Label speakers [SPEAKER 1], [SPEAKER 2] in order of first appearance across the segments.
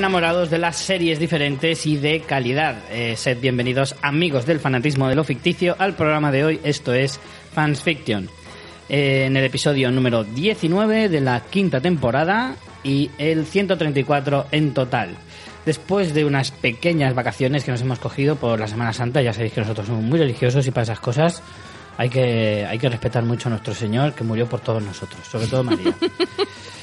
[SPEAKER 1] enamorados de las series diferentes y de calidad. Eh, sed bienvenidos, amigos del fanatismo de lo ficticio, al programa de hoy. Esto es Fans Fiction. Eh, en el episodio número 19 de la quinta temporada y el 134 en total. Después de unas pequeñas vacaciones que nos hemos cogido por la Semana Santa, ya sabéis que nosotros somos muy religiosos y para esas cosas hay que, hay que respetar mucho a nuestro Señor que murió por todos nosotros, sobre todo María.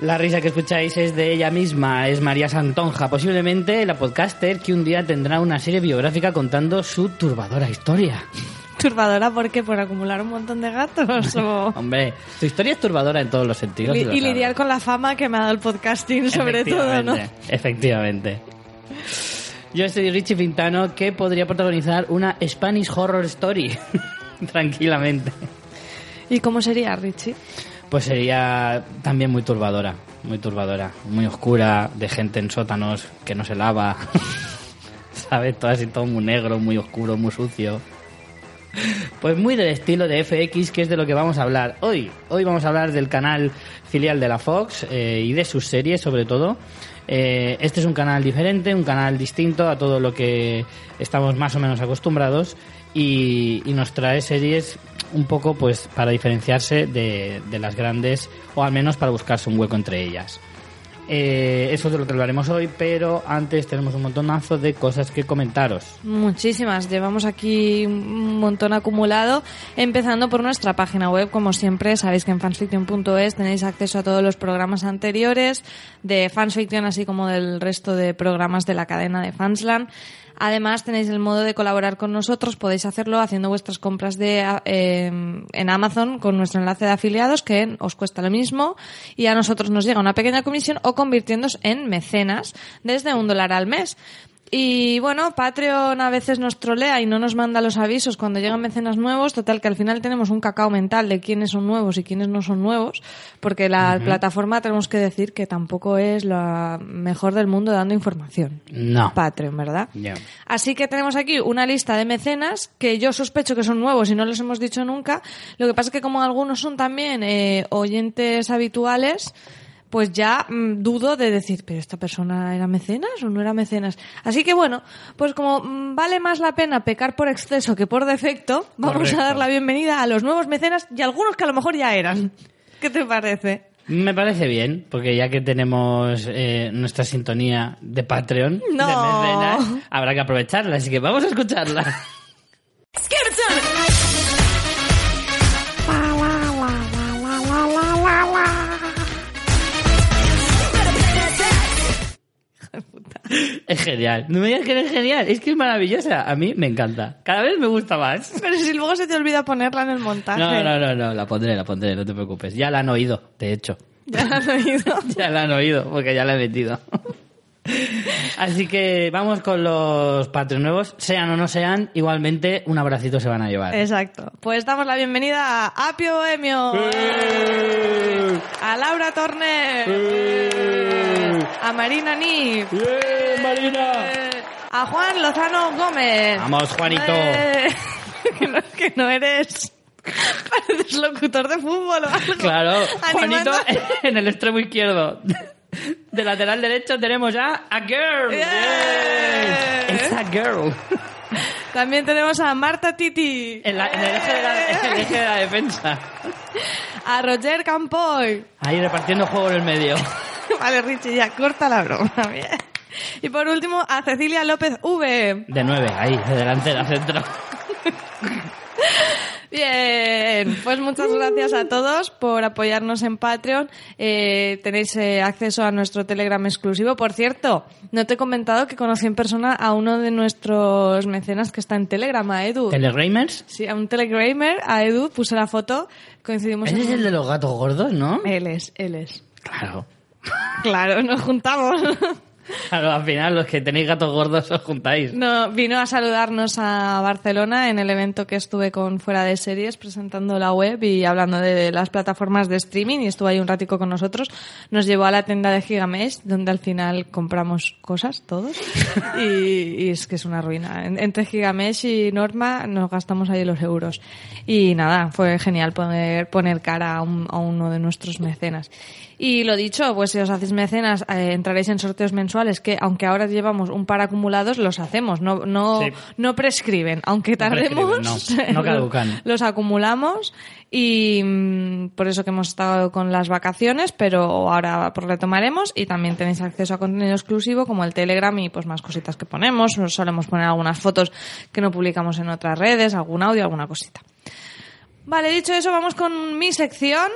[SPEAKER 1] La risa que escucháis es de ella misma, es María Santonja, posiblemente la podcaster que un día tendrá una serie biográfica contando su turbadora historia.
[SPEAKER 2] ¿Turbadora por qué? ¿Por acumular un montón de gatos? O...
[SPEAKER 1] Hombre, tu historia es turbadora en todos los sentidos.
[SPEAKER 2] y, lidiar con la fama que me ha dado el podcasting, sobre todo, ¿no?
[SPEAKER 1] Efectivamente, Efectivamente. Yo soy Richie Pintano, que podría protagonizar una Spanish Horror Story. Tranquilamente.
[SPEAKER 2] ¿Y cómo sería, Richie?
[SPEAKER 1] Pues sería también muy turbadora, muy turbadora, muy oscura, de gente en sótanos que no se lava. ¿Sabes? Todo así, todo muy negro, muy oscuro, muy sucio. Pues muy del estilo de FX, que es de lo que vamos a hablar hoy. Hoy vamos a hablar del canal filial de la Fox eh, y de sus series, sobre todo. Eh, este es un canal diferente, un canal distinto a todo lo que estamos más o menos acostumbrados y, nos trae series un poco pues para diferenciarse de, de las grandes o al menos para buscarse un hueco entre ellas. Eh, eso es de lo que hablaremos hoy, pero antes tenemos un montonazo de cosas que comentaros.
[SPEAKER 2] Muchísimas. Llevamos aquí un montón acumulado, empezando por nuestra página web. Como siempre, sabéis que en fansfiction.es tenéis acceso a todos los programas anteriores de Fansfiction, así como del resto de programas de la cadena de Fansland. Además, tenéis el modo de colaborar con nosotros. Podéis hacerlo haciendo vuestras compras de, eh, en Amazon con nuestro enlace de afiliados, que os cuesta lo mismo. Y a nosotros nos llega una pequeña comisión o convirtiéndose en mecenas desde un dólar al mes. Y bueno, Patreon a veces nos trolea y no nos manda los avisos cuando llegan mecenas nuevos. Total, que al final tenemos un cacao mental de quiénes son nuevos y quiénes no son nuevos. Porque la plataforma tenemos que decir que tampoco es la mejor del mundo dando información.
[SPEAKER 1] No.
[SPEAKER 2] Patreon, ¿verdad?
[SPEAKER 1] Ya.
[SPEAKER 2] Así que tenemos aquí una lista de mecenas que yo sospecho que son nuevos y no les hemos dicho nunca. Lo que pasa es que como algunos son también eh, oyentes habituales, pues ya mm, dudo de decir, pero esta persona era mecenas o no era mecenas. Así que bueno, pues como mm, vale más la pena pecar por exceso que por defecto, vamos
[SPEAKER 1] Correcto.
[SPEAKER 2] a dar la bienvenida a los nuevos mecenas y algunos que a lo mejor ya eran. ¿Qué te parece?
[SPEAKER 1] Me parece bien, porque ya que tenemos eh, nuestra sintonía de Patreon,
[SPEAKER 2] No.
[SPEAKER 1] de mecenas, habrá que aprovecharla, así que vamos a escucharla. Es genial. No me digas que es genial, es que es maravillosa. A mí me encanta. Cada vez me gusta más.
[SPEAKER 2] Pero si luego se te olvida ponerla en el montaje.
[SPEAKER 1] No, no, no, no, la pondré, la pondré, no te preocupes. Ya la han oído, de hecho.
[SPEAKER 2] Ya lo has oído.
[SPEAKER 1] Ya la han oído, porque ya la he metido. Así que vamos con los Patreon nuevos, sean o no sean, igualmente un abracito se van a llevar.
[SPEAKER 2] Exacto. Pues damos la bienvenida a Apio Bohemio,
[SPEAKER 1] ¡Eh!
[SPEAKER 2] a Laura Torner,
[SPEAKER 1] ¡Eh!
[SPEAKER 2] a Marina Nif,
[SPEAKER 1] ¡Bien, Marina!
[SPEAKER 2] eh, a Juan Lozano Gómez.
[SPEAKER 1] Vamos, Juanito.
[SPEAKER 2] Eh, que, no, que no eres... Pareces locutor de fútbol o algo.
[SPEAKER 1] Claro,
[SPEAKER 2] Animando-
[SPEAKER 1] Juanito en el extremo izquierdo. De lateral derecho tenemos ya a Girl. A girl.
[SPEAKER 2] También tenemos a Marta Titi,
[SPEAKER 1] En, la- en el, eje de la, en el eje de la defensa.
[SPEAKER 2] a Roger Campoy.
[SPEAKER 1] Ahí repartiendo juego en el medio.
[SPEAKER 2] Vale, Richie, ya, corta la broma. Bien. Y por último, a Cecilia López V.
[SPEAKER 1] De nueve, ahí, de delantera, centro.
[SPEAKER 2] Bien, pues muchas gracias a todos por apoyarnos en Patreon. Eh, tenéis eh, acceso a nuestro Telegram exclusivo. Por cierto, no te he comentado que conocí en persona a uno de nuestros mecenas que está en Telegram, a Edu.
[SPEAKER 1] ¿Telegramers?
[SPEAKER 2] sí, a un Telegramer, a Edu, puse la foto, coincidimos
[SPEAKER 1] es el de los gatos gordos, ¿no?
[SPEAKER 2] Él es, él es.
[SPEAKER 1] Claro.
[SPEAKER 2] Claro, nos juntamos.
[SPEAKER 1] Claro, al final los que tenéis gatos gordos os juntáis.
[SPEAKER 2] No, vino a saludarnos a Barcelona en el evento que estuve con Fuera de Series presentando la web y hablando de las plataformas de streaming y estuvo ahí un ratico con nosotros. Nos llevó a la tienda de Gigamesh donde al final compramos cosas todos y, y es que es una ruina. En- Entre Gigamesh y Norma nos gastamos ahí los euros y nada, fue genial poner, poner cara a, un- a uno de nuestros mecenas. Y lo dicho, pues si os hacéis mecenas, eh, entraréis en sorteos mensuales que, aunque ahora llevamos un par acumulados, los hacemos, no, no,
[SPEAKER 1] Sí.
[SPEAKER 2] no prescriben. Aunque tardemos,
[SPEAKER 1] prescriben, no, no caducan.
[SPEAKER 2] los acumulamos y mm, por eso que hemos estado con las vacaciones, pero ahora pues retomaremos y también tenéis acceso a contenido exclusivo como el Telegram y pues más cositas que ponemos. Nos solemos poner algunas fotos que no publicamos en otras redes, algún audio, alguna cosita. Vale, dicho eso, vamos con mi sección.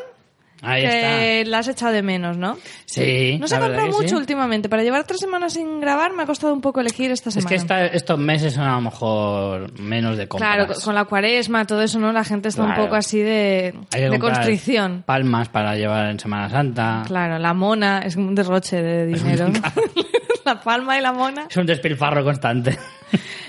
[SPEAKER 1] Ahí
[SPEAKER 2] que
[SPEAKER 1] está.
[SPEAKER 2] la has echado de menos, ¿no?
[SPEAKER 1] Sí,
[SPEAKER 2] No se
[SPEAKER 1] que
[SPEAKER 2] mucho
[SPEAKER 1] sí.
[SPEAKER 2] últimamente. Para llevar tres semanas sin grabar me ha costado un poco elegir esta
[SPEAKER 1] Es
[SPEAKER 2] semana.
[SPEAKER 1] que esta- estos meses son a lo mejor menos de compras.
[SPEAKER 2] Claro, con la cuaresma, todo eso, ¿no? La gente está un poco así de,
[SPEAKER 1] Hay que
[SPEAKER 2] de constricción.
[SPEAKER 1] Palmas para llevar en Semana Santa.
[SPEAKER 2] Claro, la mona es un derroche de dinero. la palma y la mona.
[SPEAKER 1] Es un despilfarro constante.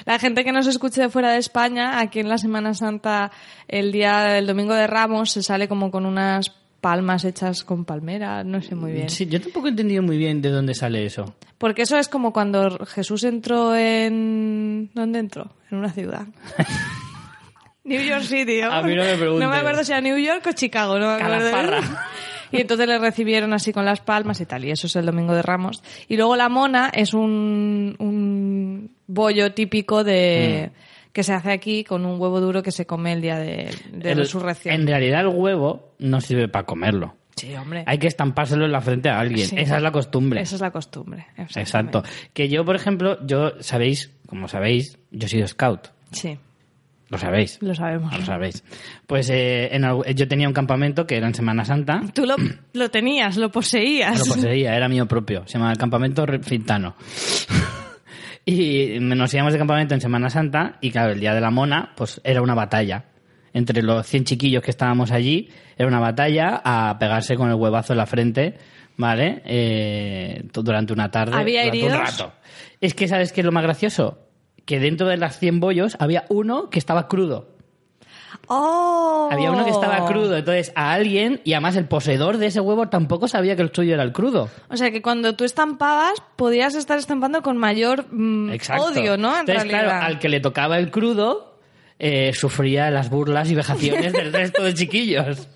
[SPEAKER 2] La gente que nos escuche de fuera de España, aquí en la Semana Santa, el día del Domingo de Ramos, se sale como con unas palmas hechas con palmera, no sé muy bien.
[SPEAKER 1] Sí, yo tampoco he entendido muy bien de dónde sale eso.
[SPEAKER 2] Porque eso es como cuando Jesús entró en... ¿Dónde entró? En una ciudad. New York City. ¿no?
[SPEAKER 1] A mí no me preguntes.
[SPEAKER 2] No me acuerdo si era New York o Chicago. No me acuerdo.
[SPEAKER 1] Calaparra.
[SPEAKER 2] Y entonces le recibieron así con las palmas y tal. Y eso es el Domingo de Ramos. Y luego la mona es un, un bollo típico de... que se hace aquí con un huevo duro que se come el día de, de
[SPEAKER 1] El-
[SPEAKER 2] resurrección.
[SPEAKER 1] En realidad el huevo no sirve para comerlo.
[SPEAKER 2] Sí, hombre.
[SPEAKER 1] Hay que estampárselo en la frente a alguien.
[SPEAKER 2] Sí.
[SPEAKER 1] Esa es la costumbre.
[SPEAKER 2] Esa es la costumbre.
[SPEAKER 1] Exacto. Que yo, por ejemplo, yo, sabéis, como sabéis, yo he sido scout.
[SPEAKER 2] Sí,
[SPEAKER 1] Lo sabéis.
[SPEAKER 2] lo sabemos.
[SPEAKER 1] Lo sabéis. Pues eh, en yo tenía un campamento que era en Semana Santa.
[SPEAKER 2] Tú lo, lo tenías, lo poseías.
[SPEAKER 1] Lo poseía, era mío propio. Se llama el campamento Fintano. Y nos íbamos de campamento en Semana Santa y claro, el día de la mona, pues era una batalla. Entre los 100 chiquillos que estábamos allí, era una batalla a pegarse con el huevazo en la frente, ¿vale? Eh, durante una tarde.
[SPEAKER 2] ¿Había
[SPEAKER 1] durante un
[SPEAKER 2] heridos?
[SPEAKER 1] rato. Es que, ¿sabes qué es lo más gracioso? Que dentro de las 100 bollos había uno que estaba crudo.
[SPEAKER 2] ¡Oh!
[SPEAKER 1] Había uno que estaba crudo. Entonces, a alguien, y además el poseedor de ese huevo tampoco sabía que el suyo era el crudo.
[SPEAKER 2] O sea que cuando tú estampabas, podías estar estampando con mayor mm, odio, ¿no? En
[SPEAKER 1] Entonces,
[SPEAKER 2] realidad.
[SPEAKER 1] claro, al que le tocaba el crudo, eh, sufría las burlas y vejaciones del resto de chiquillos.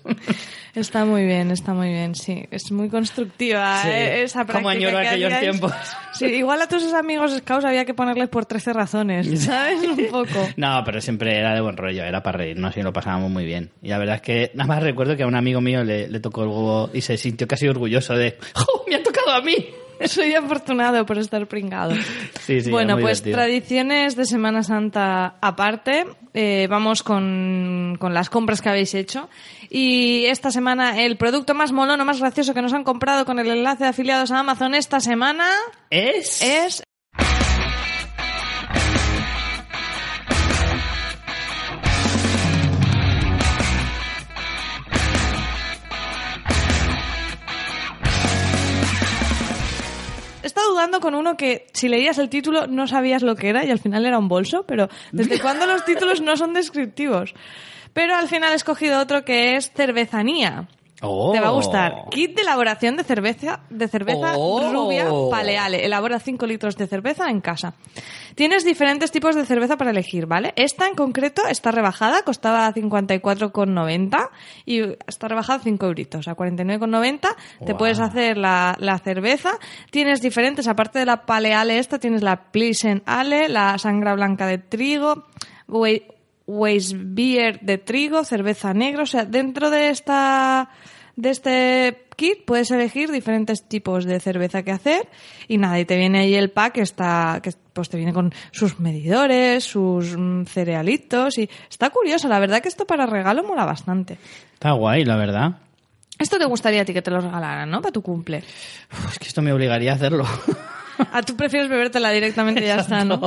[SPEAKER 2] Está muy bien, está muy bien, sí. Es muy constructiva
[SPEAKER 1] Sí.
[SPEAKER 2] eh, esa práctica.
[SPEAKER 1] Cómo añoro
[SPEAKER 2] que
[SPEAKER 1] aquellos tiempos.
[SPEAKER 2] Sí, igual a tus amigos scouts había que ponerles por 13 razones, ¿sabes? Un poco.
[SPEAKER 1] No, pero siempre era de buen rollo, era para reírnos y lo pasábamos muy bien. Y la verdad es que nada más recuerdo que a un amigo mío le, le tocó el huevo y se sintió casi orgulloso de ¡Oh, me ha tocado a mí!
[SPEAKER 2] Soy afortunado por estar pringado.
[SPEAKER 1] Sí, sí,
[SPEAKER 2] bueno, pues
[SPEAKER 1] divertido.
[SPEAKER 2] tradiciones de Semana Santa aparte. eh, vamos con, con las compras que habéis hecho. Y esta semana el producto más molón o más gracioso que nos han comprado con el enlace de afiliados a Amazon esta semana
[SPEAKER 1] Es...
[SPEAKER 2] es... estado dudando con uno que si leías el título no sabías lo que era y al final era un bolso, pero ¿desde cuándo los títulos no son descriptivos? Pero al final he escogido otro que es cervezanía.
[SPEAKER 1] Oh.
[SPEAKER 2] Te va a gustar. Kit de elaboración de cerveza, de cerveza
[SPEAKER 1] Oh.
[SPEAKER 2] rubia paleale. Elabora 5 litros de cerveza en casa. Tienes diferentes tipos de cerveza para elegir, ¿vale? Esta en concreto está rebajada, costaba 54,90 y está rebajada 5 euritos, a 49,90. Te
[SPEAKER 1] Wow.
[SPEAKER 2] puedes hacer la, la cerveza. Tienes diferentes, aparte de la paleale esta, tienes la Pilsen Ale, la sangra blanca de trigo, Weissbier de trigo, cerveza negra. O sea, dentro de esta de este kit puedes elegir diferentes tipos de cerveza que hacer y nada, y te viene ahí el pack que está que pues te viene con sus medidores, sus mm, cerealitos y está curioso, la verdad que esto para regalo mola bastante.
[SPEAKER 1] Está guay, la verdad.
[SPEAKER 2] Esto te gustaría a ti que te lo regalaran, ¿no? Para tu cumple.
[SPEAKER 1] Es que esto me obligaría a hacerlo.
[SPEAKER 2] Ah, tú prefieres bebértela directamente y ya está, ¿no?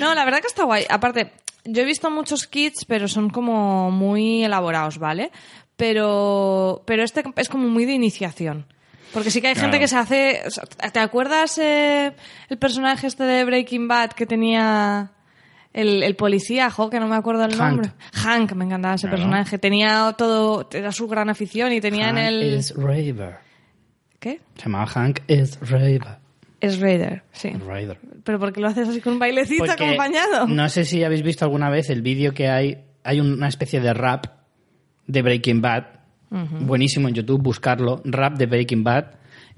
[SPEAKER 2] No, la verdad que está guay. Aparte, yo he visto muchos kits, pero son como muy elaborados, ¿vale? Pero, pero este es como muy de iniciación. Porque sí que hay gente que se hace... ¿Te acuerdas eh, el personaje este de Breaking Bad que tenía el, el policía, jo, que no me acuerdo el
[SPEAKER 1] Hank.
[SPEAKER 2] nombre? Hank, me encantaba ese
[SPEAKER 1] Claro.
[SPEAKER 2] personaje. Tenía todo... Era su gran afición y tenía en
[SPEAKER 1] Hank
[SPEAKER 2] el...
[SPEAKER 1] is Raver.
[SPEAKER 2] ¿Qué?
[SPEAKER 1] Se llamaba Hank is Raver.
[SPEAKER 2] Es Raider, sí.
[SPEAKER 1] Raider.
[SPEAKER 2] Pero porque lo haces así con un bailecito
[SPEAKER 1] Porque
[SPEAKER 2] acompañado.
[SPEAKER 1] No sé si habéis visto alguna vez el vídeo que hay. Hay una especie de rap de Breaking Bad. Buenísimo en YouTube, buscarlo. Rap de Breaking Bad.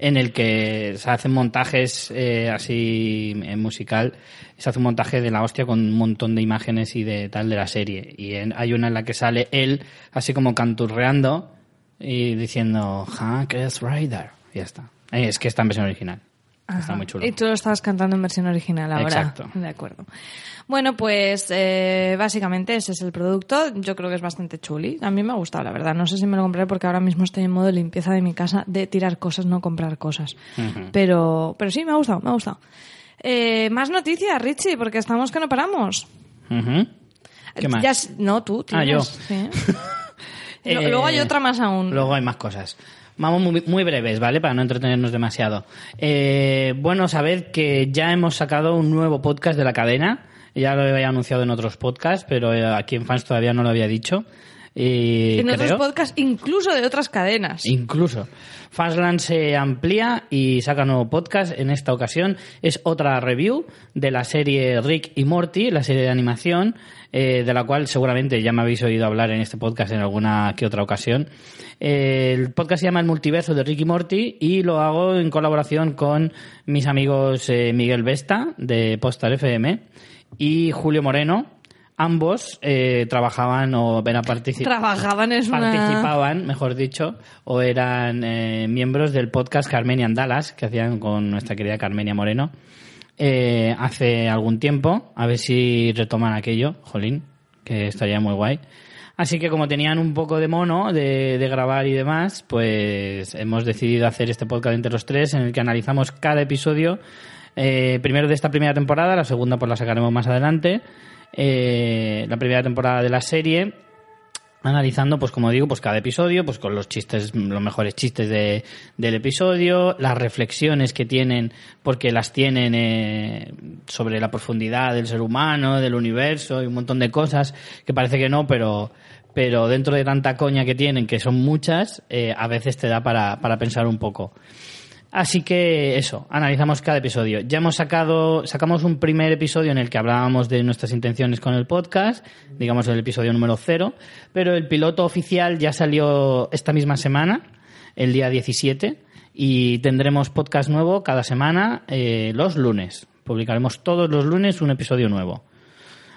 [SPEAKER 1] en el que se hacen montajes eh, así en musical, se hace un montaje de la hostia con un montón de imágenes y de tal de la serie. Y en- hay una en la que sale él así como canturreando y diciendo, Hank es Rider. Y ya está. Eh, Es que está en versión original. Está muy chulo.
[SPEAKER 2] Y tú lo estabas cantando en versión original ahora.
[SPEAKER 1] Exacto.
[SPEAKER 2] De acuerdo. Bueno, pues eh, básicamente ese es el producto. Yo creo que es bastante chuli. A mí me ha gustado, la verdad. No sé si me lo compraré porque ahora mismo estoy en modo de limpieza de mi casa, de tirar cosas, no comprar cosas. pero, pero sí, me ha gustado, me ha gustado. Eh, más noticias, Richie, porque estamos que no paramos.
[SPEAKER 1] ¿Qué más?
[SPEAKER 2] Ya s- no, tú.
[SPEAKER 1] Ah, yo.
[SPEAKER 2] tienes, sí.
[SPEAKER 1] Eh,
[SPEAKER 2] Luego hay otra más aún.
[SPEAKER 1] Luego hay más cosas. Vamos muy, muy breves, ¿vale? Para no entretenernos demasiado. Eh, bueno, saber que ya hemos sacado un nuevo podcast de la cadena. Ya lo había anunciado en otros podcasts, pero eh, aquí en Fans todavía no lo había dicho. Y
[SPEAKER 2] en otros podcasts, incluso de otras cadenas.
[SPEAKER 1] Incluso. Fansland se amplía y saca nuevo podcast. En esta ocasión es otra review de la serie Rick y Morty, la serie de animación, eh, de la cual seguramente ya me habéis oído hablar en este podcast en alguna que otra ocasión. Eh, el podcast se llama El Multiverso de Rick y Morty y lo hago en colaboración con mis amigos eh, Miguel Vesta de Postar FM y Julio Moreno. Ambos eh, trabajaban o eran
[SPEAKER 2] Trabajaban es una...
[SPEAKER 1] participaban, mejor dicho, o eran eh, miembros del podcast Carmenia en Dallas, que hacían con nuestra querida Carmenia Moreno, eh, hace algún tiempo. A ver si retoman aquello, jolín, que estaría muy guay. Así que como tenían un poco de mono de, de grabar y demás, pues hemos decidido hacer este podcast entre los tres en el que analizamos cada episodio, eh, primero de esta primera temporada, la segunda pues la sacaremos más adelante, eh, la primera temporada de la serie, analizando, pues como digo, pues cada episodio, pues con los chistes, los mejores chistes de, del episodio, las reflexiones que tienen, porque las tienen eh, sobre la profundidad del ser humano, del universo y un montón de cosas que parece que no, pero pero dentro de tanta coña que tienen, que son muchas, eh, a veces te da para, para pensar un poco. Así que eso, analizamos cada episodio. Ya hemos sacado, sacamos un primer episodio en el que hablábamos de nuestras intenciones con el podcast, digamos el episodio número cero, pero el piloto oficial ya salió esta misma semana, el día 17, y tendremos podcast nuevo cada semana eh, los lunes. Publicaremos todos los lunes un episodio nuevo.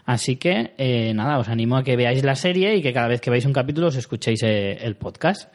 [SPEAKER 1] Así que, eh, nada, os animo a que veáis la serie y que cada vez que veáis un capítulo os escuchéis eh, el podcast.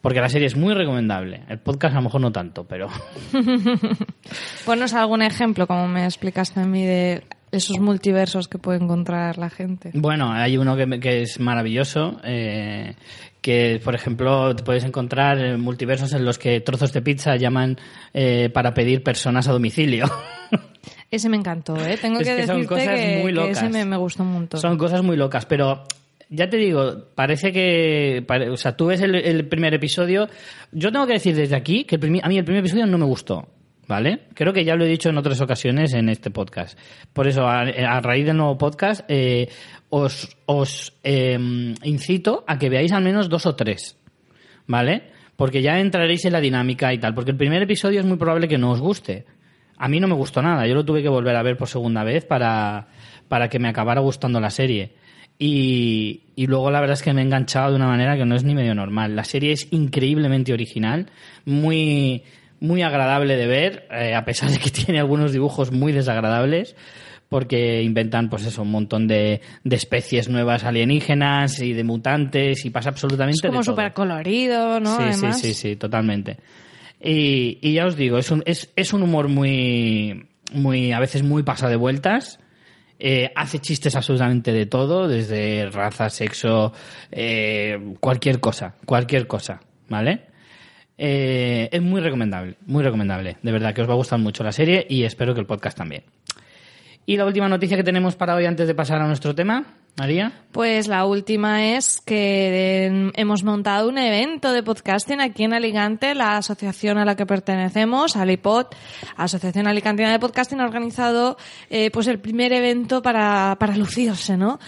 [SPEAKER 1] Porque la serie es muy recomendable. El podcast a lo mejor no tanto, pero...
[SPEAKER 2] Ponos algún ejemplo, como me explicaste a mí, de esos multiversos que puede encontrar la gente.
[SPEAKER 1] Bueno, hay uno que, que es maravilloso, eh, que por ejemplo te puedes encontrar multiversos en los que trozos de pizza llaman eh, para pedir personas a domicilio.
[SPEAKER 2] Ese me encantó, ¿eh? Tengo
[SPEAKER 1] Es
[SPEAKER 2] que,
[SPEAKER 1] que son
[SPEAKER 2] decirte
[SPEAKER 1] cosas
[SPEAKER 2] que,
[SPEAKER 1] muy
[SPEAKER 2] que
[SPEAKER 1] locas.
[SPEAKER 2] ese me, me gustó un montón.
[SPEAKER 1] Son cosas muy locas, pero ya te digo, parece que, o sea, tú ves el, primer episodio. Yo tengo que decir desde aquí que el a mí el primer episodio no me gustó. ¿Vale? Creo que ya lo he dicho en otras ocasiones en este podcast. Por eso, a, a raíz del nuevo podcast, eh, os, os eh, incito a que veáis al menos dos o tres. ¿Vale? Porque ya entraréis en la dinámica y tal. Porque el primer episodio es muy probable que no os guste. A mí no me gustó nada. Yo lo tuve que volver a ver por segunda vez para, para que me acabara gustando la serie. Y, y luego la verdad es que me he enganchado de una manera que no es ni medio normal. La serie es increíblemente original, muy, muy agradable de ver, eh, a pesar de que tiene algunos dibujos muy desagradables, porque inventan, pues eso, un montón de, de especies nuevas alienígenas y de mutantes y pasa absolutamente
[SPEAKER 2] es como súper colorido, ¿no?
[SPEAKER 1] Sí,
[SPEAKER 2] Además.
[SPEAKER 1] sí, sí, sí, totalmente. Y, y ya os digo, es un, es, es un humor muy, muy, a veces muy pasa de vueltas. Eh, hace chistes absolutamente de todo, desde raza, sexo, eh, cualquier cosa, cualquier cosa, ¿vale? Eh, es muy recomendable, muy recomendable. De verdad que os va a gustar mucho la serie y espero que el podcast también. Y la última noticia que tenemos para hoy antes de pasar a nuestro tema, María.
[SPEAKER 2] Pues la última es que hemos montado un evento de podcasting aquí en Alicante. La asociación a la que pertenecemos, Alipod, Asociación Alicantina de Podcasting, ha organizado eh, pues el primer evento para, para lucirse, ¿no?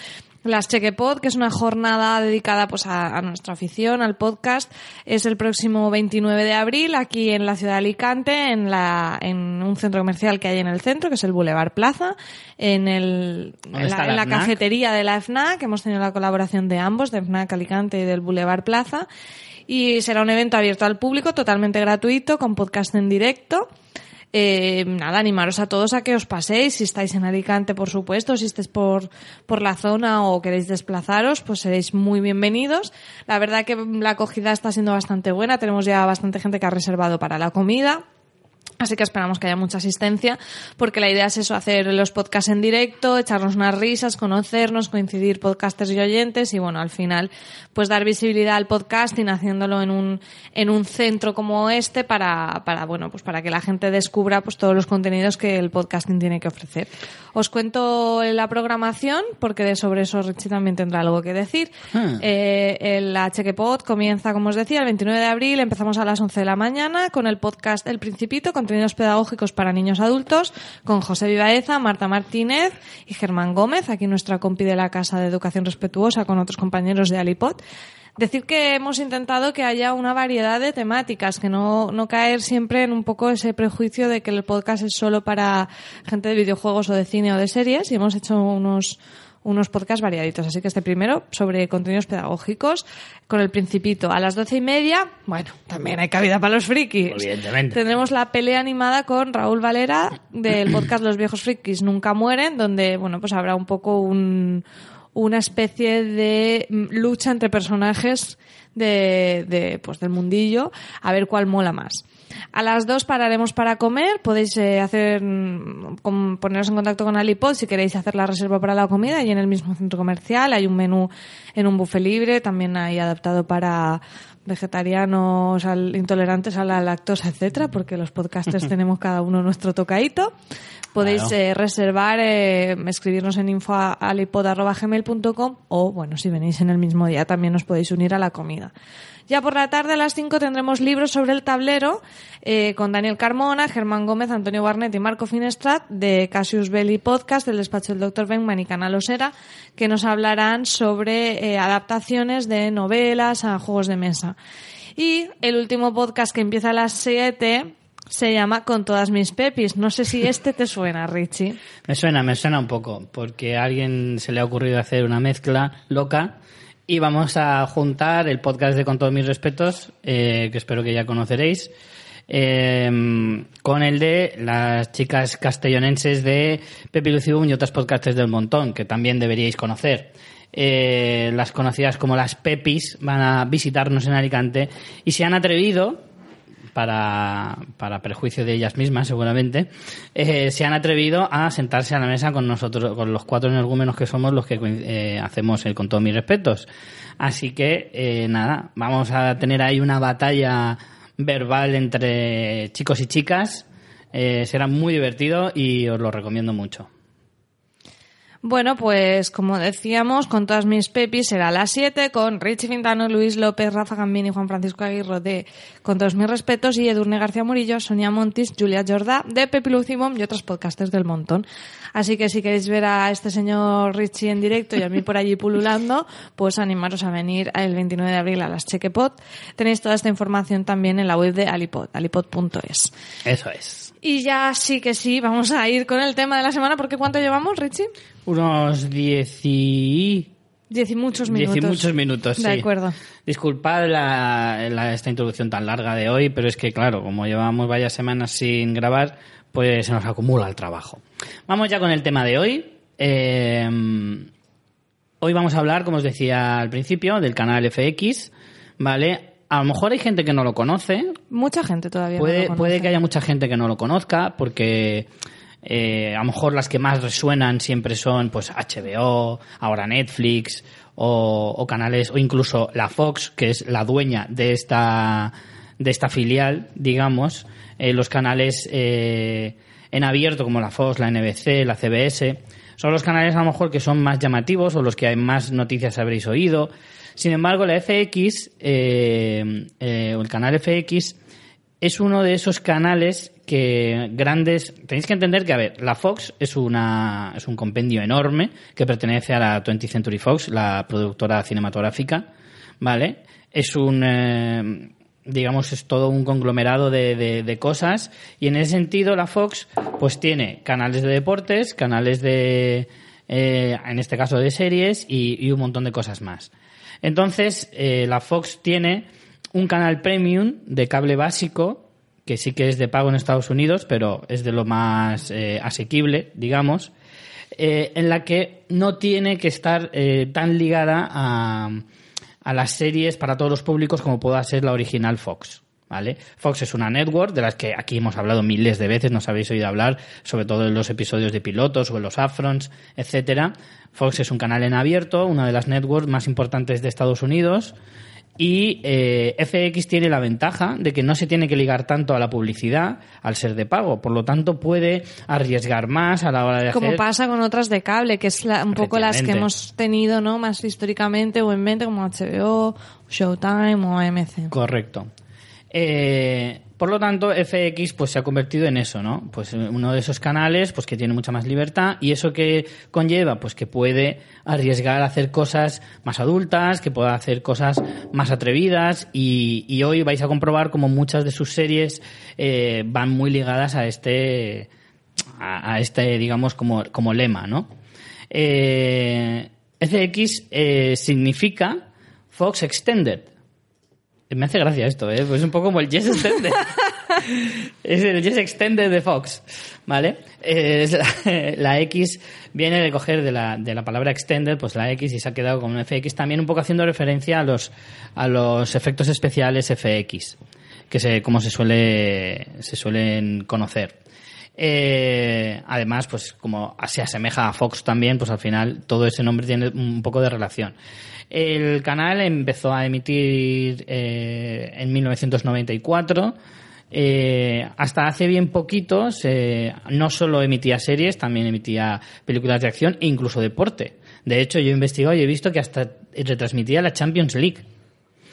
[SPEAKER 2] Las Chequepod, que es una jornada dedicada pues a, a, nuestra afición, al podcast, es el próximo 29 de abril aquí en la ciudad de Alicante, en, la, en un centro comercial que hay en el centro, que es el Boulevard Plaza, en, el, en la,
[SPEAKER 1] está la
[SPEAKER 2] en la
[SPEAKER 1] FNAC?
[SPEAKER 2] cafetería de la FNAC, hemos tenido la colaboración de ambos, de FNAC Alicante y del Boulevard Plaza, y será un evento abierto al público, totalmente gratuito, con podcast en directo. Eh, nada, animaros a todos a que os paséis, si estáis en Alicante, por supuesto, si estáis por, por la zona o queréis desplazaros, pues seréis muy bienvenidos. La verdad que la acogida está siendo bastante buena, tenemos ya bastante gente que ha reservado para la comida. Así que esperamos que haya mucha asistencia, porque la idea es eso, hacer los podcasts en directo, echarnos unas risas, conocernos, coincidir podcasters y oyentes y bueno, al final, pues dar visibilidad al podcasting haciéndolo en un, en un centro como este para, para, bueno, pues para que la gente descubra pues todos los contenidos que el podcasting tiene que ofrecer. Os cuento la programación, porque de sobre eso Richie también tendrá algo que decir.
[SPEAKER 1] Ah.
[SPEAKER 2] Eh, el HQPod comienza, como os decía, el 29 de abril, empezamos a las 11 de la mañana con el podcast El Principito, contenidos pedagógicos para niños adultos, con José Vivaeza, Marta Martínez y Germán Gómez, aquí nuestra compi de la Casa de Educación Respetuosa con otros compañeros de Alipod. Decir que hemos intentado que haya una variedad de temáticas, que no, no caer siempre en un poco ese prejuicio de que el podcast es solo para gente de videojuegos o de cine o de series y hemos hecho unos, unos podcasts variaditos. Así que este primero sobre contenidos pedagógicos con el principito. A las doce y media, bueno, también hay cabida para los frikis.
[SPEAKER 1] Evidentemente.
[SPEAKER 2] Tendremos la pelea animada con Raúl Valera del podcast Los viejos frikis nunca mueren, donde, bueno, pues habrá un poco un, una especie de lucha entre personajes de, de, pues del mundillo, a ver cuál mola más. A las dos pararemos para comer. Podéis eh, hacer mm, con- poneros en contacto con Alipod si queréis hacer la reserva para la comida y en el mismo centro comercial hay un menú en un buffet libre, también hay adaptado para vegetarianos, al- intolerantes a la lactosa, etcétera, porque los podcasters tenemos cada uno nuestro tocadito. Podéis
[SPEAKER 1] Claro.
[SPEAKER 2] eh, reservar, eh, escribirnos en info.alipod.gmail.com o, bueno, si venís en el mismo día también os podéis unir a la comida. Ya por la tarde a las 5 tendremos libros sobre el tablero eh, con Daniel Carmona, Germán Gómez, Antonio Barnett y Marco Finestrat de Cassius Belli Podcast del despacho del Dr. Benkman y Canal Osera que nos hablarán sobre eh, adaptaciones de novelas a juegos de mesa. Y el último podcast que empieza a las 7 se llama Con todas mis pepis. No sé si este te suena, Richie.
[SPEAKER 1] Me suena, me suena un poco, porque a alguien se le ha ocurrido hacer una mezcla loca y vamos a juntar el podcast de Con todos mis respetos, eh, que espero que ya conoceréis, eh, con el de las chicas castellonenses de Pepi Lucibum y otros podcasters del montón, que también deberíais conocer. Eh, las conocidas como las Pepis van a visitarnos en Alicante y se han atrevido para, para prejuicio de ellas mismas, seguramente, eh, se han atrevido a sentarse a la mesa con nosotros, con los cuatro energúmenos que somos los que eh, hacemos el con todos mis respetos. Así que, eh, nada, vamos a tener ahí una batalla verbal entre chicos y chicas. Será muy divertido y os lo recomiendo mucho.
[SPEAKER 2] Bueno, pues como decíamos, con todas mis pepis será las 7 con Richie Fintano, Luis López, Rafa Gambini, Juan Francisco Aguirre de Con todos mis respetos y Edurne García Murillo, Sonia Montis, Julia Jordá de Pepi Lucimum y otros podcasters del montón. Así que si queréis ver a este señor Richie en directo y a mí por allí pululando, pues animaros a venir el 29 de abril a las Chequepot. Tenéis toda esta información también en la web de Alipod, alipod.es.
[SPEAKER 1] Eso es.
[SPEAKER 2] Y ya sí que sí, vamos a ir con el tema de la semana, porque ¿cuánto llevamos, Richie?
[SPEAKER 1] Unos diez y...
[SPEAKER 2] Diez y muchos
[SPEAKER 1] Diez
[SPEAKER 2] minutos.
[SPEAKER 1] y muchos minutos,
[SPEAKER 2] De
[SPEAKER 1] sí.
[SPEAKER 2] acuerdo.
[SPEAKER 1] Disculpad la, la- esta introducción tan larga de hoy, pero es que, claro, como llevamos varias semanas sin grabar, pues se nos acumula el trabajo. Vamos ya con el tema de hoy. Eh, hoy vamos a hablar, como os decía al principio, del canal FX, ¿vale? A lo mejor hay gente que no lo conoce,
[SPEAKER 2] Mucha gente todavía. no
[SPEAKER 1] Puede,
[SPEAKER 2] lo conoce.
[SPEAKER 1] puede que haya mucha gente que no lo conozca, porque eh, a lo mejor las que más resuenan siempre son pues HBO, ahora Netflix, o, o canales, o incluso la Fox, que es la dueña de esta, de esta filial, digamos, eh, los canales eh, en abierto como la Fox, la NBC, la CBS, son los canales a lo mejor que son más llamativos o los que hay más noticias habréis oído. Sin embargo, la FX, eh, eh, o el canal FX, es uno de esos canales que grandes... Tenéis que entender que, a ver, la Fox es, una, es un compendio enorme que pertenece a la 20th Century Fox, la productora cinematográfica, ¿vale? Es un... eh, digamos, es todo un conglomerado de, cosas y en ese sentido la Fox pues tiene canales de deportes, canales de, eh, en este caso de series y un montón de cosas más. Entonces, eh, la Fox tiene un canal premium de cable básico que sí que es de pago en Estados Unidos, pero es de lo más eh, asequible, digamos, eh, en la que no tiene que estar tan ligada a, a las series para todos los públicos como pueda ser la original Fox. ¿Vale? Fox es una network de las que aquí hemos hablado miles de veces, nos habéis oído hablar, sobre todo en los episodios de pilotos o en los upfronts, etcétera. Fox es un canal en abierto, una de las networks más importantes de Estados Unidos. Y eh, FX tiene la ventaja de que no se tiene que ligar tanto a la publicidad al ser de pago, por lo tanto puede arriesgar más a la hora de
[SPEAKER 2] Como
[SPEAKER 1] hacer.
[SPEAKER 2] pasa con otras de cable, que es la- un poco las que hemos tenido ¿no? más históricamente o en mente, como HBO, Showtime o AMC.
[SPEAKER 1] Correcto. Eh, por lo tanto, FX pues se ha convertido en eso, ¿no? Pues uno de esos canales pues que tiene mucha más libertad y eso que conlleva pues que puede arriesgar a hacer cosas más adultas, que pueda hacer cosas más atrevidas y, hoy vais a comprobar como muchas de sus series eh, van muy ligadas a este a, este digamos como, como lema, ¿no? Eh, FX eh, significa Fox Extended. Me hace gracia esto, ¿eh? Pues es un poco como el Yes Extended. es el Yes Extended de Fox, ¿vale? Eh, es la, la X viene de coger de la, de la palabra extended, pues la X y se ha quedado con un FX, también un poco haciendo referencia a los, a los efectos especiales FX, que se, como se suele, se suelen conocer. Eh, además, pues como se asemeja a Fox también, pues al final todo ese nombre tiene un poco de relación. El canal empezó a emitir eh, en 1994. Eh, hasta hace bien poquito se- no solo emitía series, también emitía películas de acción e incluso deporte. De hecho, yo he investigado y he visto que hasta retransmitía la Champions League.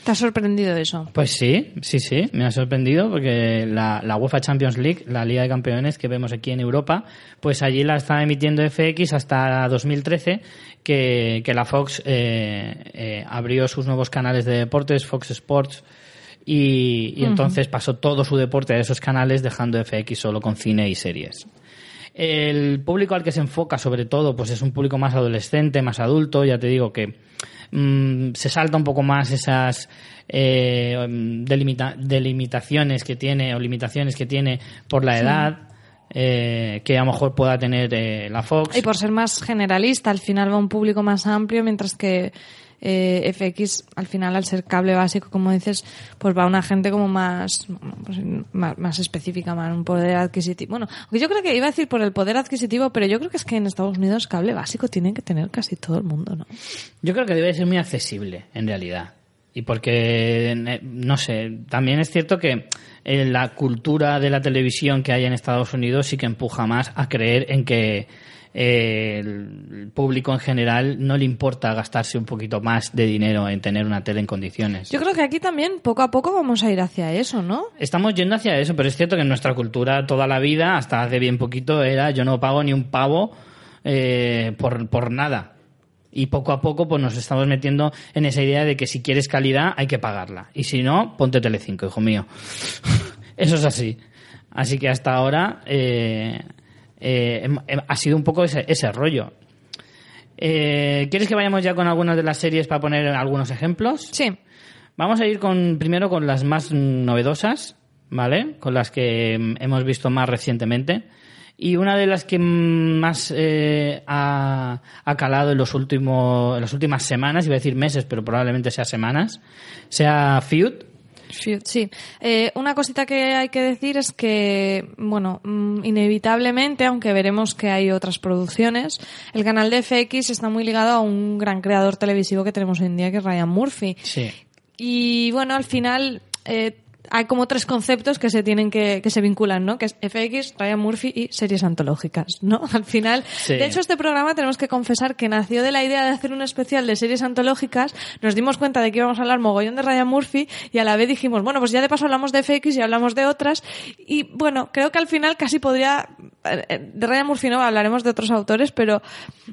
[SPEAKER 2] ¿Te ha sorprendido eso?
[SPEAKER 1] Pues sí, sí, sí, me ha sorprendido porque la, la UEFA Champions League, la Liga de Campeones que vemos aquí en Europa, pues allí la está emitiendo FX hasta 2013, que, que la Fox eh, eh, abrió sus nuevos canales de deportes, Fox Sports, y, y entonces pasó todo su deporte a esos canales dejando FX solo con cine y series. El público al que se enfoca, sobre todo, pues es un público más adolescente, más adulto. Ya te digo que mm, se salta un poco más esas eh, delimita- delimitaciones que tiene o limitaciones que tiene por la edad eh, que a lo mejor pueda tener eh, la Fox.
[SPEAKER 2] Y por ser más generalista, al final va a un público más amplio, mientras que eh, FX, al final, al ser cable básico, como dices, pues va a una gente como más, pues, más, más específica, más un poder adquisitivo. Bueno, yo creo que iba a decir por el poder adquisitivo, pero yo creo que es que en Estados Unidos cable básico tiene que tener casi todo el mundo, ¿no?
[SPEAKER 1] Yo creo que debe ser muy accesible, en realidad. Y porque, eh, no sé, también es cierto que la cultura de la televisión que hay en Estados Unidos sí que empuja más a creer en que eh, el público en general no le importa gastarse un poquito más de dinero en tener una tele en condiciones.
[SPEAKER 2] Yo creo que aquí también poco a poco vamos a ir hacia eso, ¿no?
[SPEAKER 1] Estamos yendo hacia eso, pero es cierto que en nuestra cultura toda la vida, hasta hace bien poquito, era yo no pago ni un pavo eh, por, por nada. Y poco a poco pues nos estamos metiendo en esa idea de que si quieres calidad hay que pagarla. Y si no, ponte Telecinco, hijo mío. Eso es así. Así que hasta ahora eh, eh, hem- hem- ha sido un poco ese, ese rollo. Eh, ¿Quieres que vayamos ya con algunas de las series para poner algunos ejemplos?
[SPEAKER 2] Sí.
[SPEAKER 1] Vamos a ir con primero con las más novedosas, ¿vale? Con las que mm, hemos visto más recientemente. Y una de las que más eh, ha, ha calado en, los últimos, en las últimas semanas, iba a decir meses, pero probablemente sea semanas, sea Feud.
[SPEAKER 2] Sí. Eh, una cosita que hay que decir es que, bueno, mm, inevitablemente, aunque veremos que hay otras producciones, el canal de FX está muy ligado a un gran creador televisivo que tenemos hoy en día, que es Ryan Murphy.
[SPEAKER 1] Sí.
[SPEAKER 2] Y bueno, al final, eh, hay como tres conceptos que se tienen que, que se vinculan, ¿no? Que es FX, Ryan Murphy y series antológicas, ¿no? Al final,
[SPEAKER 1] Sí.
[SPEAKER 2] de hecho, este programa tenemos que confesar que nació de la idea de hacer un especial de series antológicas. Nos dimos cuenta de que íbamos a hablar mogollón de Ryan Murphy y a la vez dijimos, bueno, pues ya de paso hablamos de FX y hablamos de otras. Y bueno, creo que al final casi podría, de Ryan Murphy no, hablaremos de otros autores, pero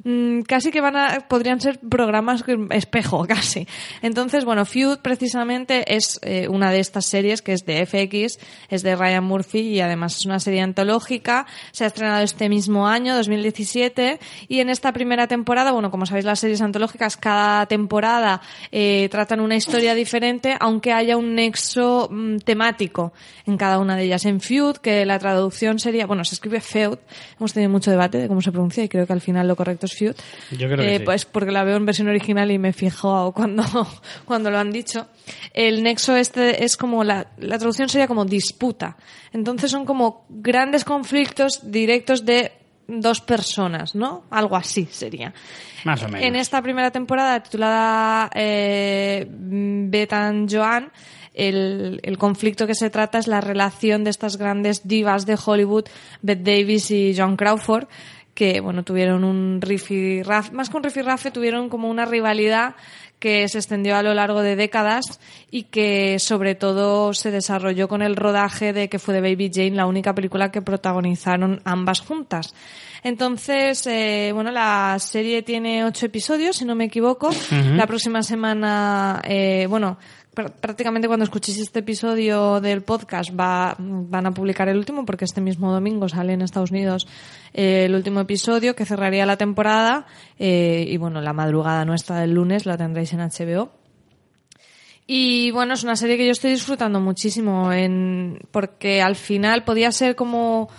[SPEAKER 2] mm, casi que van a, podrían ser programas espejo, casi. Entonces, bueno, Feud precisamente es eh, una de estas series que es de FX, es de Ryan Murphy y además es una serie antológica. Se ha estrenado este mismo año, 2017, y en esta primera temporada, bueno, como sabéis, las series antológicas cada temporada eh, tratan una historia diferente, aunque haya un nexo mm, temático en cada una de ellas. En Feud, que la traducción sería, bueno, se escribe Feud, hemos tenido mucho debate de cómo se pronuncia y creo que al final lo correcto es Feud.
[SPEAKER 1] Yo creo que
[SPEAKER 2] Eh,
[SPEAKER 1] sí.
[SPEAKER 2] Pues porque la veo en versión original y me fijo cuando, cuando lo han dicho. El nexo este es como la, la traducción sería como disputa. Entonces son como grandes conflictos directos de dos personas, ¿no? Algo así sería.
[SPEAKER 1] Más o menos.
[SPEAKER 2] En esta primera temporada titulada eh, Bet and Joan, el, el conflicto que se trata es la relación de estas grandes divas de Hollywood, Bette Davis y John Crawford, que bueno tuvieron un rifirrafe, más que un rifirrafe, tuvieron como una rivalidad que se extendió a lo largo de décadas y que sobre todo se desarrolló con el rodaje de que fue de Baby Jane la única película que protagonizaron ambas juntas. Entonces, eh, bueno, la serie tiene ocho episodios, si no me equivoco. La próxima semana, eh, bueno, prácticamente cuando escuchéis este episodio del podcast va, van a publicar el último porque este mismo domingo sale en Estados Unidos eh, el último episodio que cerraría la temporada eh, y bueno, la madrugada nuestra del lunes la tendréis en HBO. Y bueno, es una serie que yo estoy disfrutando muchísimo en, porque al final podía ser como,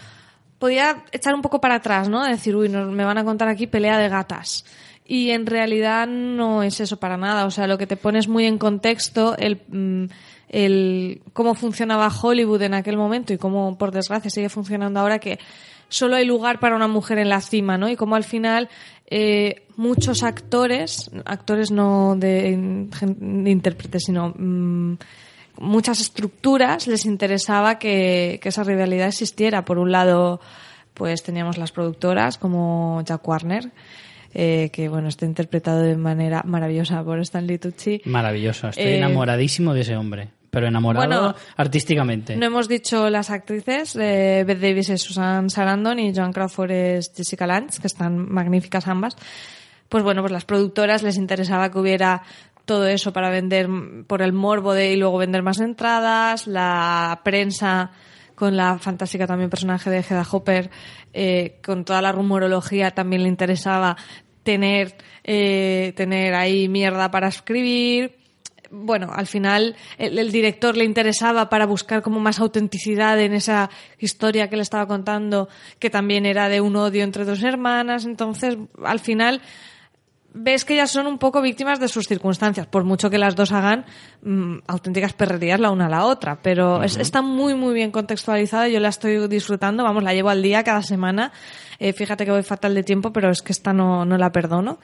[SPEAKER 2] podía echar un poco para atrás, ¿no? Decir, uy, nos, me van a contar aquí pelea de gatas. Y en realidad no es eso para nada. O sea, lo que te pones muy en contexto, el, mm, el cómo funcionaba Hollywood en aquel momento y cómo, por desgracia, sigue funcionando ahora que solo hay lugar para una mujer en la cima, ¿no? Y cómo al final eh, muchos actores, actores no de, intérpretes, sino mm, muchas estructuras les interesaba que, que esa rivalidad existiera. Por un lado, pues teníamos las productoras como Jack Warner, eh, que bueno, está interpretado de manera maravillosa por Stanley Tucci.
[SPEAKER 1] Maravilloso. Estoy
[SPEAKER 2] Eh,
[SPEAKER 1] enamoradísimo de ese hombre. Pero enamorado
[SPEAKER 2] Bueno,
[SPEAKER 1] artísticamente.
[SPEAKER 2] No hemos dicho las actrices, eh, Beth Davis es Susan Sarandon y Joan Crawford es Jessica Lange, que están magníficas ambas. Pues bueno, pues las productoras les interesaba que hubiera todo eso para vender por el morbo de y luego vender más entradas, la prensa con la fantástica también personaje de Hedda Hopper, eh, con toda la rumorología también le interesaba tener, eh, tener ahí mierda para escribir, bueno, al final el, el director le interesaba para buscar como más autenticidad en esa historia que le estaba contando, que también era de un odio entre dos hermanas. Entonces, al final, ves que ellas son un poco víctimas de sus circunstancias, por mucho que las dos hagan mm, auténticas perrerías la una a la otra. Pero es- está muy, muy bien contextualizada. Yo la estoy disfrutando, vamos, la llevo al día cada semana. Eh, fíjate que voy fatal de tiempo, pero es que esta no, no la perdono.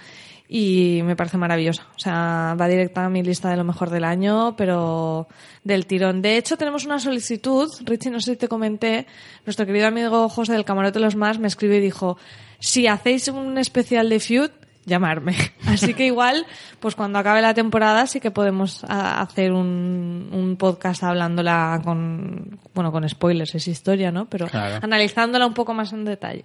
[SPEAKER 2] Y me parece maravillosa. O sea, va directa a mi lista de lo mejor del año, pero del tirón. De hecho, tenemos una solicitud. Richie, no sé si te comenté. Nuestro querido amigo José del Camarote de los Más me escribe y dijo, si hacéis un especial de Feud, llamarme. Así que igual, pues cuando acabe la temporada sí que podemos hacer un, un podcast hablándola con, bueno, con spoilers, es historia, ¿no? Pero
[SPEAKER 1] Claro.
[SPEAKER 2] analizándola un poco más en detalle.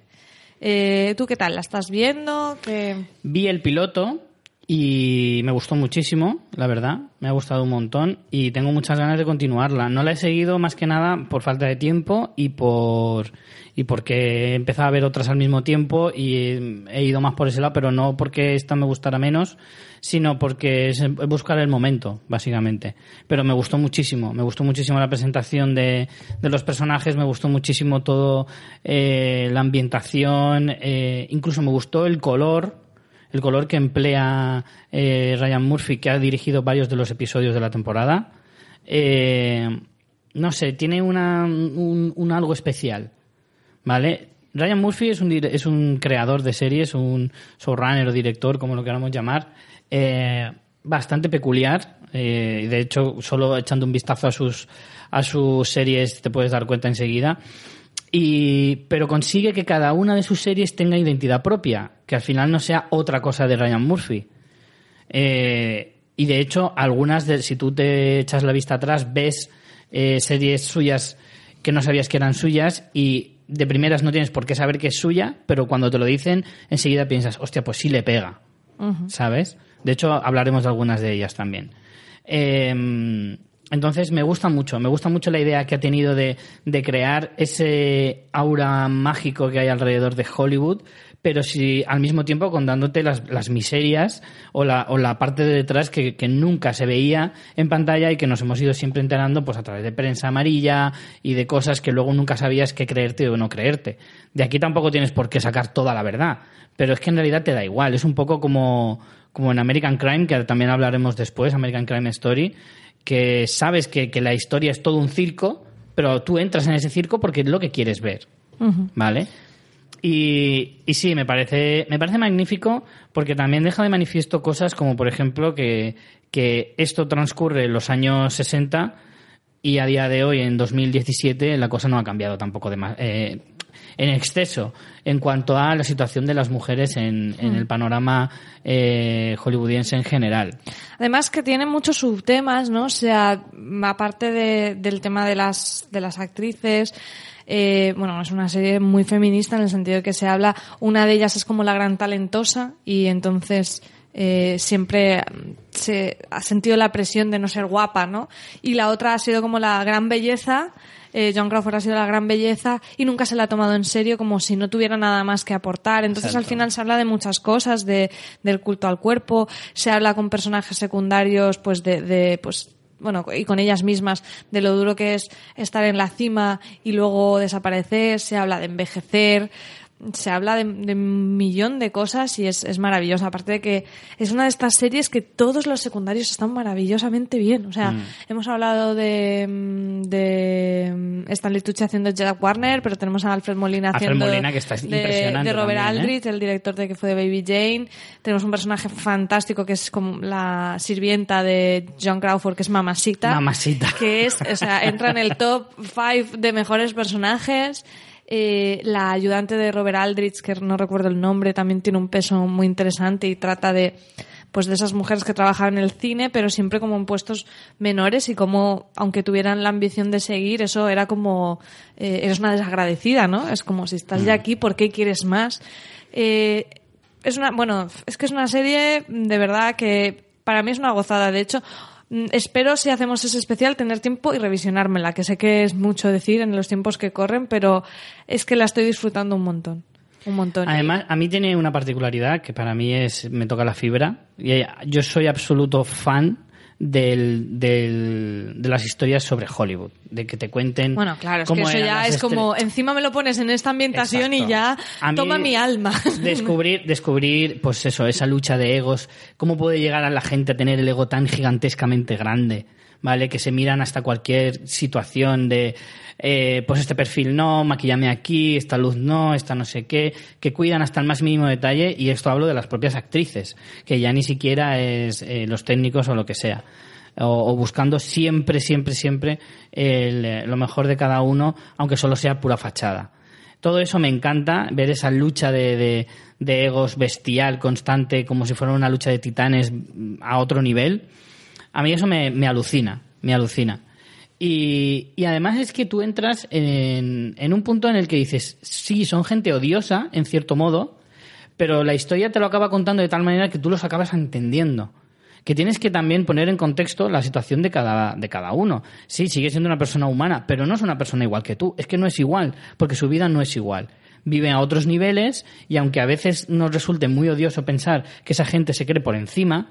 [SPEAKER 2] Eh, ¿Tú qué tal? ¿La estás viendo? ¿Qué...
[SPEAKER 1] Vi el piloto y me gustó muchísimo, la verdad. Me ha gustado un montón y tengo muchas ganas de continuarla. No la he seguido más que nada por falta de tiempo y por y porque he empezado a ver otras al mismo tiempo y he ido más por ese lado, pero no porque esta me gustara menos, sino porque es buscar el momento, básicamente. Pero me gustó muchísimo, me gustó muchísimo la presentación de, de los personajes, me gustó muchísimo todo eh, la ambientación, eh, incluso me gustó el color, el color que emplea eh, Ryan Murphy, que ha dirigido varios de los episodios de la temporada. Eh, no sé, tiene una, un, un algo especial, ¿vale? Ryan Murphy es un, es un creador de series, un showrunner o director, como lo queramos llamar, eh, bastante peculiar. eh, de hecho, solo echando un vistazo a sus, a sus series te puedes dar cuenta enseguida. Y, pero consigue que cada una de sus series tenga identidad propia, que al final no sea otra cosa de Ryan Murphy. Eh, y de hecho, algunas, de, si tú te echas la vista atrás, ves eh, series suyas que no sabías que eran suyas y de primeras no tienes por qué saber que es suya, pero cuando te lo dicen, enseguida piensas, hostia, pues sí le pega. ¿Sabes? De hecho, hablaremos de algunas de ellas también. Eh, entonces, me gusta mucho, me gusta mucho la idea que ha tenido de, de crear ese aura mágico que hay alrededor de Hollywood, pero sí al mismo tiempo contándote las, las miserias o la, o la parte de detrás que, que nunca se veía en pantalla y que nos hemos ido siempre enterando pues a través de prensa amarilla y de cosas que luego nunca sabías qué creerte o no creerte. De aquí tampoco tienes por qué sacar toda la verdad, pero es que en realidad te da igual, es un poco como, como en American Crime, que también hablaremos después, American Crime Story, que sabes que, que la historia es todo un circo, pero tú entras en ese circo porque es lo que quieres ver. ¿Vale? Y, sí, me parece, me parece magnífico porque también deja de manifiesto cosas como, por ejemplo, que, que esto transcurre en los años 60 y a día de hoy, en 2017, la cosa no ha cambiado tampoco de más, eh, en exceso en cuanto a la situación de las mujeres en, en el panorama eh, hollywoodiense en general.
[SPEAKER 2] Además que tiene muchos subtemas, ¿no? O sea, aparte de- del tema de las, de las actrices, eh, bueno, es una serie muy feminista en el sentido de que se habla, una de ellas es como la gran talentosa y entonces eh, siempre se ha sentido la presión de no ser guapa, ¿no? Y la otra ha sido como la gran belleza, eh, John Crawford ha sido la gran belleza y nunca se la ha tomado en serio como si no tuviera nada más que aportar. Entonces al final se habla de muchas cosas, de, del culto al cuerpo, se habla con personajes secundarios, pues de, de, pues bueno, y con ellas mismas, de lo duro que es estar en la cima y luego desaparecer, se habla de envejecer, se habla de, de un millón de cosas y es, es maravilloso. Aparte de que es una de estas series que todos los secundarios están maravillosamente bien. O sea, hemos hablado de, mm, de mm, Stanley Tucci haciendo Jack Warner, pero tenemos a Alfred Molina
[SPEAKER 1] Alfred
[SPEAKER 2] haciendo
[SPEAKER 1] Molina, que está
[SPEAKER 2] de,
[SPEAKER 1] impresionante
[SPEAKER 2] de Robert
[SPEAKER 1] también, ¿eh?
[SPEAKER 2] Aldrich, el director de que fue de Baby Jane. Tenemos un personaje fantástico que es como la sirvienta de John Crawford, que es Mamasita.
[SPEAKER 1] Mamasita.
[SPEAKER 2] Que es, o sea, entra en el top 5 de mejores personajes. Eh, la ayudante de Robert Aldrich, que no recuerdo el nombre, también tiene un peso muy interesante y trata de pues de esas mujeres que trabajaban en el cine, pero siempre como en puestos menores y como, aunque tuvieran la ambición de seguir, eso era como, eh, eres una desagradecida, ¿no? Es como si estás ya aquí, ¿por qué quieres más? Eh, es una, bueno, es que es una serie de verdad que para mí es una gozada. De hecho, mm, espero si hacemos ese especial tener tiempo y revisionármela, que sé que es mucho decir en los tiempos que corren, pero es que la estoy disfrutando un montón. Un montón.
[SPEAKER 1] Además, a mí tiene una particularidad que para mí es me toca la fibra. Y yo soy absoluto fan del, del- de las historias sobre Hollywood, de que te cuenten.
[SPEAKER 2] Bueno, claro, es que eso ya es como, encima me lo pones en esta ambientación y ya
[SPEAKER 1] A
[SPEAKER 2] toma mi alma.
[SPEAKER 1] Descubrir, descubrir, pues eso, esa lucha de egos, cómo puede llegar a la gente a tener el ego tan gigantescamente grande, ¿vale? Que se miran hasta cualquier situación de, eh, pues este perfil no, maquillame aquí, esta luz no, esta no sé qué, que cuidan hasta el más mínimo detalle, y esto hablo de las propias actrices, que ya ni siquiera es eh, los técnicos o lo que sea. O, buscando siempre, siempre, siempre el, eh, lo mejor de cada uno, aunque solo sea pura fachada. Todo eso me encanta, ver esa lucha de, de- de egos bestial, constante, como si fuera una lucha de titanes mm, a otro nivel. A mí eso me, me alucina, me alucina. Y, y además es que tú entras en, en un punto en el que dices, sí, son gente odiosa, en cierto modo, pero la historia te lo acaba contando de tal manera que tú los acabas entendiendo. Que tienes que también poner en contexto la situación de cada, de cada uno. Sí, sigue siendo una persona humana, pero no es una persona igual que tú. Es que no es igual, porque su vida no es igual. Vive a otros niveles y aunque a veces nos resulte muy odioso pensar que esa gente se cree por encima,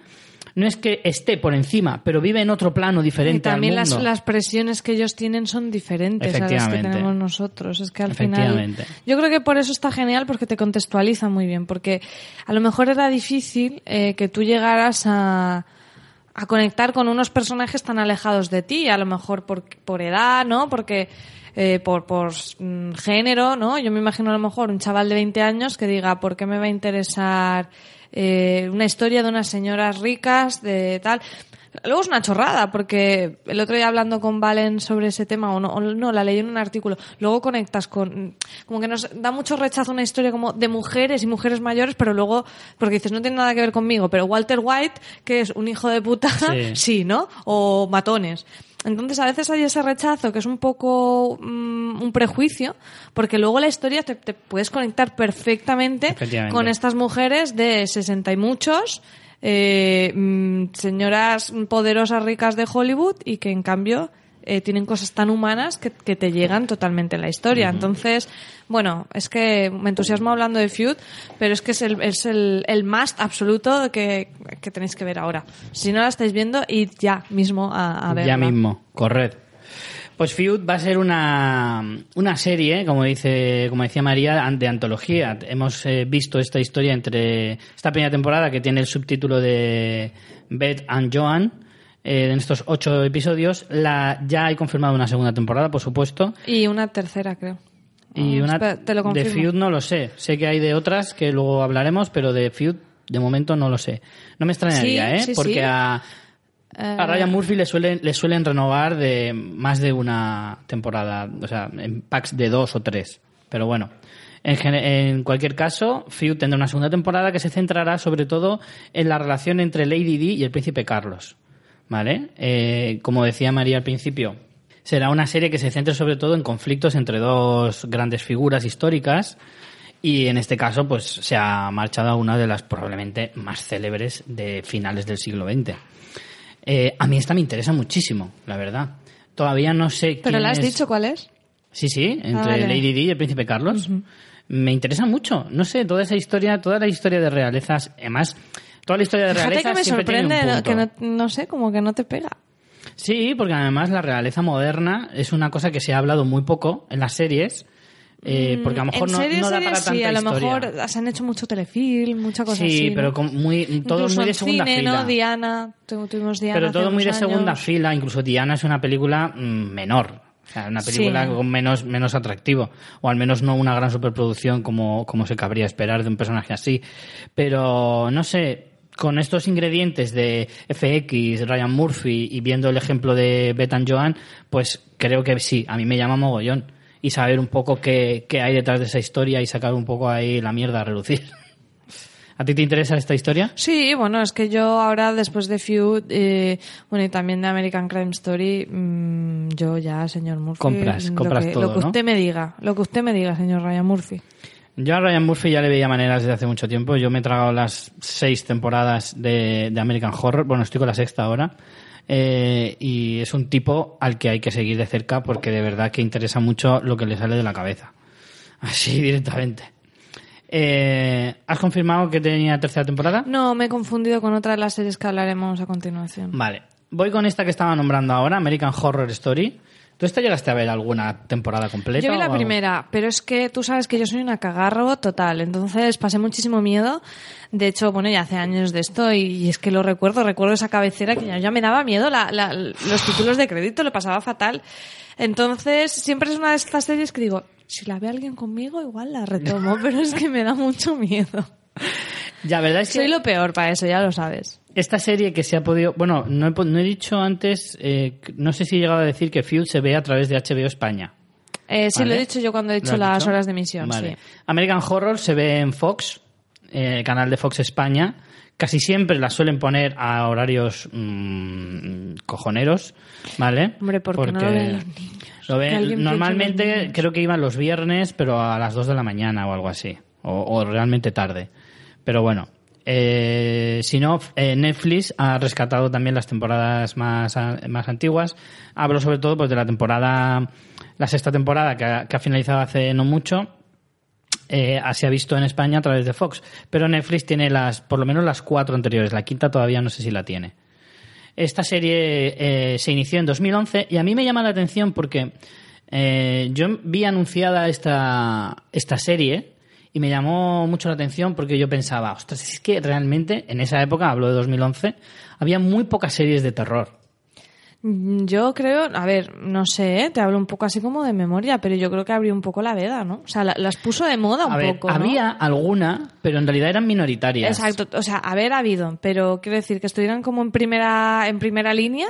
[SPEAKER 1] no es que esté por encima, pero vive en otro plano
[SPEAKER 2] Y
[SPEAKER 1] diferente
[SPEAKER 2] también
[SPEAKER 1] al
[SPEAKER 2] las,
[SPEAKER 1] mundo.
[SPEAKER 2] las presiones que ellos tienen son diferentes a las que tenemos nosotros. Es que al final. Yo creo que por eso está genial, porque te contextualiza muy bien. Porque a lo mejor era difícil eh, que tú llegaras a, a conectar con unos personajes tan alejados de ti, a lo mejor por, por edad, ¿no? Porque. eh, por, por mm, género, ¿no? Yo me imagino a lo mejor un chaval de 20 años que diga, ¿por qué me va a interesar eh, una historia de unas señoras ricas, de tal. Luego es una chorrada, porque el otro día hablando con Valen sobre ese tema, o no, o no, la leí en un artículo, luego conectas con, como que nos da mucho rechazo una historia como de mujeres y mujeres mayores, pero luego, porque dices, no tiene nada que ver conmigo, pero Walter White, que es un hijo de puta,
[SPEAKER 1] Sí.
[SPEAKER 2] sí, ¿no? O matones. Entonces a veces hay ese rechazo que es un poco mm, un prejuicio, porque luego la historia te, te puedes conectar perfectamente con estas mujeres de 60 y muchos, eh, mm, señoras poderosas ricas de Hollywood y que en cambio eh, tienen cosas tan humanas que, que te llegan totalmente en la historia. Entonces, bueno, es que me entusiasmo hablando de Feud, pero es que es el, es el, el must absoluto que, que tenéis que ver ahora. Si no la estáis viendo, id ya mismo a, a verla.
[SPEAKER 1] Ya mismo, corred. Pues Feud va a ser una, una serie, como dice, como decía María, de antología. Hemos eh, visto esta historia entre esta primera temporada que tiene el subtítulo de Beth and Joan. Eh, en estos ocho episodios, la, ya hay confirmado una segunda temporada, por supuesto.
[SPEAKER 2] Y una tercera, creo.
[SPEAKER 1] Y
[SPEAKER 2] Ah,
[SPEAKER 1] una
[SPEAKER 2] espera, te lo
[SPEAKER 1] de. Feud no lo sé. Sé que hay de otras que luego hablaremos, pero de Feud de momento no lo sé. No me extrañaría,
[SPEAKER 2] Sí,
[SPEAKER 1] ¿eh?
[SPEAKER 2] sí,
[SPEAKER 1] Porque
[SPEAKER 2] sí.
[SPEAKER 1] a
[SPEAKER 2] Eh,
[SPEAKER 1] a Ryan Murphy le suelen, le suelen renovar de más de una temporada, o sea, en packs de dos o tres. Pero bueno, en, en cualquier caso, Feud tendrá una segunda temporada que se centrará sobre todo en la relación entre Lady Di y el príncipe Carlos. ¿Vale? Eh, como decía María al principio, será una serie que se centre sobre todo en conflictos entre dos grandes figuras históricas. Y en este caso, pues se ha marchado a una de las probablemente más célebres de finales del siglo XX. Eh, a mí esta me interesa muchísimo, la verdad. Todavía no sé
[SPEAKER 2] ¿Pero la has
[SPEAKER 1] es-
[SPEAKER 2] dicho cuál es?
[SPEAKER 1] Sí, sí, entre
[SPEAKER 2] Ah, vale.
[SPEAKER 1] Lady Di y el Príncipe Carlos. Me interesa mucho. No sé, toda esa historia, toda la historia de realezas, además, toda la historia de
[SPEAKER 2] Fíjate
[SPEAKER 1] realezas
[SPEAKER 2] que me
[SPEAKER 1] siempre tiene un
[SPEAKER 2] sorprende,
[SPEAKER 1] punto.
[SPEAKER 2] que no, no sé, como que no te pega.
[SPEAKER 1] Sí, porque además la realeza moderna es una cosa que se ha hablado muy poco en las series, eh, porque a lo mejor no,
[SPEAKER 2] series,
[SPEAKER 1] no da
[SPEAKER 2] series,
[SPEAKER 1] para tanta
[SPEAKER 2] sí, a lo
[SPEAKER 1] historia.
[SPEAKER 2] mejor se han hecho mucho telefilm, mucha cosa
[SPEAKER 1] sí,
[SPEAKER 2] así.
[SPEAKER 1] pero
[SPEAKER 2] ¿no?
[SPEAKER 1] con muy, todo
[SPEAKER 2] Incluso
[SPEAKER 1] muy de segunda
[SPEAKER 2] cine,
[SPEAKER 1] fila.
[SPEAKER 2] ¿no? Diana, tu- tuvimos Diana.
[SPEAKER 1] pero todo muy de
[SPEAKER 2] unos
[SPEAKER 1] segunda
[SPEAKER 2] años.
[SPEAKER 1] fila. Incluso Diana es una película mm, menor. O sea, una película
[SPEAKER 2] Sí.
[SPEAKER 1] con menos, menos atractivo. O al menos no una gran superproducción como, como se cabría esperar de un personaje así. Pero, no sé, con estos ingredientes de FX, Ryan Murphy y viendo el ejemplo de Beth and Joan, pues creo que sí, a mí me llama mogollón. Y saber un poco qué, qué hay detrás de esa historia y sacar un poco ahí la mierda a relucir. ¿A ti te interesa esta historia?
[SPEAKER 2] Sí, bueno, es que yo ahora, después de Feud, eh, bueno, y también de American Crime Story, mm, yo ya, señor Murphy.
[SPEAKER 1] Compras,
[SPEAKER 2] lo
[SPEAKER 1] compras
[SPEAKER 2] que,
[SPEAKER 1] todo,
[SPEAKER 2] Lo que
[SPEAKER 1] ¿no?
[SPEAKER 2] usted me diga, lo que usted me diga, señor Ryan Murphy.
[SPEAKER 1] Yo a Ryan Murphy ya le veía maneras desde hace mucho tiempo. Yo me he tragado las seis temporadas de, de American Horror. Bueno, estoy con la sexta ahora. Eh, y es un tipo al que hay que seguir de cerca porque de verdad que interesa mucho lo que le sale de la cabeza. Así directamente. Eh, ¿Has confirmado que tenía tercera temporada?
[SPEAKER 2] No, me he confundido con otra de las series que hablaremos a continuación.
[SPEAKER 1] Vale. Voy con esta que estaba nombrando ahora, American Horror Story. ¿Tú esta llegaste a ver alguna temporada completa?
[SPEAKER 2] Yo vi la primera, pero es que tú sabes que yo soy una cagarro total, entonces pasé muchísimo miedo. De hecho, bueno, ya hace años de esto y, y es que lo recuerdo, recuerdo esa cabecera que ya, ya me daba miedo, la- la- los títulos de crédito lo pasaba fatal. Entonces, siempre es una de estas series que digo, si la ve alguien conmigo, igual la retomo, pero es que me da mucho miedo.
[SPEAKER 1] Ya, verdad es que...
[SPEAKER 2] Soy lo peor para eso, ya lo sabes.
[SPEAKER 1] Esta serie que se ha podido. Bueno, no he, po- no he dicho antes. eh, no sé si he llegado a decir que Feud se ve a través de HBO España.
[SPEAKER 2] Eh, sí,
[SPEAKER 1] ¿Vale?
[SPEAKER 2] lo he dicho yo cuando he
[SPEAKER 1] ¿Lo
[SPEAKER 2] dicho las
[SPEAKER 1] dicho?
[SPEAKER 2] horas de emisión,
[SPEAKER 1] Vale.
[SPEAKER 2] sí.
[SPEAKER 1] American Horror se ve en Fox, eh, canal de Fox España. Casi siempre la suelen poner a horarios mm, cojoneros, ¿vale?
[SPEAKER 2] Hombre, ¿por qué no lo ven los niños?
[SPEAKER 1] lo ven-
[SPEAKER 2] Que alguien piense en los
[SPEAKER 1] normalmente creo que iban los viernes, pero a las 2 de la mañana o algo así. O, o realmente tarde. Pero bueno. eh, si no, eh, Netflix ha rescatado también las temporadas más, más antiguas. Hablo sobre todo pues, de la temporada, la sexta temporada que ha, finalizado hace no mucho. Eh, se ha visto en España a través de Fox. Pero Netflix tiene las, por lo menos las cuatro anteriores. La quinta todavía no sé si la tiene. Esta serie eh, se inició en 2011 y a mí me llama la atención porque yo vi anunciada esta, esta serie y me llamó mucho la atención porque yo pensaba, ostras, es que realmente en esa época, hablo de 2011, había muy pocas series de terror.
[SPEAKER 2] Mm, Yo creo, a ver, no sé, ¿eh? te hablo un poco así como de memoria, pero yo creo que abrió un poco la veda, ¿no? O sea, la- las puso de moda un
[SPEAKER 1] A ver,
[SPEAKER 2] poco, ¿no?
[SPEAKER 1] había alguna, pero en realidad eran minoritarias.
[SPEAKER 2] Exacto, o sea, haber habido, pero quiero decir que estuvieran como en primera en primera línea.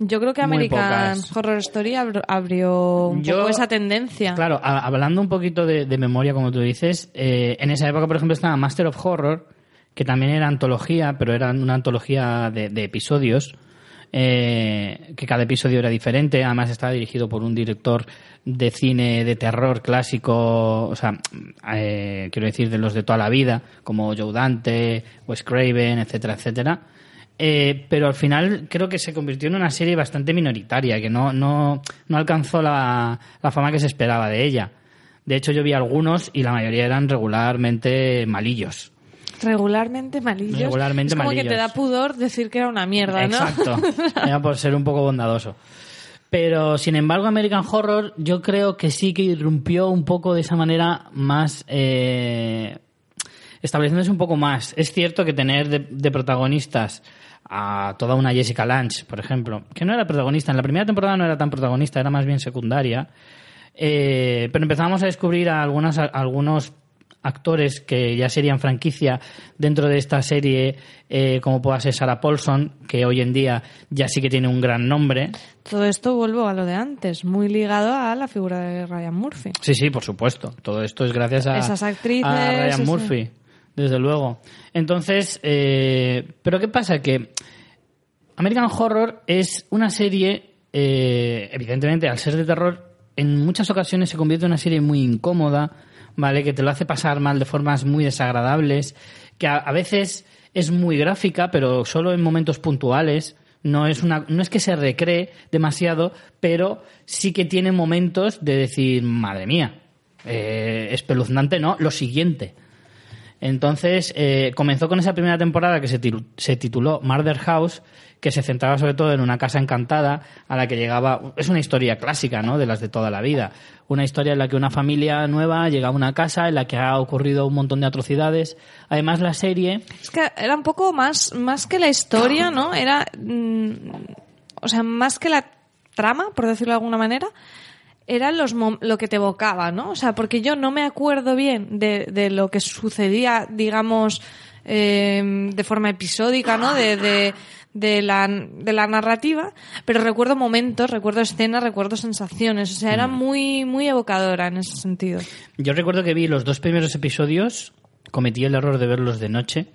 [SPEAKER 2] Yo creo que American. Horror Story abr- abrió un
[SPEAKER 1] Yo-
[SPEAKER 2] poco esa tendencia.
[SPEAKER 1] Claro, a- hablando un poquito de, de memoria, como tú dices, eh, en esa época, por ejemplo, estaba Master of Horror, que también era antología, pero era una antología de, de episodios, eh, que cada episodio era diferente, además estaba dirigido por un director de cine de terror clásico, o sea, eh, quiero decir, de los de toda la vida, como Joe Dante, Wes Craven, etcétera, etcétera. Eh, pero al final creo que se convirtió en una serie bastante minoritaria, que no, no, no alcanzó la, la fama que se esperaba de ella. De hecho, yo vi algunos y la mayoría eran regularmente malillos.
[SPEAKER 2] Regularmente malillos.
[SPEAKER 1] Regularmente
[SPEAKER 2] es como que
[SPEAKER 1] malillos.
[SPEAKER 2] te da pudor decir que era una mierda, ¿no?
[SPEAKER 1] Exacto. Era por ser un poco bondadoso. Pero, sin embargo, American Horror yo creo que sí que irrumpió un poco de esa manera más... eh, estableciéndose un poco más. Es cierto que tener de, de protagonistas a toda una Jessica Lange, por ejemplo, que no era protagonista, en la primera temporada no era tan protagonista, era más bien secundaria, eh, pero empezamos a descubrir a algunas, a algunos actores que ya serían franquicia dentro de esta serie, eh, como pueda ser Sarah Paulson, que hoy en día ya sí que tiene un gran nombre.
[SPEAKER 2] Todo esto vuelvo a lo de antes, muy ligado a la figura de Ryan Murphy.
[SPEAKER 1] Sí, sí, por supuesto. Todo esto es gracias a,
[SPEAKER 2] Esas actrices,
[SPEAKER 1] a Ryan Murphy, desde luego. Entonces, eh, pero ¿qué pasa? Que American Horror es una serie, eh, evidentemente, al ser de terror, en muchas ocasiones se convierte en una serie muy incómoda, ¿vale? Que te lo hace pasar mal de formas muy desagradables, que a, veces es muy gráfica, pero solo en momentos puntuales. No es, una, no es que se recree demasiado, pero sí que tiene momentos de decir, madre mía, eh, espeluznante, ¿no? Lo siguiente. Entonces, eh, comenzó con esa primera temporada que se, se tituló Murder House, que se centraba sobre todo en una casa encantada a la que llegaba. Es una historia clásica, ¿no? De las de toda la vida. Una historia en la que una familia nueva llega a una casa en la que ha ocurrido un montón de atrocidades. Además, la serie.
[SPEAKER 2] Es que era un poco más, más que la historia, ¿no? Era, mm, o sea, más que la trama, por decirlo de alguna manera, era los lo que te evocaba, ¿no? O sea, porque yo no me acuerdo bien de, de lo que sucedía, digamos, eh, de forma episódica, ¿no? De, de, de la, de la narrativa, pero recuerdo momentos, recuerdo escenas, recuerdo sensaciones, o sea, era muy, muy evocadora en ese sentido.
[SPEAKER 1] Yo recuerdo que vi los dos primeros episodios, cometí el error de verlos de noche,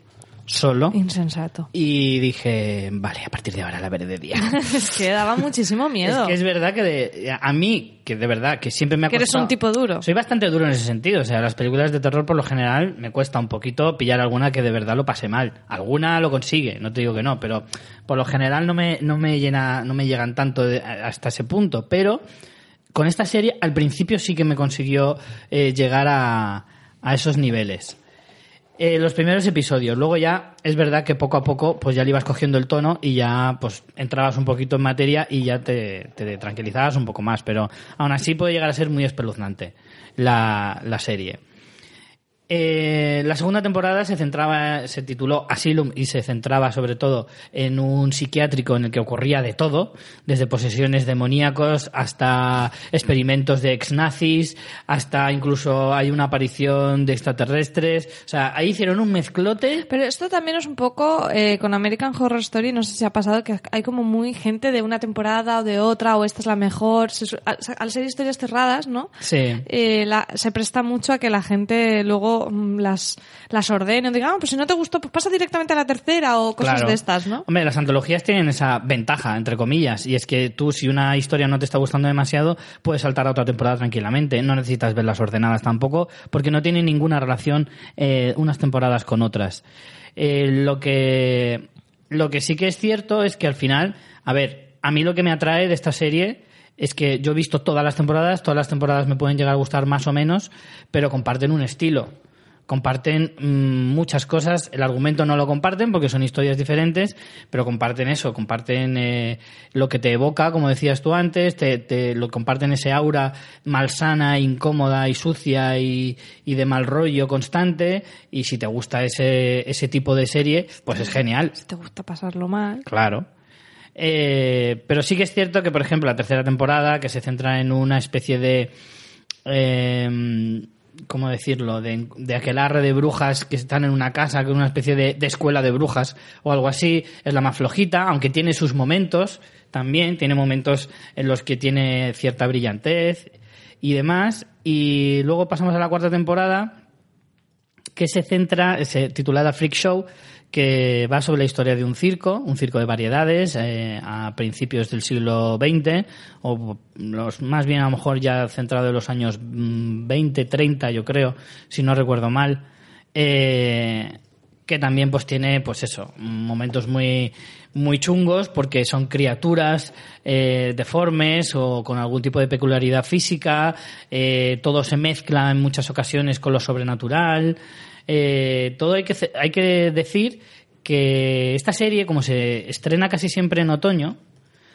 [SPEAKER 1] solo.
[SPEAKER 2] Insensato.
[SPEAKER 1] Y dije, vale, a partir de ahora la veré de día.
[SPEAKER 2] es que daba muchísimo miedo.
[SPEAKER 1] Es que es verdad que de- a mí, que de verdad, que siempre me ha
[SPEAKER 2] Que eres un tipo duro.
[SPEAKER 1] Soy bastante duro en ese sentido. O sea, las películas de terror por lo general me cuesta un poquito pillar alguna que de verdad lo pase mal. Alguna lo consigue, no te digo que no, pero por lo general no me, no me llena, no me llegan tanto de- hasta ese punto. Pero con esta serie al principio sí que me consiguió eh, llegar a, a esos niveles. Eh, los primeros episodios. Luego ya es verdad que poco a poco pues ya le ibas cogiendo el tono y ya pues entrabas un poquito en materia y ya te, te tranquilizabas un poco más. Pero aún así puede llegar a ser muy espeluznante la, la serie. Eh, la segunda temporada se centraba, se tituló Asylum y se centraba sobre todo en un psiquiátrico en el que ocurría de todo, desde posesiones demoníacos hasta experimentos de ex-nazis, hasta incluso hay una aparición de extraterrestres. O sea, ahí hicieron un mezclote.
[SPEAKER 2] Pero esto también es un poco eh, con American Horror Story, no sé si ha pasado que hay como muy gente de una temporada o de otra, o esta es la mejor. Al, al ser historias cerradas, ¿no?
[SPEAKER 1] Sí.
[SPEAKER 2] Eh, la- se presta mucho a que la gente luego mm, las, las ordene o diga, ah, pues si no te gustó, pues pasa directamente a la tercera o cosas
[SPEAKER 1] Claro.
[SPEAKER 2] de estas, ¿no?
[SPEAKER 1] Hombre, las antologías tienen esa ventaja, entre comillas, y es que tú, si una historia no te está gustando demasiado, puedes saltar a otra temporada tranquilamente. No necesitas verlas ordenadas tampoco, porque no tienen ninguna relación eh, unas temporadas con otras. Eh, lo que lo que sí que es cierto es que al final, a ver, a mí lo que me atrae de esta serie es que yo he visto todas las temporadas, todas las temporadas me pueden llegar a gustar más o menos, pero comparten un estilo comparten mm, muchas cosas. El argumento no lo comparten porque son historias diferentes, pero comparten eso, comparten eh, lo que te evoca, como decías tú antes, te, te- lo comparten ese aura malsana, incómoda y sucia y, y de mal rollo constante. Y si te gusta ese, ese tipo de serie, pues es genial.
[SPEAKER 2] Si te gusta pasarlo mal.
[SPEAKER 1] Claro. Eh, pero sí que es cierto que, por ejemplo, la tercera temporada, que se centra en una especie de... Eh, ¿Cómo decirlo? De, de aquelarre de brujas que están en una casa, que es una especie de, de escuela de brujas o algo así, es la más flojita, aunque tiene sus momentos también, tiene momentos en los que tiene cierta brillantez y demás. Y luego pasamos a la cuarta temporada, que se centra, titulada Freak Show, que va sobre la historia de un circo, un circo de variedades, eh, a principios del siglo XX, o los, más bien a lo mejor ya centrado en los años mm, 20, 30, yo creo, si no recuerdo mal, eh, que también pues tiene, pues eso, momentos muy, muy chungos porque son criaturas eh, deformes o con algún tipo de peculiaridad física, todo se mezcla en muchas ocasiones con lo sobrenatural, eh, todo hay que, hay que decir que esta serie, como se estrena casi siempre en otoño,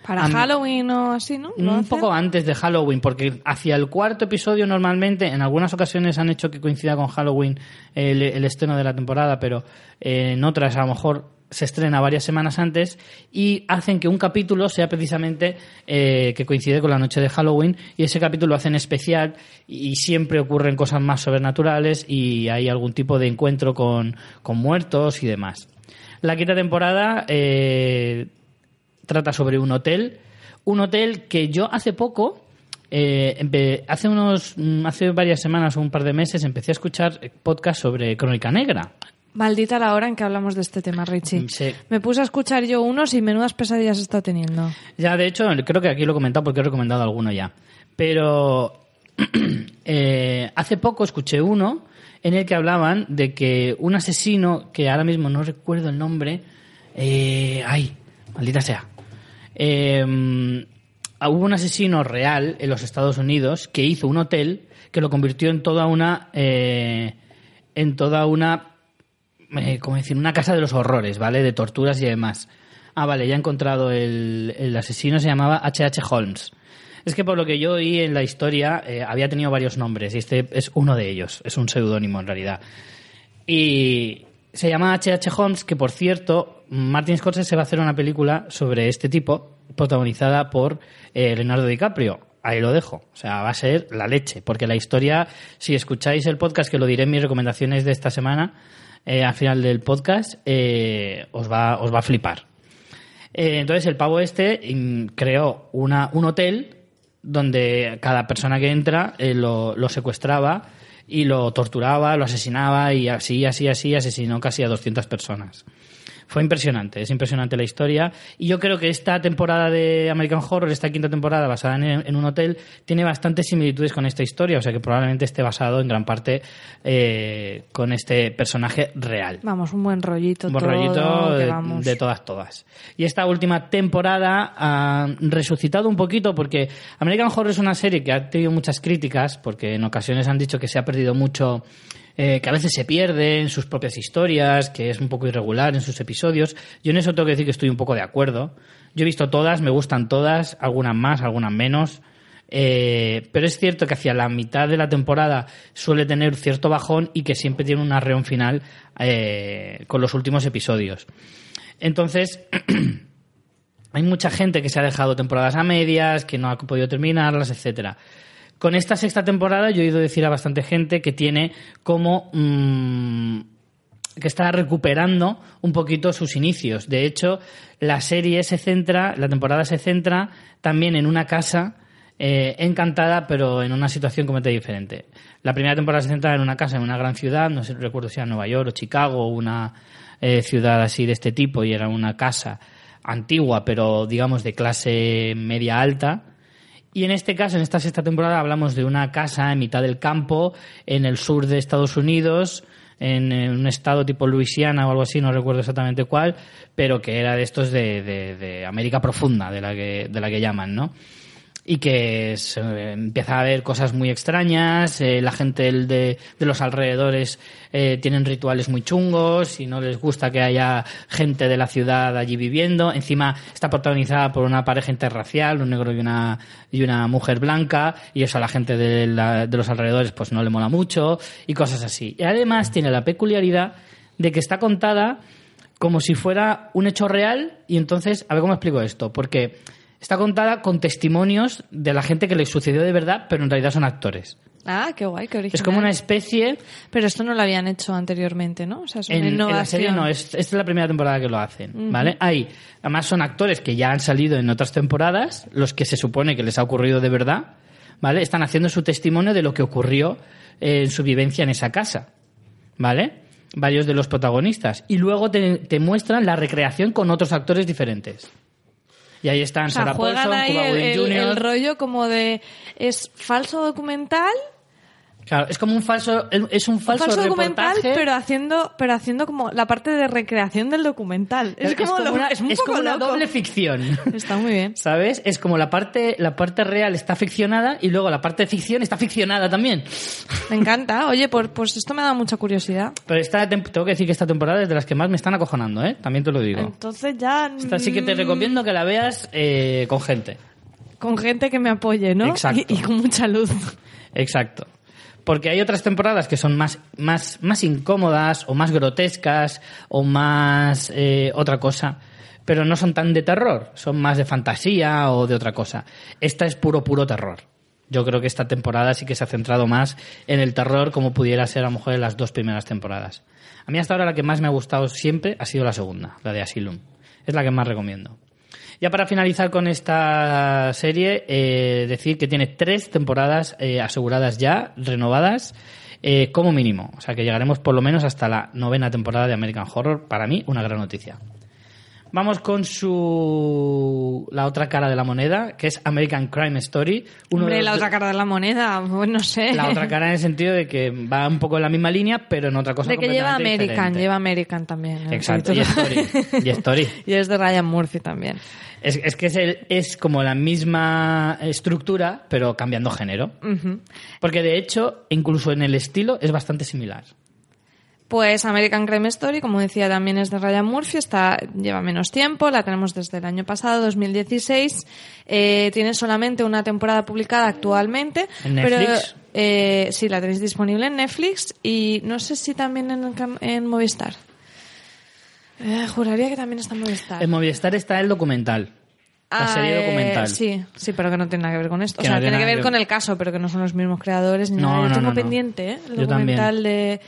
[SPEAKER 2] Para Halloween o así, ¿no? ¿Lo
[SPEAKER 1] un poco antes de Halloween, porque hacia el cuarto episodio normalmente, en algunas ocasiones han hecho que coincida con Halloween el, el estreno de la temporada, pero eh, en otras a lo mejor se estrena varias semanas antes y hacen que un capítulo sea precisamente eh, que coincide con la noche de Halloween y ese capítulo lo hacen especial y siempre ocurren cosas más sobrenaturales y hay algún tipo de encuentro con, con muertos y demás. La quinta temporada eh, trata sobre un hotel, un hotel que yo hace poco, eh, hace unos, mm, hace varias semanas o un par de meses empecé a escuchar podcast sobre Crónica Negra.
[SPEAKER 2] Maldita la hora en que hablamos de este tema, Richie.
[SPEAKER 1] Sí.
[SPEAKER 2] Me puse a escuchar yo unos y menudas pesadillas estado teniendo.
[SPEAKER 1] Ya, de hecho, creo que aquí lo he comentado porque he recomendado alguno ya. Pero eh, hace poco escuché uno en el que hablaban de que un asesino, que ahora mismo no recuerdo el nombre, eh, ay, maldita sea. Eh, hubo un asesino real en los Estados Unidos que hizo un hotel que lo convirtió en toda una eh, en toda una eh, ¿cómo decir? una casa de los horrores, ¿vale? De torturas y demás. Ah, vale, ya he encontrado el, el asesino, se llamaba H.H. Holmes. Es que por lo que yo oí en la historia, eh, había tenido varios nombres y este es uno de ellos, es un seudónimo en realidad. Y se llama H.H. Holmes, que por cierto, Martin Scorsese va a hacer una película sobre este tipo, protagonizada por eh, Leonardo DiCaprio. Ahí lo dejo. O sea, va a ser la leche. Porque la historia, si escucháis el podcast, que lo diré en mis recomendaciones de esta semana, eh, al final del podcast, eh, os, va, os va a flipar. Eh, entonces el pavo este mm, creó una, un hotel donde cada persona que entra eh, lo, lo secuestraba y lo torturaba, lo asesinaba y así, así, así asesinó casi a 200 personas. Fue impresionante, es impresionante la historia. Y yo creo que esta temporada de American Horror, esta quinta temporada basada en, en un hotel, tiene bastantes similitudes con esta historia. O sea que probablemente esté basado en gran parte eh, con este personaje real.
[SPEAKER 2] Vamos, un buen rollito.
[SPEAKER 1] Un buen
[SPEAKER 2] todo,
[SPEAKER 1] rollito
[SPEAKER 2] que
[SPEAKER 1] de,
[SPEAKER 2] vamos.
[SPEAKER 1] de todas, todas. Y esta última temporada ha resucitado un poquito porque American Horror es una serie que ha tenido muchas críticas porque en ocasiones han dicho que se ha perdido mucho, eh, que a veces se pierde en sus propias historias, que es un poco irregular en sus episodios. Yo en eso tengo que decir que estoy un poco de acuerdo. Yo he visto todas, me gustan todas, algunas más, algunas menos. Eh, pero es cierto que hacia la mitad de la temporada suele tener cierto bajón y que siempre tiene un arreón final eh, con los últimos episodios. Entonces, hay mucha gente que se ha dejado temporadas a medias, que no ha podido terminarlas, etcétera. Con esta sexta temporada yo he oído decir a bastante gente que tiene como mm, que está recuperando un poquito sus inicios. De hecho, la serie se centra, la temporada se centra también en una casa eh, encantada, pero en una situación completamente diferente. La primera temporada se centra en una casa en una gran ciudad, no sé, recuerdo si era Nueva York o Chicago, una eh, ciudad así de este tipo, y era una casa antigua, pero digamos de clase media alta. Y en este caso, en esta sexta temporada, hablamos de una casa en mitad del campo, en el sur de Estados Unidos, en, un estado tipo Luisiana o algo así, no recuerdo exactamente cuál, pero que era de estos de, de- de América profunda, de la que, de la que llaman, ¿no? Y que se empieza a ver cosas muy extrañas, eh, la gente de, de los alrededores eh, tienen rituales muy chungos y no les gusta que haya gente de la ciudad allí viviendo. Encima está protagonizada por una pareja interracial, un negro y una, y una mujer blanca, y eso a la gente de, la- de los alrededores pues no le mola mucho y cosas así. Y además tiene la peculiaridad de que está contada como si fuera un hecho real y entonces, a ver cómo explico esto, porque está contada con testimonios de la gente que le sucedió de verdad, pero en realidad son actores.
[SPEAKER 2] Ah, qué guay, qué original.
[SPEAKER 1] Es como una especie...
[SPEAKER 2] Pero esto no lo habían hecho anteriormente, ¿no? O sea, es una
[SPEAKER 1] En, en la serie no, es, esta es la primera temporada que lo hacen, ¿vale? Hay, además son actores que ya han salido en otras temporadas, los que se supone que les ha ocurrido de verdad, ¿vale? Están haciendo su testimonio de lo que ocurrió eh, en su vivencia en esa casa, ¿vale? Varios de los protagonistas. Y luego te, te muestran la recreación con otros actores diferentes. Y ahí están
[SPEAKER 2] O sea,
[SPEAKER 1] Sarah Paulson, Cuba
[SPEAKER 2] el-
[SPEAKER 1] Jr.
[SPEAKER 2] el rollo como de... ¿Es falso documental?
[SPEAKER 1] Claro, es como un falso, es un falso,
[SPEAKER 2] falso documental, pero haciendo, pero haciendo como la parte de recreación del documental. Es, como, lo-
[SPEAKER 1] una,
[SPEAKER 2] es un
[SPEAKER 1] es
[SPEAKER 2] poco
[SPEAKER 1] como una doble ficción.
[SPEAKER 2] Está muy bien.
[SPEAKER 1] ¿Sabes? Es como la parte, la parte real está ficcionada y luego la parte de ficción está ficcionada también.
[SPEAKER 2] Me encanta. Oye, por- pues esto me da mucha curiosidad.
[SPEAKER 1] Pero esta tengo que decir que esta temporada es de las que más me están acojonando, ¿eh? También te lo digo.
[SPEAKER 2] Entonces ya...
[SPEAKER 1] Esta sí que te
[SPEAKER 2] mm,
[SPEAKER 1] recomiendo que la veas eh, con gente.
[SPEAKER 2] Con gente que me apoye, ¿no?
[SPEAKER 1] Exacto.
[SPEAKER 2] Y, y con mucha luz.
[SPEAKER 1] Exacto. Porque hay otras temporadas que son más, más, más incómodas o más grotescas o más eh, otra cosa, pero no son tan de terror, son más de fantasía o de otra cosa. Esta es puro, puro terror. Yo creo que esta temporada sí que se ha centrado más en el terror como pudiera ser a lo mejor en las dos primeras temporadas. A mí hasta ahora la que más me ha gustado siempre ha sido la segunda, la de Asylum. Es la que más recomiendo. Ya para finalizar con esta serie, eh, decir que tiene tres temporadas eh, aseguradas ya, renovadas, eh, como mínimo. O sea que llegaremos por lo menos hasta la novena temporada de American Horror. Para mí, una gran noticia. Vamos con su la otra cara de la moneda, que es American Crime Story. Uno
[SPEAKER 2] Hombre,
[SPEAKER 1] de
[SPEAKER 2] la otra cara de la moneda, pues no sé.
[SPEAKER 1] la otra cara en el sentido de que va un poco en la misma línea, pero en otra cosa
[SPEAKER 2] de que lleva American,
[SPEAKER 1] diferente.
[SPEAKER 2] lleva American también. el
[SPEAKER 1] Exacto, y. Story. Y Story.
[SPEAKER 2] Y es de Ryan Murphy también.
[SPEAKER 1] Es, es que es, el- es como la misma estructura, pero cambiando género. Porque de hecho, incluso en el estilo, es bastante similar.
[SPEAKER 2] Pues American Crime Story, como decía, también es de Ryan Murphy, está, lleva menos tiempo, la tenemos desde el año pasado, 2016. Eh, tiene solamente una temporada publicada actualmente.
[SPEAKER 1] ¿En Netflix?
[SPEAKER 2] Pero, eh, sí, la tenéis disponible en Netflix y no sé si también en, en Movistar. Eh, juraría que también está en Movistar.
[SPEAKER 1] En Movistar está el documental. La
[SPEAKER 2] Ah,
[SPEAKER 1] serie
[SPEAKER 2] eh,
[SPEAKER 1] documental.
[SPEAKER 2] sí, sí, pero que no tiene nada que ver con esto. O sea,
[SPEAKER 1] no
[SPEAKER 2] tiene
[SPEAKER 1] tiene
[SPEAKER 2] que ver
[SPEAKER 1] que
[SPEAKER 2] con el caso, pero que no son los mismos creadores ni
[SPEAKER 1] No,
[SPEAKER 2] nada. Yo
[SPEAKER 1] no,
[SPEAKER 2] tengo pendiente, ¿eh? El
[SPEAKER 1] Yo
[SPEAKER 2] documental de,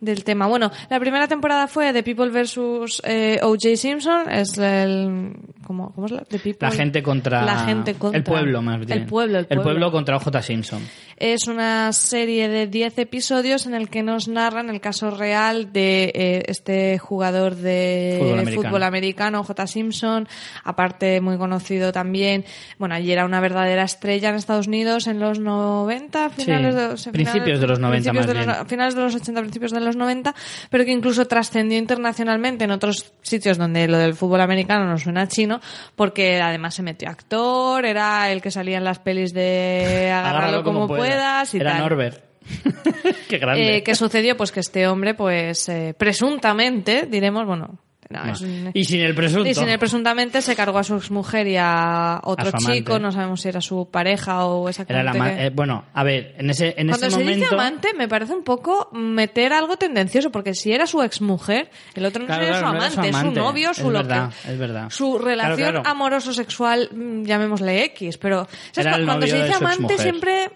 [SPEAKER 2] del tema. Bueno, la primera temporada fue The People vs. eh, O.J. Simpson. Es el... ¿Cómo, cómo es la? The People.
[SPEAKER 1] La gente contra...
[SPEAKER 2] La gente contra...
[SPEAKER 1] El pueblo, más bien.
[SPEAKER 2] El pueblo, el pueblo.
[SPEAKER 1] contra O.J. Simpson.
[SPEAKER 2] Es una serie de 10 episodios en el que nos narran el caso real de eh, este jugador de
[SPEAKER 1] Fútbol americano.
[SPEAKER 2] fútbol americano, J. Simpson, aparte muy conocido también. Bueno, allí era una verdadera estrella en Estados Unidos en los 90, finales de los,
[SPEAKER 1] principios de los 90
[SPEAKER 2] principios
[SPEAKER 1] más
[SPEAKER 2] de los
[SPEAKER 1] bien.
[SPEAKER 2] finales de los 80, principios de los 90, pero que incluso trascendió internacionalmente en otros sitios donde lo del fútbol americano no suena chino, porque además se metió actor, era el que salía en las pelis de agárralo, como, puedas y
[SPEAKER 1] Era
[SPEAKER 2] tal.
[SPEAKER 1] Norbert. Qué grande.
[SPEAKER 2] Eh, ¿Qué sucedió? Pues que este hombre, pues eh, presuntamente, diremos, bueno, no, es un-
[SPEAKER 1] Y sin el presunto.
[SPEAKER 2] y sin el presuntamente se cargó a su exmujer y a otro
[SPEAKER 1] A amante.
[SPEAKER 2] chico, no sabemos si era su pareja o
[SPEAKER 1] Era
[SPEAKER 2] exactamente.
[SPEAKER 1] la
[SPEAKER 2] qué.
[SPEAKER 1] eh, bueno, a ver, en ese, en
[SPEAKER 2] Cuando
[SPEAKER 1] ese
[SPEAKER 2] se
[SPEAKER 1] momento...
[SPEAKER 2] dice amante, me parece un poco meter algo tendencioso, porque si era su exmujer, el otro no
[SPEAKER 1] Claro,
[SPEAKER 2] su
[SPEAKER 1] no era
[SPEAKER 2] amante,
[SPEAKER 1] su
[SPEAKER 2] es su
[SPEAKER 1] amante.
[SPEAKER 2] novio, su
[SPEAKER 1] Es verdad, es verdad.
[SPEAKER 2] Su relación
[SPEAKER 1] Claro,
[SPEAKER 2] amoroso-sexual, mm, llamémosle X, pero.
[SPEAKER 1] Era
[SPEAKER 2] cuando se dice amante siempre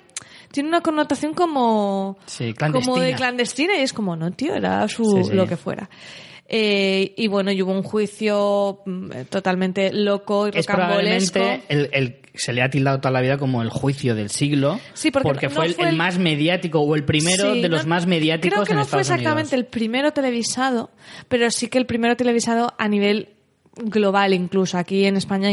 [SPEAKER 2] tiene una connotación como
[SPEAKER 1] Sí,
[SPEAKER 2] como de
[SPEAKER 1] clandestina.
[SPEAKER 2] clandestina y es como no tío era su
[SPEAKER 1] Sí, sí.
[SPEAKER 2] lo que fuera Eh, y bueno y hubo un juicio mm, totalmente loco y
[SPEAKER 1] es probablemente el, el- se le ha tildado toda la vida como el juicio del siglo
[SPEAKER 2] Sí, porque no
[SPEAKER 1] fue, el,
[SPEAKER 2] fue
[SPEAKER 1] el más mediático o el primero
[SPEAKER 2] Sí,
[SPEAKER 1] de los
[SPEAKER 2] no-
[SPEAKER 1] más mediáticos
[SPEAKER 2] Creo que
[SPEAKER 1] en
[SPEAKER 2] no fue
[SPEAKER 1] Estados
[SPEAKER 2] exactamente
[SPEAKER 1] Unidos.
[SPEAKER 2] el primero televisado, pero sí que el primero televisado a nivel global incluso. Aquí en España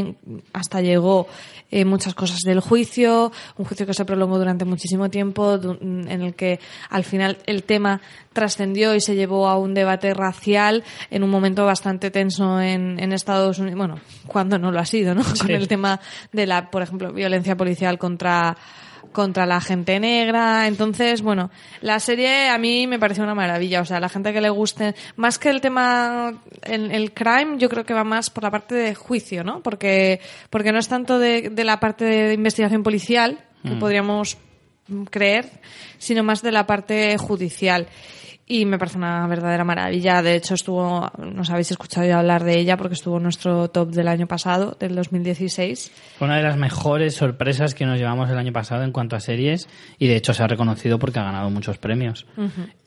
[SPEAKER 2] hasta llegó eh, muchas cosas del juicio, un juicio que se prolongó durante muchísimo tiempo, du- en el que al final el tema trascendió y se llevó a un debate racial en un momento bastante tenso en, en Estados Unidos. Bueno, cuando no lo ha sido, ¿no? Con
[SPEAKER 1] Sí.
[SPEAKER 2] el tema de la, por ejemplo, violencia policial contra contra la gente negra. Entonces, bueno, la serie a mí me pareció una maravilla. O sea, la gente que le guste, más que el tema, el, el crime, yo creo que va más por la parte de juicio, ¿no? Porque, porque no es tanto de, de la parte de investigación policial, que podríamos creer, sino más de la parte judicial. Y me parece una verdadera maravilla. De hecho, estuvo, nos habéis escuchado ya hablar de ella porque estuvo en nuestro top del año pasado, del 2016.
[SPEAKER 1] Fue una de las mejores sorpresas que nos llevamos el año pasado en cuanto a series y de hecho se ha reconocido porque ha ganado muchos premios.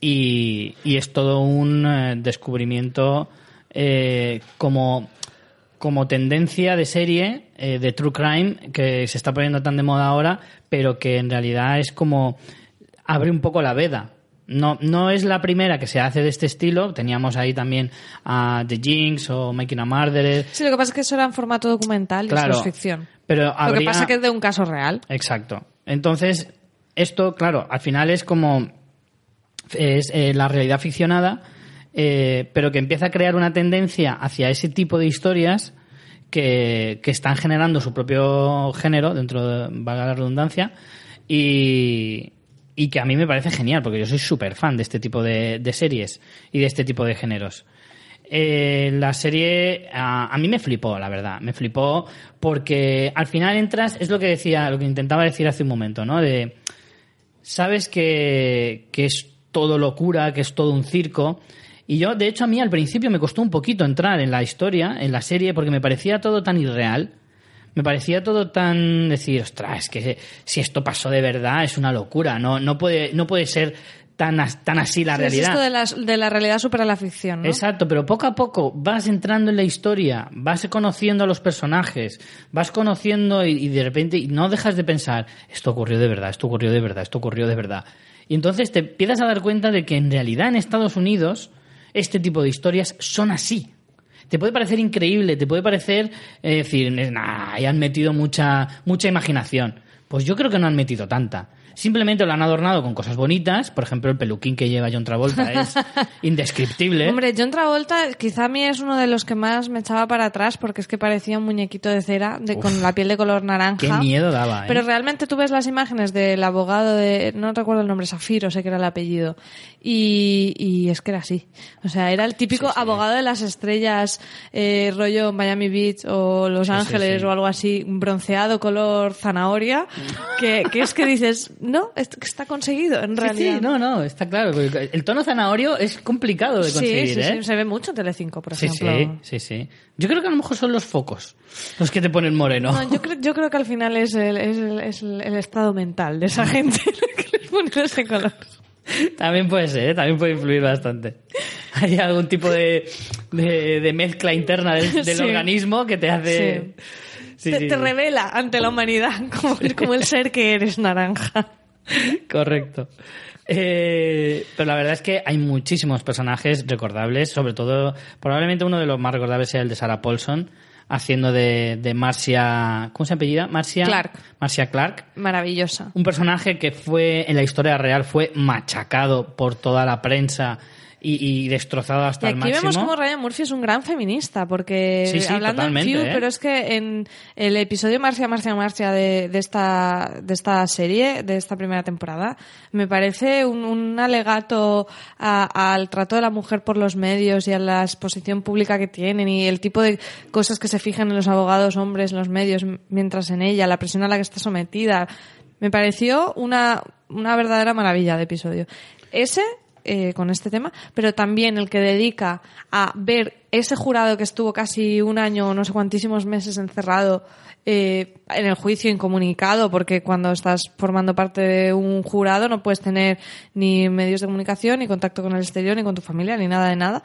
[SPEAKER 1] y, y, es todo un eh, descubrimiento eh, como, como tendencia de serie eh, de True Crime que se está poniendo tan de moda ahora, pero que en realidad es como abre un poco la veda no, no es la primera que se hace de este estilo. Teníamos ahí también a The Jinx o Making a Murderer.
[SPEAKER 2] Sí, lo que pasa es que eso era en formato documental y
[SPEAKER 1] Claro,
[SPEAKER 2] eso es ficción.
[SPEAKER 1] Pero
[SPEAKER 2] Lo que pasa es que es de un caso real.
[SPEAKER 1] Exacto. Entonces, esto, claro, al final es como es eh, la realidad ficcionada, eh, pero que empieza a crear una tendencia hacia ese tipo de historias que, que están generando su propio género, dentro de, valga la redundancia, y, y que a mí me parece genial, porque yo soy súper fan de este tipo de, series y de este tipo de géneros. Eh, la serie a, a mí me flipó, la verdad. Me flipó porque al final entras, es lo que decía, lo que intentaba decir hace un momento, ¿no? De sabes que, que es todo locura, que es todo un circo. Y yo, de hecho, a mí al principio me costó un poquito entrar en la historia, en la serie, porque me parecía todo tan irreal. Me parecía todo tan decir, ostras, es que si esto pasó de verdad es una locura. No, no puede, no puede ser tan, as- tan así la
[SPEAKER 2] Sí, es
[SPEAKER 1] realidad.
[SPEAKER 2] esto de la, de la realidad supera la ficción, ¿no?
[SPEAKER 1] Exacto, pero poco a poco vas entrando en la historia, vas conociendo a los personajes, vas conociendo y, y de repente y no dejas de pensar, esto ocurrió de verdad, esto ocurrió de verdad, esto ocurrió de verdad. Y entonces te empiezas a dar cuenta de que en realidad en Estados Unidos este tipo de historias son así. Te puede parecer increíble, te puede parecer eh, decir, nah, han metido mucha, mucha imaginación. Pues yo creo que no han metido tanta. Simplemente lo han adornado con cosas bonitas. Por ejemplo, el peluquín que lleva John Travolta es indescriptible.
[SPEAKER 2] Hombre, John Travolta quizá a mí es uno de los que más me echaba para atrás porque es que parecía un muñequito de cera de, con la piel de color naranja.
[SPEAKER 1] Qué miedo daba, ¿eh?
[SPEAKER 2] Pero realmente tú ves las imágenes del abogado de, no recuerdo el nombre, Zafiro, sé que era el apellido, y, y es que era así. O sea, era el típico abogado de las estrellas, eh, rollo Miami Beach o Los
[SPEAKER 1] Sí,
[SPEAKER 2] Ángeles o algo así, bronceado color zanahoria, que, que es que dices, no, está conseguido en
[SPEAKER 1] Sí,
[SPEAKER 2] realidad.
[SPEAKER 1] sí, no, no, está claro. El tono zanahorio es complicado de conseguir,
[SPEAKER 2] sí, sí,
[SPEAKER 1] ¿eh?
[SPEAKER 2] sí, se ve mucho en Telecinco, por ejemplo.
[SPEAKER 1] sí, sí, sí. Yo creo que a lo mejor son los focos los que te ponen moreno.
[SPEAKER 2] No, yo, creo, yo creo que al final es el, es el, es el- el estado mental de esa gente que les pone ese color.
[SPEAKER 1] También puede ser, ¿eh? también puede influir bastante. Hay algún tipo de, de, de mezcla interna del, del
[SPEAKER 2] Sí.
[SPEAKER 1] organismo que te hace... Sí,
[SPEAKER 2] te,
[SPEAKER 1] sí,
[SPEAKER 2] te revela ante la humanidad como, como el ser que eres naranja.
[SPEAKER 1] Correcto. Eh, pero la verdad es que hay muchísimos personajes recordables, sobre todo, probablemente uno de los más recordables sea el de Sarah Paulson, haciendo de, de Marcia... ¿Cómo se apellida? Marcia
[SPEAKER 2] Clark.
[SPEAKER 1] Marcia Clark.
[SPEAKER 2] Maravillosa.
[SPEAKER 1] Un personaje que fue, en la historia real, fue machacado por toda la prensa y, y destrozado hasta
[SPEAKER 2] Y
[SPEAKER 1] el
[SPEAKER 2] aquí
[SPEAKER 1] máximo.
[SPEAKER 2] vemos como Ryan Murphy es un gran feminista, porque
[SPEAKER 1] Sí, sí,
[SPEAKER 2] hablando en Feud,
[SPEAKER 1] ¿eh?
[SPEAKER 2] pero es que en el episodio Marcia, Marcia, Marcia de, de, esta, de esta serie, de esta primera temporada, me parece un, un alegato a- al trato de la mujer por los medios y a la exposición pública que tienen y el tipo de cosas que se fijan en los abogados hombres en los medios mientras en ella, la presión a la que está sometida. Me pareció una, una verdadera maravilla de episodio. Ese eh, con este tema, pero también el que dedica a ver ese jurado que estuvo casi un año o no sé cuantísimos meses encerrado eh, en el juicio incomunicado, porque cuando estás formando parte de un jurado no puedes tener ni medios de comunicación, ni contacto con el exterior, ni con tu familia, ni nada de nada.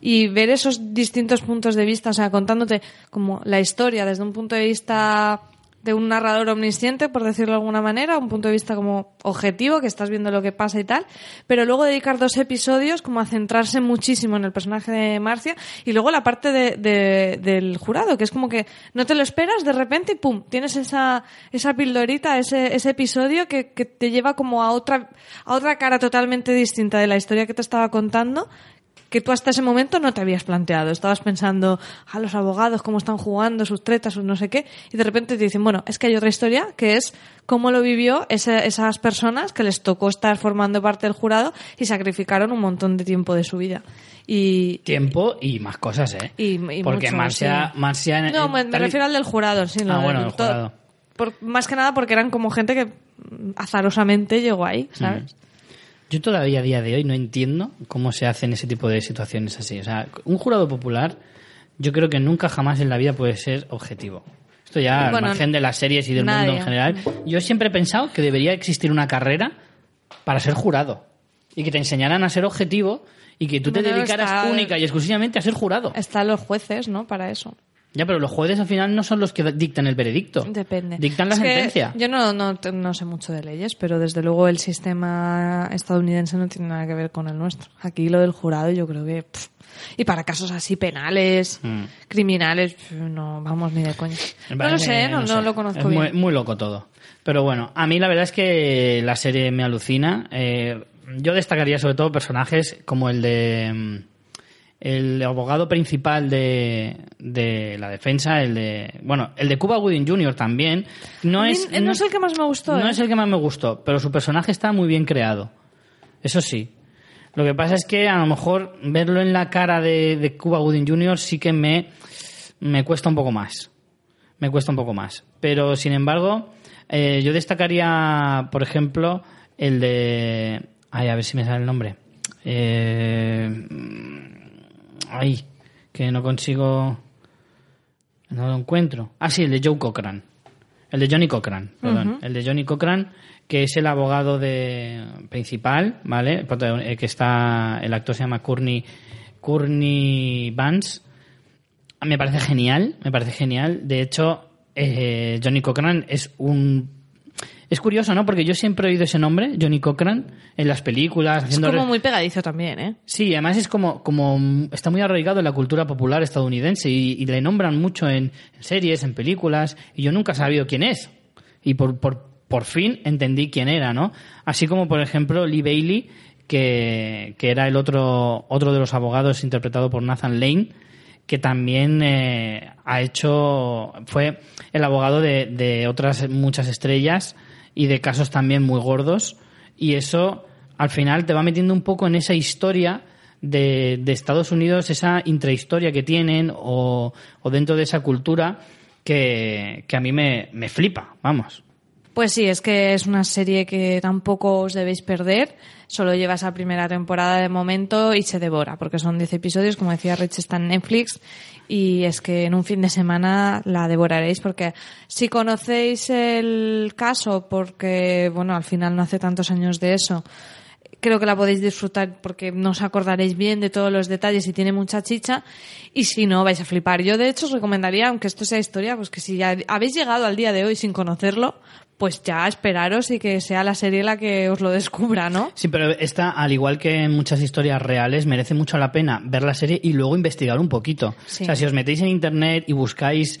[SPEAKER 2] Y ver esos distintos puntos de vista, o sea, contándote como la historia desde un punto de vista de un narrador omnisciente, por decirlo de alguna manera, un punto de vista como objetivo, que estás viendo lo que pasa y tal, pero luego dedicar dos episodios como a centrarse muchísimo en el personaje de Marcia y luego la parte de, de- del jurado, que es como que no te lo esperas de repente y pum, tienes esa, esa pildorita, ese, ese episodio que, que te lleva como a otra, a otra cara totalmente distinta de la historia que te estaba contando que tú hasta ese momento no te habías planteado. Estabas pensando, a los abogados, cómo están jugando, sus tretas, sus no sé qué, y de repente te dicen, bueno, es que hay otra historia que es cómo lo vivió esas personas que les tocó estar formando parte del jurado y sacrificaron un montón de tiempo de su vida. Y,
[SPEAKER 1] Tiempo y más cosas, ¿eh?
[SPEAKER 2] y, y
[SPEAKER 1] Porque
[SPEAKER 2] mucho,
[SPEAKER 1] Marcia,
[SPEAKER 2] sí.
[SPEAKER 1] Marcia en-
[SPEAKER 2] No, me, me
[SPEAKER 1] tal y-
[SPEAKER 2] refiero al del jurado, sí. lo
[SPEAKER 1] Ah,
[SPEAKER 2] del
[SPEAKER 1] bueno,
[SPEAKER 2] todo-
[SPEAKER 1] jurado.
[SPEAKER 2] por- más que nada porque eran como gente que mm, azarosamente llegó ahí, ¿sabes?
[SPEAKER 1] Yo todavía a día de hoy no entiendo cómo se hacen ese tipo de situaciones así. O sea, un jurado popular, yo creo que nunca jamás en la vida puede ser objetivo. Esto ya al margen de las series y del mundo en general. Yo siempre he pensado que debería existir una carrera para ser jurado. Y que te enseñaran a ser objetivo y que tú te dedicaras única y exclusivamente a ser jurado.
[SPEAKER 2] Están los jueces, ¿no? Para eso.
[SPEAKER 1] Ya, pero los jueces al final no son los que dictan el veredicto.
[SPEAKER 2] Depende.
[SPEAKER 1] Dictan la
[SPEAKER 2] Es
[SPEAKER 1] sentencia.
[SPEAKER 2] Yo no, no, no sé mucho de leyes, pero desde luego el sistema estadounidense no tiene nada que ver con el nuestro. Aquí lo del jurado yo creo que... pff, y para casos así penales,
[SPEAKER 1] Mm.
[SPEAKER 2] criminales, pff, no vamos ni de coña. No lo sé, no, no
[SPEAKER 1] sé.
[SPEAKER 2] lo conozco
[SPEAKER 1] es
[SPEAKER 2] bien.
[SPEAKER 1] Muy, muy loco todo. Pero bueno, a mí la verdad es que la serie me alucina. Eh, yo destacaría sobre todo personajes como el de mm, el abogado principal de, de la defensa, el de bueno, el de Cuba Gooding Jr. también. No es
[SPEAKER 2] no es el que más me gustó.
[SPEAKER 1] no
[SPEAKER 2] ¿eh?
[SPEAKER 1] es el que más me gustó, pero su personaje está muy bien creado. Eso sí. Lo que pasa es que a lo mejor verlo en la cara de, de Cuba Gooding Jr. sí que me, me cuesta un poco más. Me cuesta un poco más. Pero, sin embargo, eh, yo destacaría, por ejemplo, el de... Ay, a ver si me sale el nombre. Eh, ay, que no consigo... No lo encuentro. Ah, sí, el de Joe Cochran. El de Johnny Cochran, perdón. El de Johnny Cochran, que es el abogado de principal, ¿vale? Que está. El actor se llama Courtney, Courtney Vance. Me parece genial, me parece genial. De hecho, eh, Johnny Cochran es un. Es curioso, ¿no? Porque yo siempre he oído ese nombre, Johnny Cochran, en las películas.
[SPEAKER 2] Es
[SPEAKER 1] haciendo
[SPEAKER 2] como
[SPEAKER 1] re-
[SPEAKER 2] muy pegadizo también, ¿eh?
[SPEAKER 1] Sí, además es como, como está muy arraigado en la cultura popular estadounidense y, y le nombran mucho en, en series, en películas, y yo nunca he sabido quién es. Y por, por, por fin entendí quién era, ¿no? Así como, por ejemplo, Lee Bailey, que, que era el otro, otro de los abogados interpretado por Nathan Lane, que también eh, ha hecho, fue el abogado de, de otras muchas estrellas y de casos también muy gordos. Y eso al final te va metiendo un poco en esa historia de, de Estados Unidos, esa intrahistoria que tienen o, o dentro de esa cultura que, que a mí me, me flipa, vamos.
[SPEAKER 2] Pues sí, es que es una serie que tampoco os debéis perder. Solo lleva esa primera temporada de momento y se devora, porque son 10 episodios, como decía Rich, está en Netflix. Y es que en un fin de semana la devoraréis, porque si conocéis el caso, porque, bueno, al final no hace tantos años de eso, creo que la podéis disfrutar porque no os acordaréis bien de todos los detalles y tiene mucha chicha. Y si no, vais a flipar. Yo, de hecho, os recomendaría, aunque esto sea historia, pues que si ya habéis llegado al día de hoy sin conocerlo, pues ya esperaros y que sea la serie la que os lo descubra, ¿no?
[SPEAKER 1] Sí, pero esta, al igual que en muchas historias reales, merece mucho la pena ver la serie y luego investigar un poquito.
[SPEAKER 2] Sí.
[SPEAKER 1] O sea, si os metéis en internet y buscáis,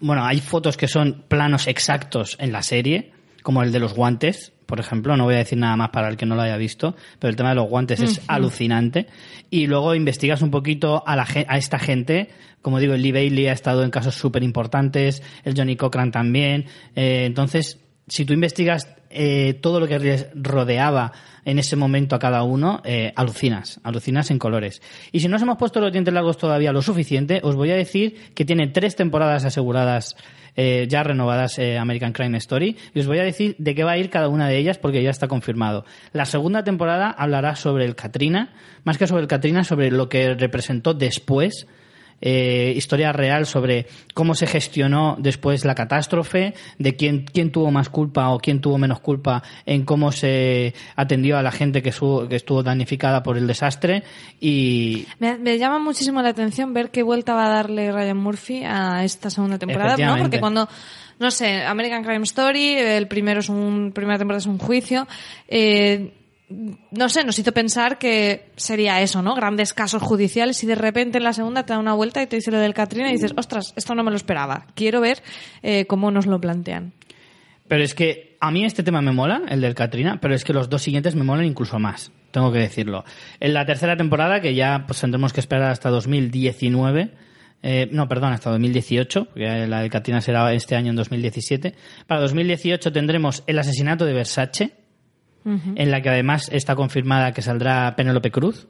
[SPEAKER 1] bueno, hay fotos que son planos exactos en la serie, como el de los guantes, por ejemplo, no voy a decir nada más para el que no lo haya visto, pero el tema de los guantes es alucinante. Y luego investigas un poquito a, la, a esta gente, como digo, el Lee Bailey ha estado en casos súper importantes, el Johnny Cochran también, eh, entonces si tú investigas eh, todo lo que les rodeaba en ese momento a cada uno, eh, alucinas, alucinas en colores. Y si no os hemos puesto los dientes largos todavía lo suficiente, os voy a decir que tiene tres temporadas aseguradas, eh, ya renovadas eh, American Crime Story, y os voy a decir de qué va a ir cada una de ellas porque ya está confirmado. La segunda temporada hablará sobre el Katrina, más que sobre el Katrina, sobre lo que representó después eh, historia real sobre cómo se gestionó después la catástrofe, de quién, quién tuvo más culpa o quién tuvo menos culpa en cómo se atendió a la gente que, su- que estuvo damnificada por el desastre y
[SPEAKER 2] Me, me llama muchísimo la atención ver qué vuelta va a darle Ryan Murphy a esta segunda temporada, ¿no? Porque cuando, no sé, American Crime Story, el primero es un, primera temporada es un juicio, eh, no sé, nos hizo pensar que sería eso, ¿no? Grandes casos judiciales y de repente en la segunda te da una vuelta y te dice lo del Katrina y dices, ostras, esto no me lo esperaba. Quiero ver eh, cómo nos lo plantean.
[SPEAKER 1] Pero es que a mí este tema me mola, el del Katrina, pero es que los dos siguientes me molan incluso más, tengo que decirlo. En la tercera temporada, que ya pues tendremos que esperar hasta 2019, eh, no, perdón, hasta 2018, porque la del Katrina será este año en 2017. Para 2018 tendremos el asesinato de Versace, en la que además está confirmada que saldrá Penélope Cruz,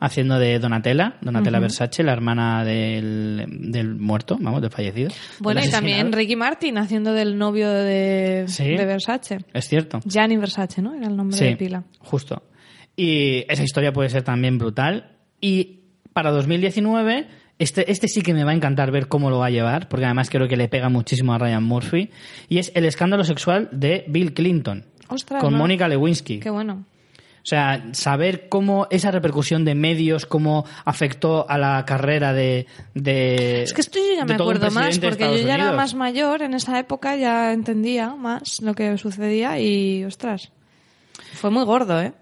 [SPEAKER 1] haciendo de Donatella, Donatella Versace, la hermana del, del muerto, vamos, del fallecido.
[SPEAKER 2] Bueno,
[SPEAKER 1] del
[SPEAKER 2] y también. Ricky Martin haciendo del novio de,
[SPEAKER 1] Sí.
[SPEAKER 2] de Versace.
[SPEAKER 1] Es cierto.
[SPEAKER 2] Gianni Versace, ¿no? Era el nombre
[SPEAKER 1] Sí,
[SPEAKER 2] de pila.
[SPEAKER 1] justo. Y esa historia puede ser también brutal. Y para 2019, este, este sí que me va a encantar ver cómo lo va a llevar, porque además creo que le pega muchísimo a Ryan Murphy. Y es el escándalo sexual de Bill Clinton.
[SPEAKER 2] Ostras,
[SPEAKER 1] con
[SPEAKER 2] no.
[SPEAKER 1] Mónica Lewinsky.
[SPEAKER 2] Qué bueno.
[SPEAKER 1] O sea, saber cómo esa repercusión de medios, cómo afectó a la carrera de. de
[SPEAKER 2] Es que esto yo ya me acuerdo más, porque yo ya era más mayor en esa época, ya entendía más lo que sucedía y, ostras, fue muy gordo, ¿eh?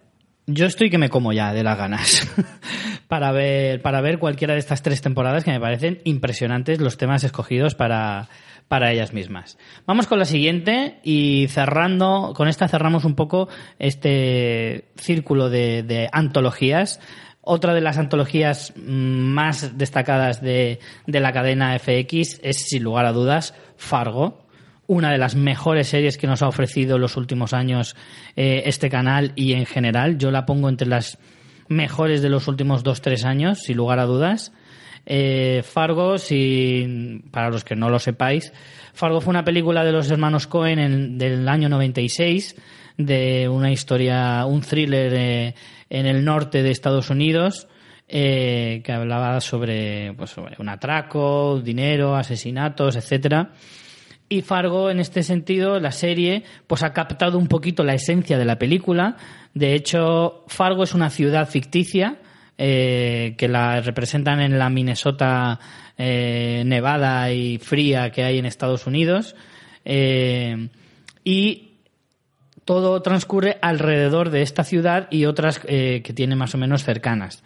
[SPEAKER 1] Yo estoy que me como ya de las ganas para ver para ver cualquiera de estas tres temporadas que me parecen impresionantes los temas escogidos para para ellas mismas. Vamos con la siguiente y cerrando con esta cerramos un poco este círculo de, antologías. Otra de las antologías mm, más destacadas de, la cadena FX es, sin lugar a dudas, Fargo una de las mejores series que nos ha ofrecido los últimos años eh, este canal y en general. Yo la pongo entre las mejores de los últimos dos, tres años, sin lugar a dudas. Eh, Fargo, si, para los que no lo sepáis, Fargo fue una película de los hermanos Cohen en- del año 96, de una historia, un thriller eh, en el norte de Estados Unidos, eh, que hablaba sobre, pues, un atraco, dinero, asesinatos, etcétera. Y Fargo, en este sentido, la serie, pues ha captado un poquito la esencia de la película. De hecho, Fargo es una ciudad ficticia eh, que la representan en la Minnesota eh, nevada y fría que hay en Estados Unidos. Eh, y todo transcurre alrededor de esta ciudad y otras eh, que tiene más o menos cercanas.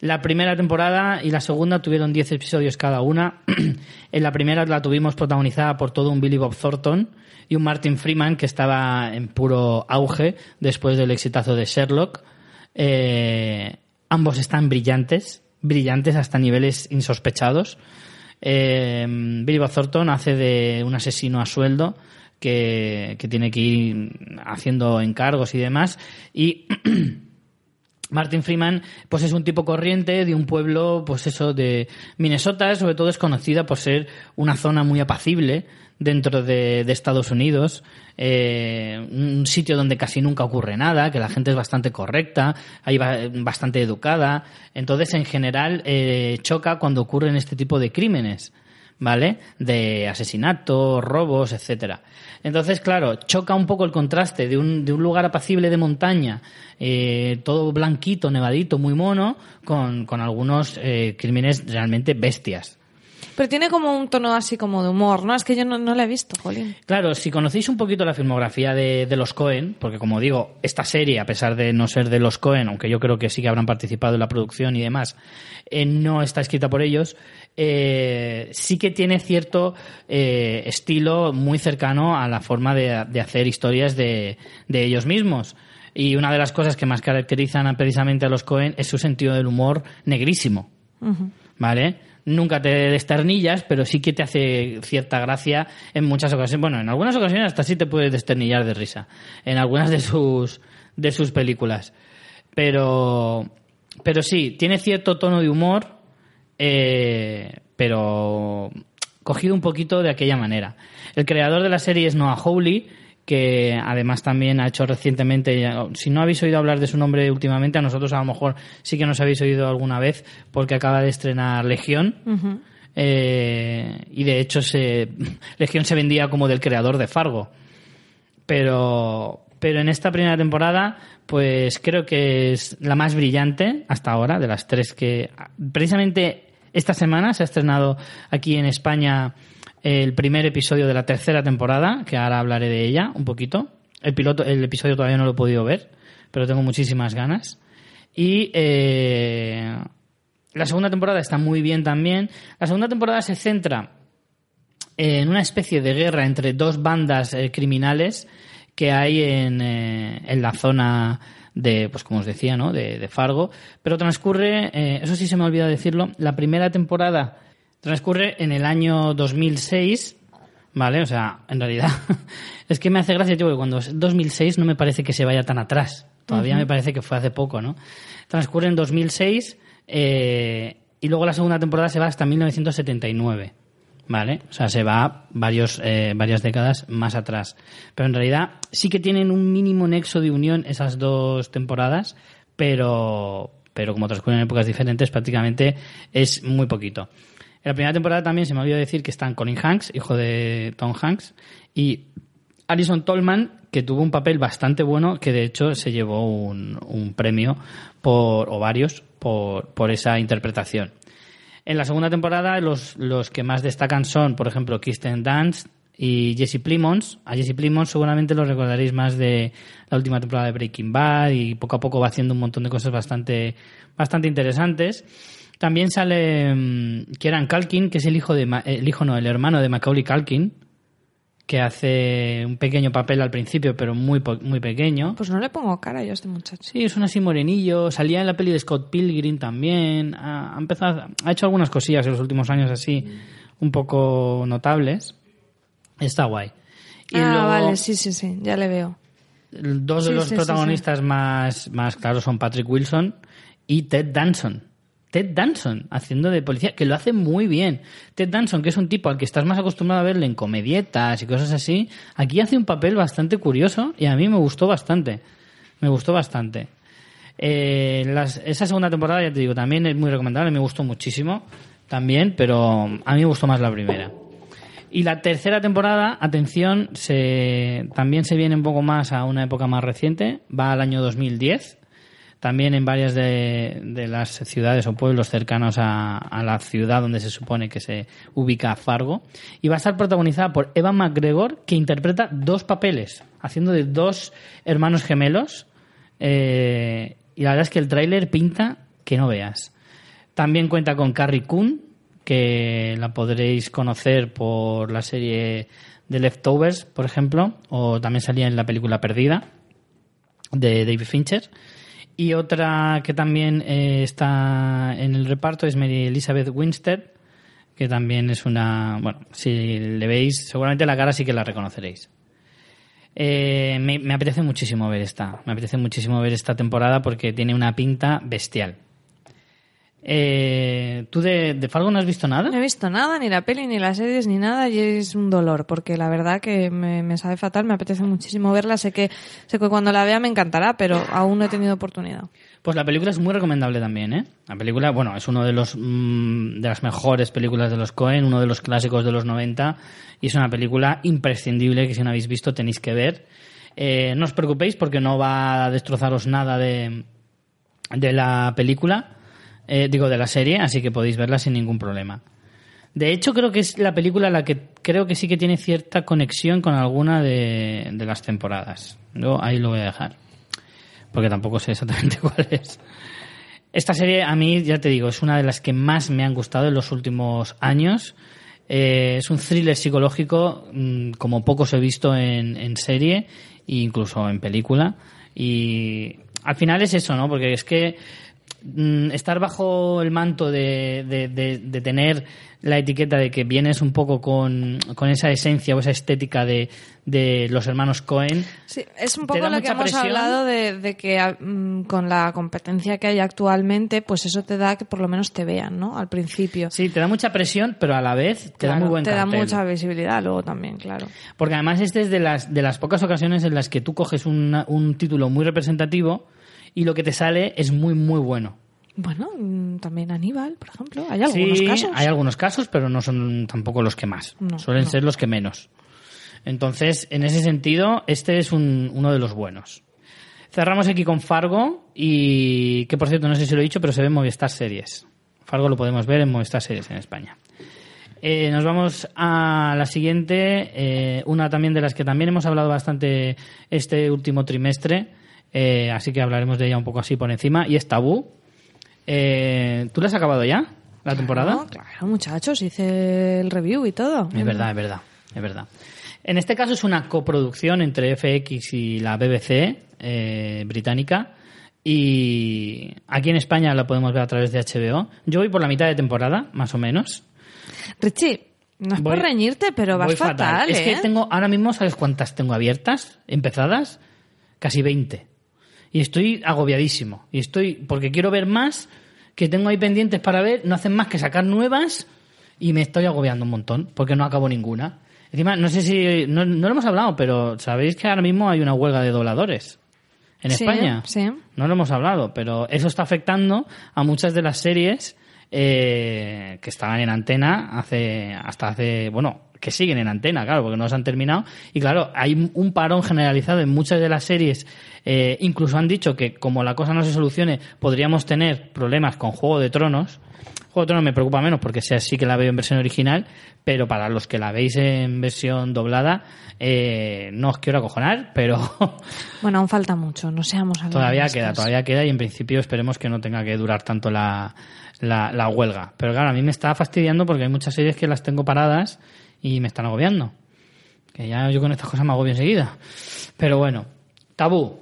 [SPEAKER 1] La primera temporada y la segunda tuvieron 10 episodios cada una. en la primera la tuvimos protagonizada por todo un Billy Bob Thornton y un Martin Freeman que estaba en puro auge después del exitazo de Sherlock. Eh, ambos están brillantes, brillantes hasta niveles insospechados. Eh, Billy Bob Thornton hace de un asesino a sueldo que, que tiene que ir haciendo encargos y demás. Y Martin Freeman, pues es un tipo corriente de un pueblo, pues eso, de Minnesota, sobre todo es conocida por ser una zona muy apacible dentro de, de Estados Unidos, eh, un sitio donde casi nunca ocurre nada, que la gente es bastante correcta, hay ba- bastante educada, entonces en general eh, choca cuando ocurren este tipo de crímenes. ¿Vale? De asesinatos, robos, etcétera. Entonces, claro, choca un poco el contraste de un, de un lugar apacible de montaña, eh, todo blanquito, nevadito, muy mono, con, con algunos eh, crímenes realmente bestias.
[SPEAKER 2] Pero tiene como un tono así como de humor, ¿no? Es que yo no, no la he visto, Jolín.
[SPEAKER 1] Claro, si conocéis un poquito la filmografía de, de los Cohen, porque como digo, esta serie, a pesar de no ser de los Cohen, aunque yo creo que sí que habrán participado en la producción y demás, eh, no está escrita por ellos, eh, sí que tiene cierto eh, estilo muy cercano a la forma de, de hacer historias de, de ellos mismos. Y una de las cosas que más caracterizan precisamente a los Cohen es su sentido del humor negrísimo. ¿vale? Nunca te desternillas, pero sí que te hace cierta gracia en muchas ocasiones. Bueno, en algunas ocasiones hasta sí te puedes desternillar de risa. En algunas de sus, de sus películas. Pero, pero sí, tiene cierto tono de humor, eh, pero cogido un poquito de aquella manera. El creador de la serie es Noah Hawley, que además también ha hecho recientemente, si no habéis oído hablar de su nombre últimamente, a nosotros a lo mejor sí que nos habéis oído alguna vez, porque acaba de estrenar Legión. Eh, y de hecho se, Legión se vendía como del creador de Fargo. Pero, pero en esta primera temporada, pues creo que es la más brillante hasta ahora, de las tres que. Precisamente esta semana se ha estrenado aquí en España el primer episodio de la tercera temporada, que ahora hablaré de ella un poquito. El piloto, el episodio todavía no lo he podido ver, pero tengo muchísimas ganas. Y eh, la segunda temporada está muy bien también. La segunda temporada se centra en una especie de guerra entre dos bandas eh, criminales que hay en, eh, en la zona de, pues como os decía, ¿no? De, de Fargo. Pero transcurre, eh, eso sí se me ha olvidado decirlo, la primera temporada transcurre en el año 2006, ¿vale? O sea, en realidad, es que me hace gracia, tío, porque cuando es 2006 no me parece que se vaya tan atrás. Todavía me parece que fue hace poco, ¿no? Transcurre en 2006 eh, y luego la segunda temporada se va hasta 1979. ¿Vale? O sea, se va varios, eh, varias décadas más atrás. Pero en realidad sí que tienen un mínimo nexo de unión esas dos temporadas, pero, pero como transcurren en épocas diferentes, prácticamente es muy poquito. En la primera temporada también se me olvidó decir que están Colin Hanks, hijo de Tom Hanks, y Alison Tolman, que tuvo un papel bastante bueno, que de hecho se llevó un, premio por, o varios por, esa interpretación. En la segunda temporada los, que más destacan son, por ejemplo, Kirsten Dunst y Jesse Plimons. A Jesse Plimons seguramente lo recordaréis más de la última temporada de Breaking Bad y poco a poco va haciendo un montón de cosas bastante interesantes. También sale mm, Kieran Culkin, que es el hijo de Ma- el hijo no, el hermano de Macaulay Culkin, que hace un pequeño papel al principio, pero muy muy pequeño.
[SPEAKER 2] Pues no le pongo cara yo a este muchacho.
[SPEAKER 1] Sí, es un así morenillo. Salía en la peli de Scott Pilgrim también. Ha, ha empezado, ha hecho algunas cosillas en los últimos años así, un poco notables. Está guay. Y
[SPEAKER 2] ah,
[SPEAKER 1] luego,
[SPEAKER 2] vale, sí, sí, sí, ya le veo.
[SPEAKER 1] dos de
[SPEAKER 2] Sí,
[SPEAKER 1] los
[SPEAKER 2] sí, sí,
[SPEAKER 1] protagonistas Más, más claros son Patrick Wilson y Ted Danson. Ted Danson, haciendo de policía, que lo hace muy bien. Ted Danson, que es un tipo al que estás más acostumbrado a verle en comedietas y cosas así, aquí hace un papel bastante curioso y a mí me gustó bastante. Me gustó bastante. Eh, esa segunda temporada, ya te digo, también es muy recomendable, me gustó muchísimo también, pero a mí me gustó más la primera. Y la tercera temporada, atención, se, también se viene un poco más a una época más reciente, va al año 2010, también en varias de, las ciudades o pueblos cercanos a, la ciudad donde se supone que se ubica Fargo, y va a estar protagonizada por Evan McGregor, que interpreta dos papeles, haciendo de dos hermanos gemelos, eh, y la verdad es que el tráiler pinta que no veas. También cuenta con Carrie Coon, que la podréis conocer por la serie de Leftovers, por ejemplo, o también salía en la película Perdida de David Fincher. Y otra que también eh, está en el reparto es Mary Elizabeth Winstead, que también es una... Bueno, si le veis, seguramente la cara sí que la reconoceréis. Eh, me, me apetece muchísimo ver esta. Me apetece muchísimo ver esta temporada porque tiene una pinta bestial. Eh, ¿Tú de, de Fargo no has visto nada?
[SPEAKER 2] No he visto nada, ni la peli, ni las series, ni nada, y es un dolor, porque la verdad que me, me sabe fatal, me apetece muchísimo verla, sé que, sé que cuando la vea me encantará, pero aún no he tenido oportunidad.
[SPEAKER 1] Pues la película es muy recomendable también, ¿eh? La película, bueno, es uno de los mm, de las mejores películas de los Cohen, uno de los clásicos de los 90 y es una película imprescindible que si no habéis visto tenéis que ver. Eh, no os preocupéis porque no va a destrozaros nada de, de la película, eh, digo de la serie, así que podéis verla sin ningún problema. De hecho, creo que es la película la que creo que sí que tiene cierta conexión con alguna de, de las temporadas. Yo ahí lo voy a dejar porque tampoco sé exactamente cuál es. Esta serie a mí, ya te digo, es una de las que más me han gustado en los últimos años. Eh, es un thriller psicológico mm, como pocos he visto en, en serie e incluso en película. Y al final es eso, ¿no? Porque es que estar bajo el manto de, de- de- de tener la etiqueta de que vienes un poco con, con esa esencia o esa estética de, de los hermanos Cohen.
[SPEAKER 2] Sí, es un poco lo que hemos
[SPEAKER 1] presión.
[SPEAKER 2] hablado de, que ah, mm, con la competencia que hay actualmente, pues eso te da que por lo menos te vean, ¿no? Al principio.
[SPEAKER 1] Sí, te da mucha presión, pero a la vez te da muy buen
[SPEAKER 2] te da mucha visibilidad luego también, claro.
[SPEAKER 1] Porque además este es de las, de las pocas ocasiones en las que tú coges una- un título muy representativo y lo que te sale es muy, muy bueno.
[SPEAKER 2] Bueno, mm, también Aníbal, por ejemplo. Hay algunos
[SPEAKER 1] sí,
[SPEAKER 2] casos.
[SPEAKER 1] hay algunos casos, pero no son tampoco los que más.
[SPEAKER 2] No,
[SPEAKER 1] Suelen
[SPEAKER 2] no.
[SPEAKER 1] ser los que menos. Entonces, en ese sentido, este es un- uno de los buenos. Cerramos aquí con Fargo y que por cierto no sé si lo he dicho, pero se ve en Movistar Series. Fargo lo podemos ver en Movistar Series en España. Eh, nos vamos a la siguiente, eh, una también de las que también hemos hablado bastante este último trimestre, eh, así que hablaremos de ella un poco así por encima, y es Tabú. Eh, ¿Tú la has acabado ya, la temporada?
[SPEAKER 2] No, claro, muchachos, hice el review y todo.
[SPEAKER 1] Es verdad, es verdad, es verdad. En este caso es una coproducción entre FX y la BBC eh, británica. Y aquí en España la podemos ver a través de HBO. Yo voy por la mitad de temporada, más o menos.
[SPEAKER 2] Richie, no es por
[SPEAKER 1] Voy-
[SPEAKER 2] reñirte, pero vas
[SPEAKER 1] voy
[SPEAKER 2] fatal,
[SPEAKER 1] Es que
[SPEAKER 2] ¿eh?
[SPEAKER 1] tengo, ahora mismo, ¿sabes cuántas tengo abiertas? Empezadas. Casi 20. Y estoy agobiadísimo. Y estoy, porque quiero ver más, que tengo ahí pendientes para ver, no hacen más que sacar nuevas y me estoy agobiando un montón, porque no acabo ninguna. Encima, no sé si, no, no lo hemos hablado, pero sabéis que ahora mismo hay una huelga de dobladores en
[SPEAKER 2] Sí,
[SPEAKER 1] España.
[SPEAKER 2] sí.
[SPEAKER 1] No lo hemos hablado, pero eso está afectando a muchas de las series eh, que estaban en antena hace hasta hace, bueno, que siguen en antena, claro, porque no se han terminado. Y claro, hay un parón generalizado en muchas de las series. eh, incluso han dicho que como la cosa no se solucione, podríamos tener problemas con Juego de Tronos. Juego de Tronos me preocupa menos porque sea sí que la veo en versión original, pero para los que la veis en versión doblada, eh, no os quiero acojonar, pero
[SPEAKER 2] Bueno, aún falta mucho, no seamos
[SPEAKER 1] Todavía queda, todavía queda y en principio esperemos que no tenga que durar tanto la, la, la huelga. Pero claro, a mí me está fastidiando porque hay muchas series que las tengo paradas y me están agobiando. Que ya yo con estas cosas me agobio enseguida. Pero bueno, tabú.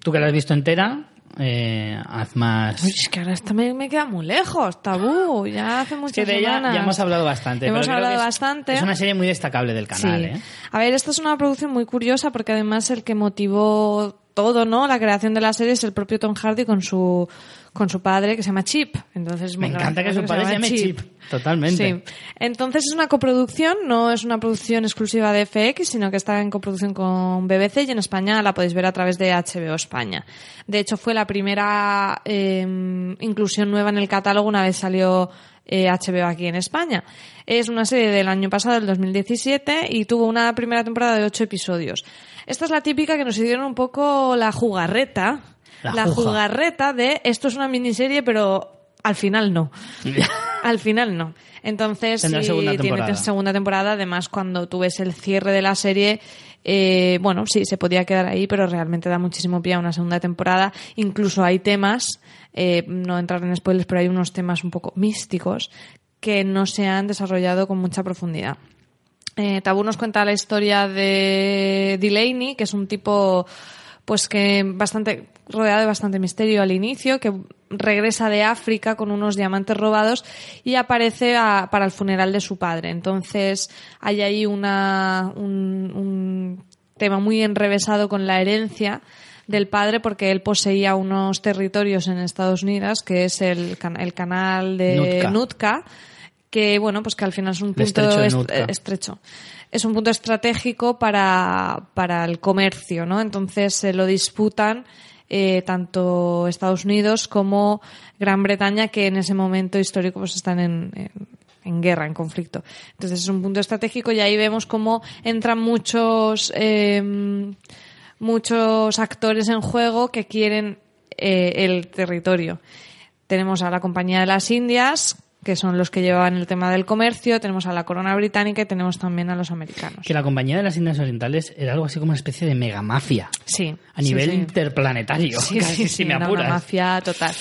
[SPEAKER 1] Tú que la has visto entera, eh, haz más...
[SPEAKER 2] Uy, es que ahora esta me, me queda muy lejos, tabú, ya hace
[SPEAKER 1] Es
[SPEAKER 2] muchas
[SPEAKER 1] que de ella
[SPEAKER 2] semanas.
[SPEAKER 1] ya hemos hablado bastante.
[SPEAKER 2] Hemos
[SPEAKER 1] pero creo
[SPEAKER 2] hablado
[SPEAKER 1] que es-
[SPEAKER 2] bastante.
[SPEAKER 1] Es una serie muy destacable del canal,
[SPEAKER 2] Sí.
[SPEAKER 1] ¿eh?
[SPEAKER 2] A ver, esta es una producción muy curiosa porque además el que motivó todo, ¿no? La creación de la serie es el propio Tom Hardy con su con su padre que se llama Chip. Entonces es
[SPEAKER 1] Me encanta que su padre se
[SPEAKER 2] llame
[SPEAKER 1] llame Chip. Totalmente.
[SPEAKER 2] Sí. Entonces es una coproducción, no es una producción exclusiva de FX, sino que está en coproducción con BBC y en España la podéis ver a través de HBO España. De hecho, fue la primera eh, inclusión nueva en el catálogo una vez salió eh, HBO aquí en España. Es una serie del año pasado, del 2017, y tuvo una primera temporada de ocho episodios. Esta es la típica que nos hicieron un poco la jugarreta.
[SPEAKER 1] La juga.
[SPEAKER 2] jugarreta de esto es una miniserie, pero al final no. Al final no. Entonces, sí,
[SPEAKER 1] segunda
[SPEAKER 2] tiene
[SPEAKER 1] temporada.
[SPEAKER 2] segunda temporada. Además, cuando tú ves el cierre de la serie, eh, bueno, sí, se podía quedar ahí, pero realmente da muchísimo pie a una segunda temporada. Incluso hay temas, eh, no entrar en spoilers, pero hay unos temas un poco místicos que no se han desarrollado con mucha profundidad. Eh, Tabú nos cuenta la historia de Delaney, que es un tipo pues que bastante rodeado de bastante misterio al inicio, que regresa de África con unos diamantes robados y aparece a- para el funeral de su padre. Entonces hay ahí una, un, un tema muy enrevesado con la herencia del padre porque él poseía unos territorios en Estados Unidos, que es el, can- el canal de.
[SPEAKER 1] Nootka,
[SPEAKER 2] que bueno, pues que al final es un punto est- estrecho. Es un punto estratégico para, para el comercio, ¿no? Entonces se lo disputan eh, tanto Estados Unidos como Gran Bretaña, que en ese momento histórico pues están en, en- guerra, en conflicto. Entonces es un punto estratégico y ahí vemos cómo entran muchos eh, muchos actores en juego que quieren eh, el territorio. Tenemos a la Compañía de las Indias, que son los que llevaban el tema del comercio, tenemos a la Corona Británica y tenemos también a los americanos.
[SPEAKER 1] Que la compañía de las Indias Orientales era algo así como una especie de mega mafia.
[SPEAKER 2] Sí.
[SPEAKER 1] A nivel
[SPEAKER 2] sí.
[SPEAKER 1] interplanetario.
[SPEAKER 2] Sí,
[SPEAKER 1] casi,
[SPEAKER 2] sí,
[SPEAKER 1] si me
[SPEAKER 2] era
[SPEAKER 1] apuras.
[SPEAKER 2] una mafia total.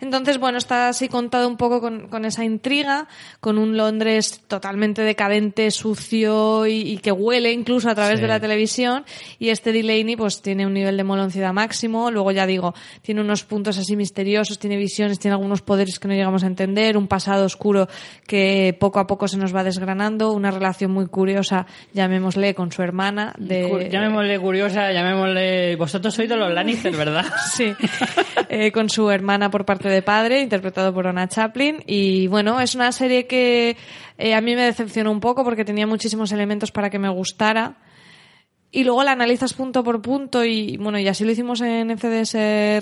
[SPEAKER 2] Entonces, bueno, está así contado un poco con, con esa intriga, con un Londres totalmente decadente, sucio y, y que huele incluso a través de la televisión. Y este Delaney, pues tiene un nivel de moloncidad máximo. Luego, ya digo, tiene unos puntos así misteriosos, tiene visiones, tiene algunos poderes que no llegamos a entender, un pasado oscuro que poco a poco se nos va desgranando, una relación muy curiosa, llamémosle, con su hermana. De...
[SPEAKER 1] Llamémosle curiosa, llamémosle... Vosotros sois de los Lannister, ¿verdad?
[SPEAKER 2] Sí, eh, con su hermana por parte de padre, interpretado por Anna Chaplin. Y bueno, es una serie que eh, a mí me decepcionó un poco porque tenía muchísimos elementos para que me gustara. Y luego la analizas punto por punto y bueno, y así lo hicimos en FDS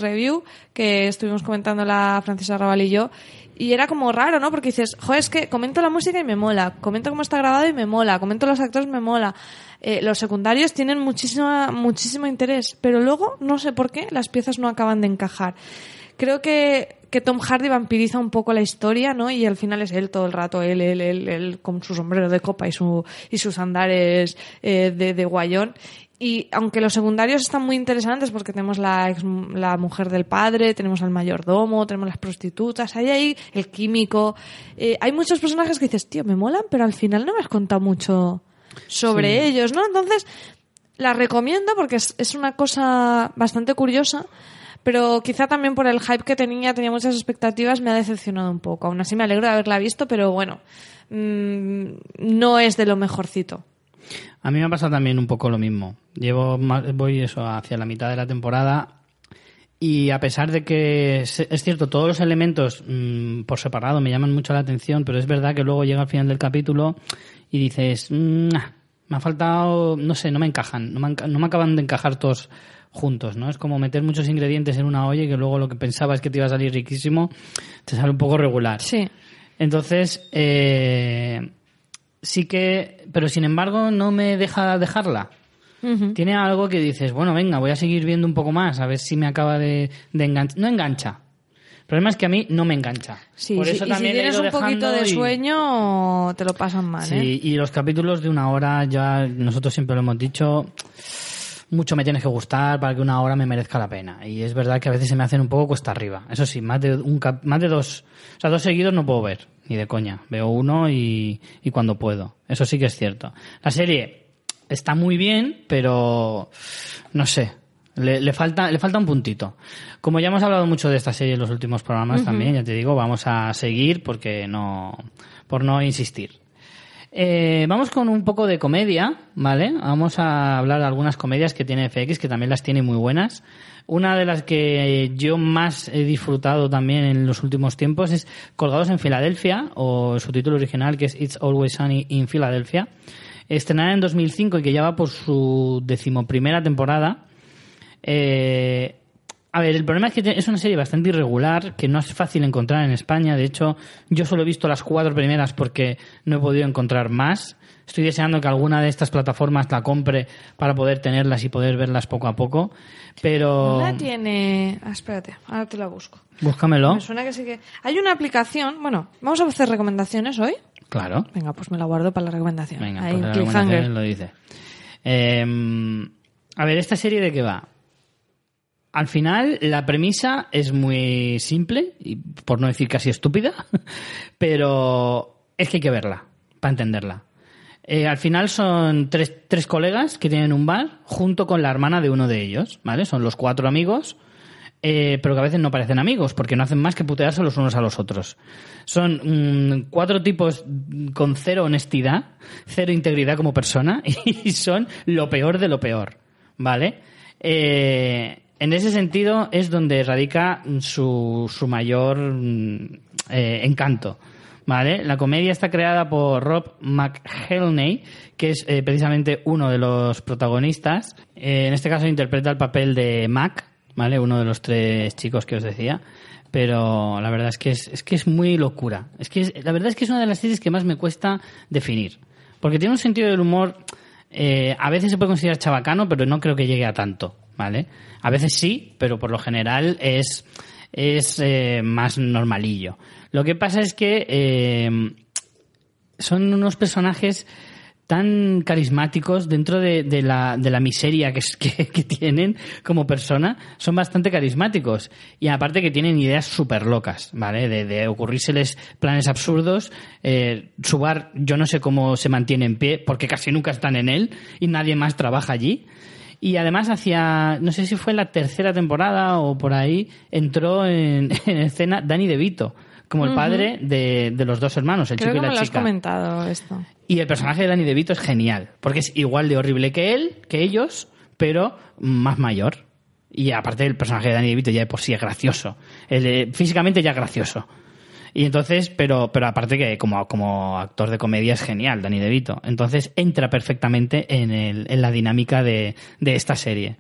[SPEAKER 2] Review, que estuvimos comentando la Francesa Raval y yo. Y era como raro, ¿no? Porque dices, joder, es que comento la música y me mola, comento cómo está grabado y me mola, comento los actores y me mola. Eh, los secundarios tienen muchísima, muchísimo interés, pero luego, no sé por qué, las piezas no acaban de encajar. Creo que, que Tom Hardy vampiriza un poco la historia, ¿no? Y al final es él todo el rato, él, él, él, él con su sombrero de copa y, su, y sus andares eh, de, de guayón. Y aunque los secundarios están muy interesantes porque tenemos la, ex- la mujer del padre, tenemos al mayordomo, tenemos las prostitutas, hay ahí el químico. eh, hay muchos personajes que dices, tío, me molan, pero al final no me has contado mucho sobre ellos, ¿no? Entonces, la recomiendo porque es, es una cosa bastante curiosa, pero quizá también por el hype que tenía, tenía muchas expectativas, me ha decepcionado un poco. Aún así me alegro de haberla visto, pero bueno, mm, no es de lo mejorcito.
[SPEAKER 1] A mí me ha pasado también un poco lo mismo. Llevo más- voy eso hacia la mitad de la temporada y a pesar de que es es cierto todos los elementos mm, por separado me llaman mucho la atención, pero es verdad que luego llega al final del capítulo y dices, "Mm, ah, Me ha faltado, no sé, no me encajan, no me, no me acaban de encajar todos juntos, ¿no? Es como meter muchos ingredientes en una olla y que luego lo que pensabas que te iba a salir riquísimo te sale un poco regular.
[SPEAKER 2] Sí.
[SPEAKER 1] Entonces, eh, sí que, pero sin embargo no me deja dejarla. Tiene algo que dices, bueno, venga, voy a seguir viendo un poco más, a ver si me acaba de, de enganchar. No engancha. El problema es que a mí no me engancha.
[SPEAKER 2] Sí,
[SPEAKER 1] Por
[SPEAKER 2] sí, y si tienes un poquito de
[SPEAKER 1] y-
[SPEAKER 2] sueño, te lo pasan mal,
[SPEAKER 1] Sí,
[SPEAKER 2] ¿eh?
[SPEAKER 1] y los capítulos de una hora, ya nosotros siempre lo hemos dicho, mucho me tienes que gustar para que una hora me merezca la pena. Y es verdad que a veces se me hacen un poco cuesta arriba. Eso sí, más de, un cap- más de dos, o sea, dos seguidos no puedo ver, ni de coña. Veo uno y, y cuando puedo. Eso sí que es cierto. La serie está muy bien, pero no sé. Le, le falta, le falta un puntito. Como ya hemos hablado mucho de esta serie en los últimos programas también, ya te digo, vamos a seguir porque no, por no insistir. Eh, vamos con un poco de comedia, ¿vale? Vamos a hablar de algunas comedias que tiene FX, que también las tiene muy buenas. Una de las que yo más he disfrutado también en los últimos tiempos es Colgados en Filadelfia, o su título original que es It's Always Sunny in Philadelphia. Estrenada en 2005 y que ya va por su decimoprimera temporada. Eh, a ver, el problema es que es una serie bastante irregular, que no es fácil encontrar en España. De hecho, yo solo he visto las cuatro primeras porque no he podido encontrar más. Estoy deseando que alguna de estas plataformas la compre para poder tenerlas y poder verlas poco a poco. Pero...
[SPEAKER 2] La tiene... Ah, espérate, ahora te la busco.
[SPEAKER 1] Búscamelo.
[SPEAKER 2] Me suena que sí que... Hay una aplicación... Bueno, ¿vamos a hacer recomendaciones hoy?
[SPEAKER 1] Claro.
[SPEAKER 2] Venga, pues me la guardo para la recomendación.
[SPEAKER 1] Venga,
[SPEAKER 2] Ahí,
[SPEAKER 1] pues la recomendación lo dice. Eh, a ver, ¿esta serie de qué va? Al final, la premisa es muy simple, y por no decir casi estúpida, pero es que hay que verla para entenderla. Eh, al final son tres, tres colegas que tienen un bar junto con la hermana de uno de ellos, ¿vale? Son los cuatro amigos, eh, pero que a veces no parecen amigos porque no hacen más que putearse los unos a los otros. Son mm, cuatro tipos con cero honestidad, cero integridad como persona y son lo peor de lo peor, ¿vale? Eh, en ese sentido es donde radica su, su mayor mm, eh, encanto. ¿Vale? La comedia está creada por Rob McElhenney, que es eh, precisamente uno de los protagonistas. Eh, en este caso interpreta el papel de Mac, ¿vale? Uno de los tres chicos que os decía. Pero la verdad es que es, es que es muy locura. Es que es- la verdad es que es una de las series que más me cuesta definir. Porque tiene un sentido del humor, eh, a veces se puede considerar chabacano, pero no creo que llegue a tanto, ¿vale? A veces sí, pero por lo general es, es eh, más normalillo. Lo que pasa es que eh, son unos personajes tan carismáticos dentro de, la, de la miseria que, que tienen como persona, son bastante carismáticos. Y aparte que tienen ideas súper locas, ¿vale? De, de ocurrírseles planes absurdos. Eh, su bar, yo no sé cómo se mantiene en pie, porque casi nunca están en él y nadie más trabaja allí. Y además hacia, no sé si fue la tercera temporada o por ahí, entró en, en escena Danny DeVito, como el padre de, de los dos hermanos, el
[SPEAKER 2] Creo
[SPEAKER 1] chico
[SPEAKER 2] que
[SPEAKER 1] y
[SPEAKER 2] me
[SPEAKER 1] la
[SPEAKER 2] lo has
[SPEAKER 1] chica.
[SPEAKER 2] comentado esto.
[SPEAKER 1] Y el personaje de Danny DeVito es genial, porque es igual de horrible que él, que ellos, pero más mayor. Y aparte el personaje de Danny DeVito ya de por sí es gracioso. Físicamente ya es gracioso. Y entonces, pero, pero aparte que como, como actor de comedia es genial, Danny DeVito. Entonces entra perfectamente en, el, en la dinámica de, de esta serie.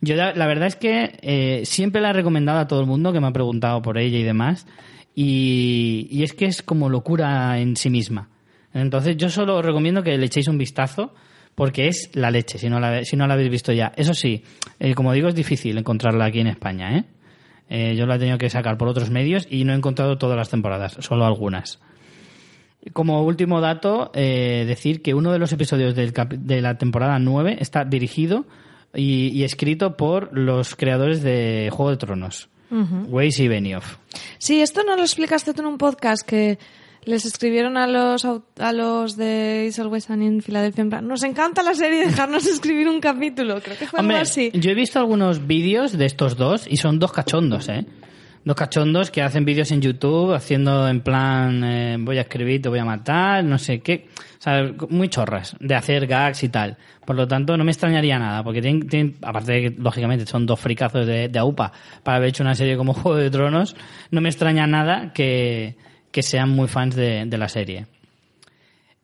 [SPEAKER 1] Yo la, la verdad es que eh, siempre la he recomendado a todo el mundo que me ha preguntado por ella y demás. Y, es que es como locura en sí misma. Entonces yo solo os recomiendo que le echéis un vistazo porque es la leche, si no la, si no la habéis visto ya. Eso sí, eh, como digo, es difícil encontrarla aquí en España. ¿eh? Eh, yo la he tenido que sacar por otros medios y no he encontrado todas las temporadas, solo algunas. Como último dato, eh, decir que uno de los episodios del de la temporada 9 está dirigido y, y escrito por los creadores de Juego de Tronos, Weiss y Benioff.
[SPEAKER 2] Sí, esto no lo explicaste tú en un podcast que les escribieron a los a los de Is Always Sunny en Filadelfia. Nos encanta la serie, dejarnos escribir un capítulo. Creo que fue
[SPEAKER 1] Hombre,
[SPEAKER 2] algo así.
[SPEAKER 1] yo he visto algunos vídeos de estos dos y son dos cachondos, ¿eh? Dos cachondos que hacen vídeos en YouTube haciendo en plan eh, voy a escribir, te voy a matar, no sé qué. O sea, muy chorras de hacer gags y tal. Por lo tanto, no me extrañaría nada, porque tienen, tienen- aparte de que lógicamente son dos fricazos de, de AUPA para haber hecho una serie como Juego de Tronos, no me extraña nada que, que sean muy fans de, de la serie.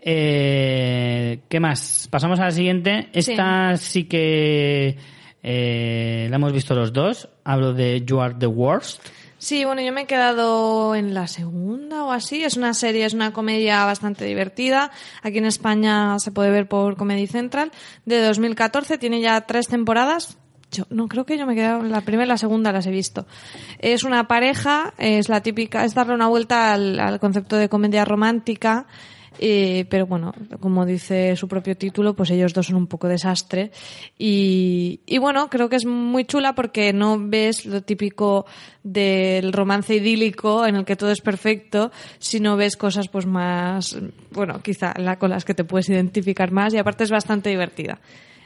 [SPEAKER 1] Eh, ¿Qué más? Pasamos a la siguiente. Esta sí, que eh, la hemos visto los dos. Hablo de You Are the Worst.
[SPEAKER 2] Sí, bueno, yo me he quedado en la segunda o así. Es una serie, es una comedia bastante divertida. Aquí en España se puede ver por Comedy Central. De 2014, tiene ya tres temporadas. Yo no creo que yo me he quedado en la primera y la segunda las he visto. Es una pareja, es la típica, es darle una vuelta al, al concepto de comedia romántica. Eh, pero bueno, como dice su propio título, pues ellos dos son un poco desastre. Y, y bueno, creo que es muy chula porque no ves lo típico del romance idílico en el que todo es perfecto, sino ves cosas pues más, bueno, quizá con las que te puedes identificar más y aparte es bastante divertida.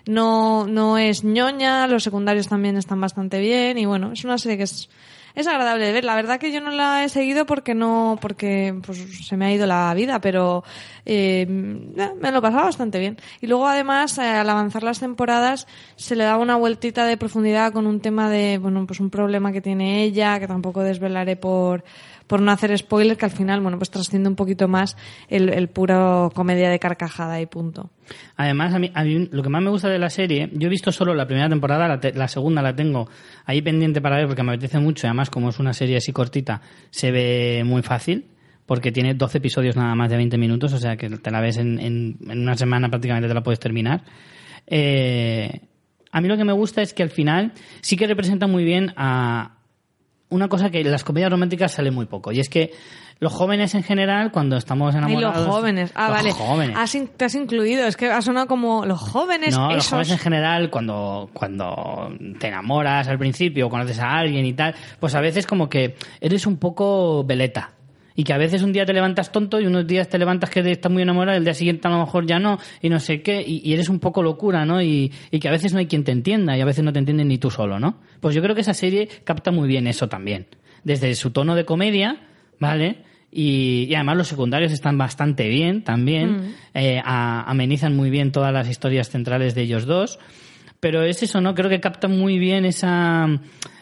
[SPEAKER 2] No, no es ñoña, los secundarios también están bastante bien y bueno, es una serie que es, es agradable de ver. La verdad que yo no la he seguido porque no, porque pues, se me ha ido la vida, pero eh, me lo he pasado bastante bien. Y luego además, eh, al avanzar las temporadas, se le da una vueltita de profundidad con un tema de, bueno, pues un problema que tiene ella, que tampoco desvelaré por, por no hacer spoiler, que al final, bueno, pues trasciende un poquito más el, el puro comedia de carcajada y punto.
[SPEAKER 1] Además, a mí, lo que más me gusta de la serie, yo he visto solo la primera temporada, la, segunda la tengo ahí pendiente para ver porque me apetece mucho además como es una serie así cortita, se ve muy fácil porque tiene 12 episodios nada más de 20 minutos, o sea que te la ves en, en- en una semana prácticamente te la puedes terminar. Eh, a mí lo que me gusta es que al final sí que representa muy bien a, una cosa que en las comedias románticas sale muy poco. Y es que los jóvenes en general, cuando estamos enamorados...
[SPEAKER 2] los jóvenes. Ah,
[SPEAKER 1] los
[SPEAKER 2] vale.
[SPEAKER 1] jóvenes.
[SPEAKER 2] Has in- te has incluido. Es que ha sonado como los jóvenes.
[SPEAKER 1] No, los jóvenes en general, cuando, cuando te enamoras al principio o conoces a alguien y tal, pues a veces como que eres un poco veleta. Y que a veces un día te levantas tonto y unos días te levantas que estás muy enamorado y el día siguiente a lo mejor ya no, y no sé qué, y, y eres un poco locura, ¿no? Y, y que a veces no hay quien te entienda y a veces no te entienden ni tú solo, ¿no? Pues yo creo que esa serie capta muy bien eso también. Desde su tono de comedia, ¿vale? Y, y además los secundarios están bastante bien también, eh, a- amenizan muy bien todas las historias centrales de ellos dos. Pero es eso, ¿no? Creo que capta muy bien esa,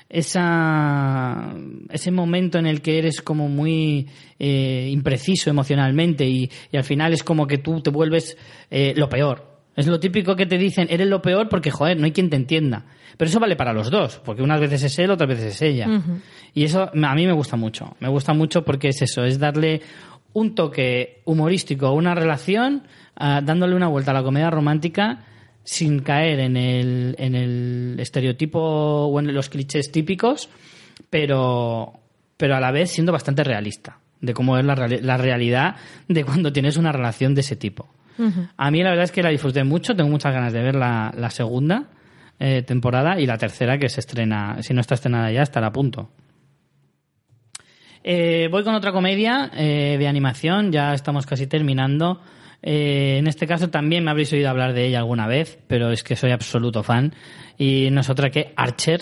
[SPEAKER 1] esa, ese momento en el que eres como muy eh, impreciso emocionalmente y, y al final es como que tú te vuelves eh, lo peor. Es lo típico que te dicen, eres lo peor porque, joder, no hay quien te entienda. Pero eso vale para los dos, porque unas veces es él, otras veces es ella. Y eso a mí me gusta mucho. Me gusta mucho porque es eso, es darle un toque humorístico a una relación, ah, dándole una vuelta a la comedia romántica sin caer en el, en el estereotipo o en los clichés típicos, pero, pero a la vez siendo bastante realista de cómo es la, la realidad de cuando tienes una relación de ese tipo. A mí la verdad es que la disfruté mucho, tengo muchas ganas de ver la, la segunda eh, temporada y la tercera que se estrena, si no está estrenada ya, estará a punto. Eh, voy con otra comedia eh, de animación, ya estamos casi terminando. Eh, en este caso también me habréis oído hablar de ella alguna vez, pero es que soy absoluto fan. Y no es otra que Archer,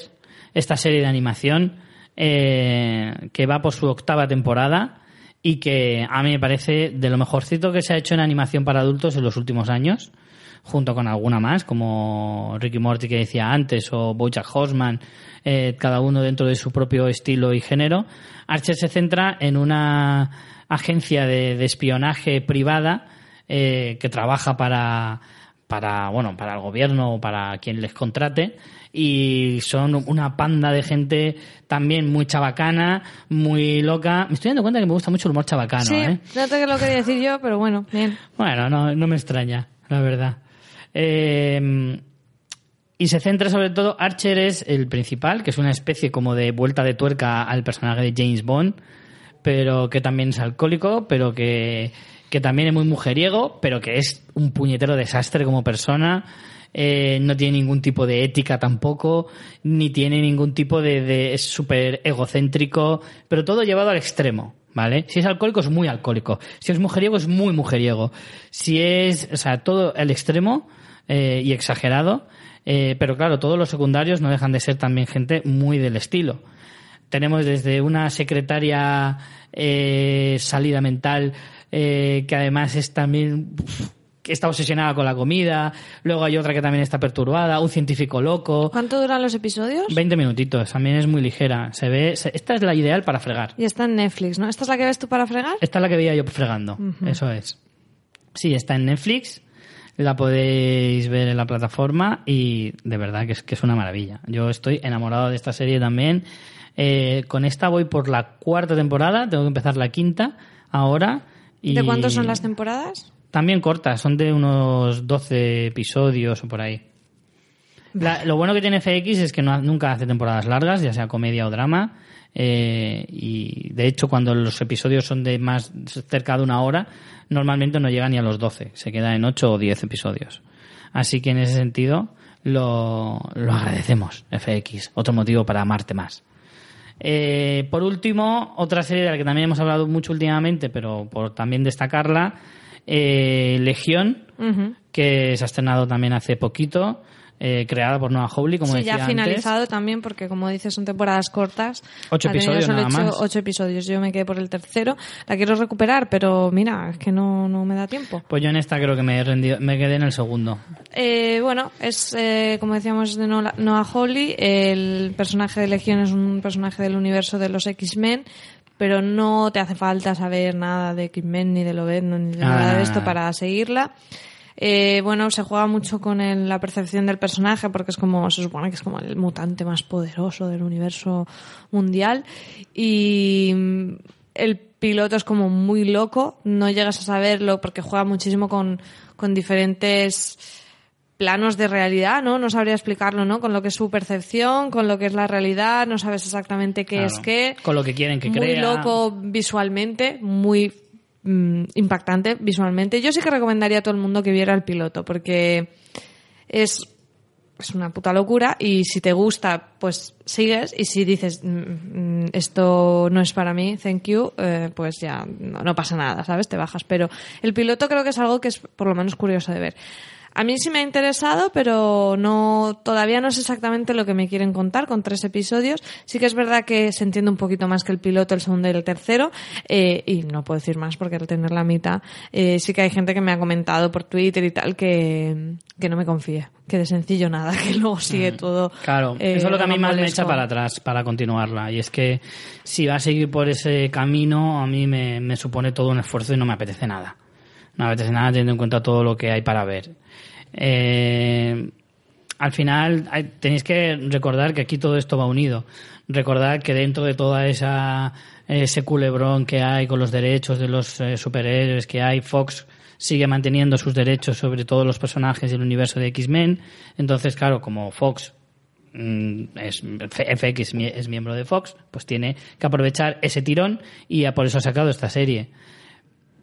[SPEAKER 1] esta serie de animación eh, que va por su octava temporada y que a mí me parece de lo mejorcito que se ha hecho en animación para adultos en los últimos años junto con alguna más, como Ricky Morty que decía antes, o Bojack Horseman, eh, cada uno dentro de su propio estilo y género. Archer se centra en una agencia de, de espionaje privada eh, que trabaja para, para, bueno, para el gobierno o para quien les contrate y son una panda de gente también muy chabacana, muy loca. Me estoy dando cuenta que me gusta mucho el humor chabacano,
[SPEAKER 2] sí,
[SPEAKER 1] ¿eh?
[SPEAKER 2] no te lo quería decir yo, pero bueno, bien.
[SPEAKER 1] Bueno, no, no me extraña, la verdad. Eh, y se centra sobre todo, Archer es el principal, que es una especie como de vuelta de tuerca al personaje de James Bond, pero que también es alcohólico, pero que, que también es muy mujeriego, pero que es un puñetero desastre como persona. eh, no tiene ningún tipo de ética tampoco, ni tiene ningún tipo de... de es súper egocéntrico, pero todo llevado al extremo. ¿Vale? Si es alcohólico es muy alcohólico. Si es mujeriego es muy mujeriego. Si es, o sea, todo el extremo eh, y exagerado. Eh, pero claro, todos los secundarios no dejan de ser también gente muy del estilo. Tenemos desde una secretaria eh, salida mental eh, que además es también uf, que está obsesionada con la comida. Luego hay otra que también está perturbada. Un científico loco.
[SPEAKER 2] ¿Cuánto duran los episodios?
[SPEAKER 1] 20 minutitos. También es muy ligera. Se ve. se- esta es la ideal para fregar.
[SPEAKER 2] Y está en Netflix, ¿no? ¿Esta es la que ves tú para fregar?
[SPEAKER 1] Esta es la que veía yo fregando. Eso es. Sí, está en Netflix. La podéis ver en la plataforma y de verdad que es, que es una maravilla. Yo estoy enamorado de esta serie también. Eh, con esta voy por la cuarta temporada, tengo que empezar la quinta ahora. Y
[SPEAKER 2] ¿De cuántos son las temporadas?
[SPEAKER 1] También cortas, son de unos 12 episodios o por ahí. La- lo bueno que tiene FX es que no, nunca hace temporadas largas, ya sea comedia o drama. eh, y de hecho, cuando los episodios son de más cerca de una hora, normalmente no llega ni a los 12, se queda en 8 o 10 episodios. Así que en ese sentido lo, lo agradecemos, FX. Otro motivo para amarte más. Eh, por último, otra serie de la que también hemos hablado mucho últimamente, pero por también destacarla, eh, Legión, que se ha estrenado también hace poquito, eh, creada por Noah Hawley, como
[SPEAKER 2] sí,
[SPEAKER 1] decía
[SPEAKER 2] ya
[SPEAKER 1] antes.
[SPEAKER 2] finalizado también, porque como dices, son temporadas cortas.
[SPEAKER 1] Ocho episodios nada
[SPEAKER 2] ocho,
[SPEAKER 1] más.
[SPEAKER 2] ocho episodios. Yo me quedé por el tercero. La quiero recuperar, pero mira, es que no, no me da tiempo.
[SPEAKER 1] Pues yo en esta creo que me he rendido, me quedé en el segundo.
[SPEAKER 2] Eh, bueno, es eh, como decíamos de Noah Hawley, el personaje de Legión es un personaje del universo de los X-Men, pero no te hace falta saber nada de X-Men ni de Lobezno ni de
[SPEAKER 1] Nada,
[SPEAKER 2] nada de esto para seguirla. Eh, bueno, se juega mucho con el- la percepción del personaje porque es como, se supone que es como el mutante más poderoso del universo mundial y mm, el piloto es como muy loco, no llegas a saberlo porque juega muchísimo con, con diferentes planos de realidad, ¿no? No sabría explicarlo, ¿no? Con lo que es su percepción, con lo que es la realidad, no sabes exactamente qué
[SPEAKER 1] Claro.
[SPEAKER 2] es qué.
[SPEAKER 1] Con lo que quieren que
[SPEAKER 2] muy
[SPEAKER 1] crea.
[SPEAKER 2] loco visualmente, muy mm, impactante visualmente. Yo sí que recomendaría a todo el mundo que viera el piloto, porque es, es una puta locura y si te gusta, pues sigues y si dices "Mm, mm, esto no es para mí, thank you, eh, pues ya no, no pasa nada, ¿sabes? Te bajas. Pero el piloto creo que es algo que es por lo menos curioso de ver. A mí sí me ha interesado, pero no todavía no sé exactamente lo que me quieren contar con tres episodios. Sí que es verdad que se entiende un poquito más que el piloto, el segundo y el tercero. eh, y no puedo decir más porque al tener la mitad, eh, sí que hay gente que me ha comentado por Twitter y tal que, que no me confíe, que de sencillo nada, que luego sigue todo.
[SPEAKER 1] Claro,
[SPEAKER 2] eh,
[SPEAKER 1] eso es lo que a mí más me echa para atrás para continuarla. Y es que si va a seguir por ese camino, a mí me, me supone todo un esfuerzo y no me apetece nada. No me apetece nada teniendo en cuenta todo lo que hay para ver. Eh, al final tenéis que recordar que aquí todo esto va unido. Recordar que dentro de toda esa ese culebrón que hay con los derechos de los eh, superhéroes que hay, Fox sigue manteniendo sus derechos sobre todos los personajes del universo de X-Men. Entonces, claro, como Fox mm, es FX es miembro de Fox, pues tiene que aprovechar ese tirón y por eso ha sacado esta serie.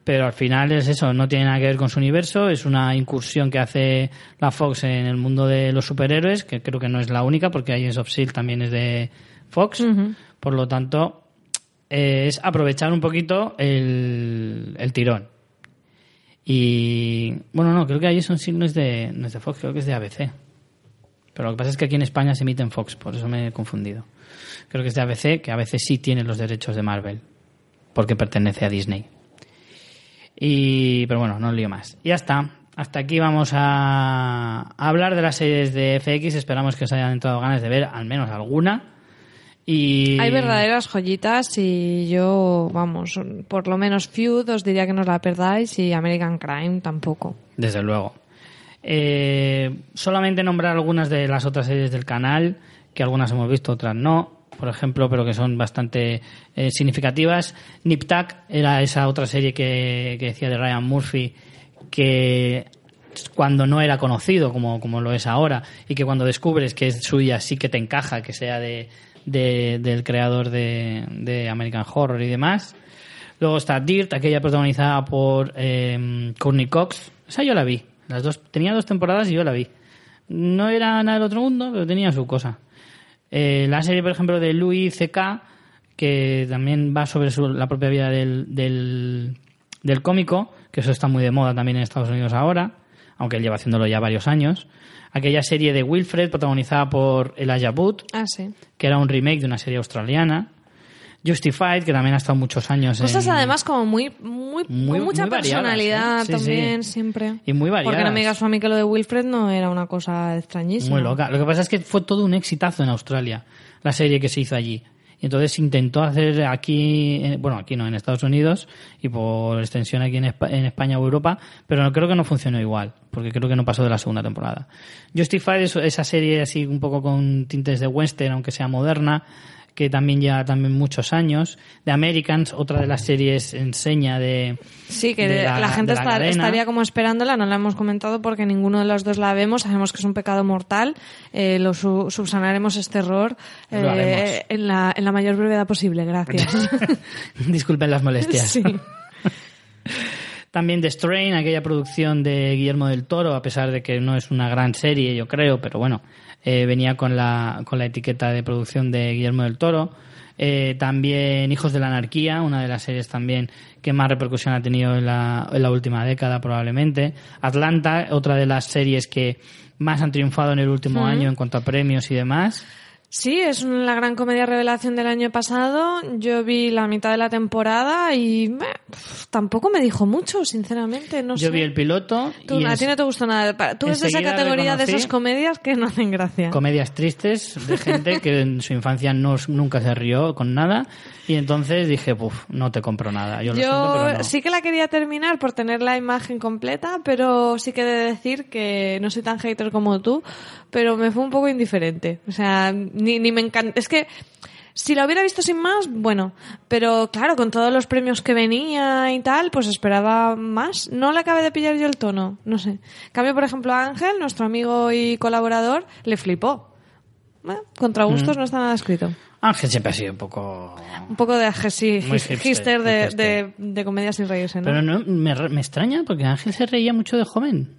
[SPEAKER 1] Pero al final es eso, no tiene nada que ver con su universo, es una incursión que hace la Fox en el mundo de los superhéroes, que creo que no es la única, porque Agents of S.H.I.E.L.D. también es de Fox. Por lo tanto, eh, es aprovechar un poquito el, el tirón. Y bueno, no, creo que Agents of S.H.I.E.L.D. no es, de, no es de Fox, creo que es de ABC. Pero lo que pasa es que aquí en España se emite en Fox, por eso me he confundido. Creo que es de ABC, que ABC sí tiene los derechos de Marvel, porque pertenece a Disney. Y, pero bueno, no lío más. Y ya está. Hasta aquí vamos a, hablar de las series de FX. Esperamos que os hayan entrado ganas de ver al menos alguna. Y
[SPEAKER 2] Hay verdaderas joyitas y yo, vamos, por lo menos Feud os diría que no la perdáis y American Crime tampoco.
[SPEAKER 1] Desde luego. Eh, solamente nombrar algunas de las otras series del canal, que algunas hemos visto, otras no, por ejemplo, pero que son bastante eh, significativas. Nip Tuck era esa otra serie que, que decía de Ryan Murphy, que cuando no era conocido como, como lo es ahora, y que cuando descubres que es suya sí que te encaja que sea de, de- del creador de, de American Horror y demás. Luego está Dirt, aquella protagonizada por eh, Courtney Cox. Esa yo la vi. Las dos, tenía dos temporadas y yo la vi. No era nada del otro mundo, pero tenía su cosa. Eh, la serie, por ejemplo, de Louis C.K., que también va sobre su- la propia vida del, del, del cómico, que eso está muy de moda también en Estados Unidos ahora, aunque él lleva haciéndolo ya varios años. Aquella serie de Wilfred, protagonizada por Elijah Wood,
[SPEAKER 2] Ah, sí.
[SPEAKER 1] que era un remake de una serie australiana. Justified, que también ha estado muchos años
[SPEAKER 2] Cosas
[SPEAKER 1] en-
[SPEAKER 2] además como muy, muy,
[SPEAKER 1] Muy-
[SPEAKER 2] con mucha
[SPEAKER 1] muy variadas,
[SPEAKER 2] personalidad
[SPEAKER 1] ¿eh? Sí,
[SPEAKER 2] también,
[SPEAKER 1] sí.
[SPEAKER 2] siempre.
[SPEAKER 1] Y muy
[SPEAKER 2] Porque no
[SPEAKER 1] variadas.
[SPEAKER 2] me digas a mí que lo de Wilfred no era una cosa extrañísima.
[SPEAKER 1] Muy loca. Lo que pasa es que fue todo un exitazo en Australia, la serie que se hizo allí. Y entonces intentó hacer aquí, eh, bueno, aquí no, en Estados Unidos y por extensión aquí en, Espa- en España o Europa, pero no, creo que no funcionó igual, porque creo que no pasó de la segunda temporada. Justified es esa serie así un poco con tintes de western, aunque sea moderna, que también lleva también muchos años. The Americans, otra de las series enseña de...
[SPEAKER 2] Sí, que
[SPEAKER 1] de
[SPEAKER 2] la,
[SPEAKER 1] la-
[SPEAKER 2] gente
[SPEAKER 1] de la
[SPEAKER 2] está-
[SPEAKER 1] cadena.
[SPEAKER 2] estaría como esperándola, no la hemos comentado porque ninguno de los dos la vemos, sabemos que es un pecado mortal, eh, lo su- subsanaremos este error eh, en, la, en la mayor brevedad posible, gracias.
[SPEAKER 1] Disculpen las molestias.
[SPEAKER 2] sí.
[SPEAKER 1] También The Strain, aquella producción de Guillermo del Toro, a pesar de que no es una gran serie, yo creo, pero bueno, eh, venía con la, con la etiqueta de producción de Guillermo del Toro. Eh, también Hijos de la Anarquía, una de las series también que más repercusión ha tenido en la, en la última década probablemente. Atlanta, otra de las series que más han triunfado en el último año en cuanto a premios y demás.
[SPEAKER 2] Sí, es la gran comedia revelación del año pasado. Yo vi la mitad de la temporada y meh, tampoco me dijo mucho, sinceramente. No
[SPEAKER 1] Yo
[SPEAKER 2] sé.
[SPEAKER 1] vi el piloto
[SPEAKER 2] Tú-
[SPEAKER 1] y
[SPEAKER 2] a ti no te gustó nada. Tú ves esa categoría de esas comedias que no hacen gracia.
[SPEAKER 1] comedias tristes de gente que en su infancia no, nunca se rió con nada y entonces dije, puf, no te compro nada. Yo, lo
[SPEAKER 2] Yo
[SPEAKER 1] siento, pero no.
[SPEAKER 2] sí que la quería terminar por tener la imagen completa, pero sí que he de decir que no soy tan hater como tú, pero me fue un poco indiferente. O sea, ni, ni me encanta. Es que si la hubiera visto sin más, bueno, pero claro, con todos los premios que venía y tal, pues esperaba más. No le acabé de pillar yo el tono, no sé. En cambio, por ejemplo, a Ángel, nuestro amigo y colaborador, le flipó. Bueno, contra
[SPEAKER 1] Mm.
[SPEAKER 2] gustos no está nada escrito.
[SPEAKER 1] Ángel siempre ha sido un poco...
[SPEAKER 2] Un poco de sí,
[SPEAKER 1] Muy
[SPEAKER 2] hipster,
[SPEAKER 1] hipster,
[SPEAKER 2] de,
[SPEAKER 1] hipster.
[SPEAKER 2] de, de comedia sin reírse, ¿no?
[SPEAKER 1] Pero no, me, me extraña porque Ángel se reía mucho de joven.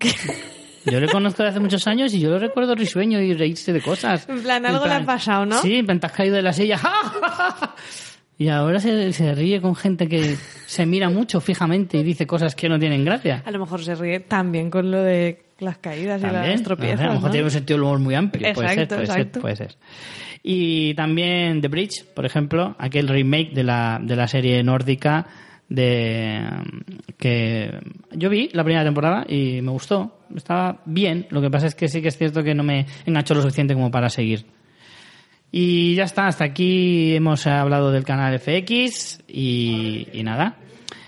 [SPEAKER 1] Yo le conozco de hace muchos años y yo lo recuerdo risueño y reírse de cosas.
[SPEAKER 2] En plan, algo le ha pasado, ¿no?
[SPEAKER 1] Sí, en plan, te has caído de la silla. Y ahora se, se ríe con gente que se mira mucho fijamente y dice cosas que no tienen gracia.
[SPEAKER 2] A lo mejor se ríe también con lo de las caídas y
[SPEAKER 1] También,
[SPEAKER 2] las tropiezas,
[SPEAKER 1] a lo mejor
[SPEAKER 2] ¿no?
[SPEAKER 1] tiene un sentido del humor muy amplio. puede ser,
[SPEAKER 2] Exacto,
[SPEAKER 1] puede ser,
[SPEAKER 2] exacto.
[SPEAKER 1] puede ser. Y también The Bridge, por ejemplo, aquel remake de la, de la serie nórdica de que yo vi la primera temporada y me gustó, estaba bien, lo que pasa es que sí que es cierto que no me enganchó lo suficiente como para seguir. Y ya está, hasta aquí hemos hablado del canal FX y, y nada.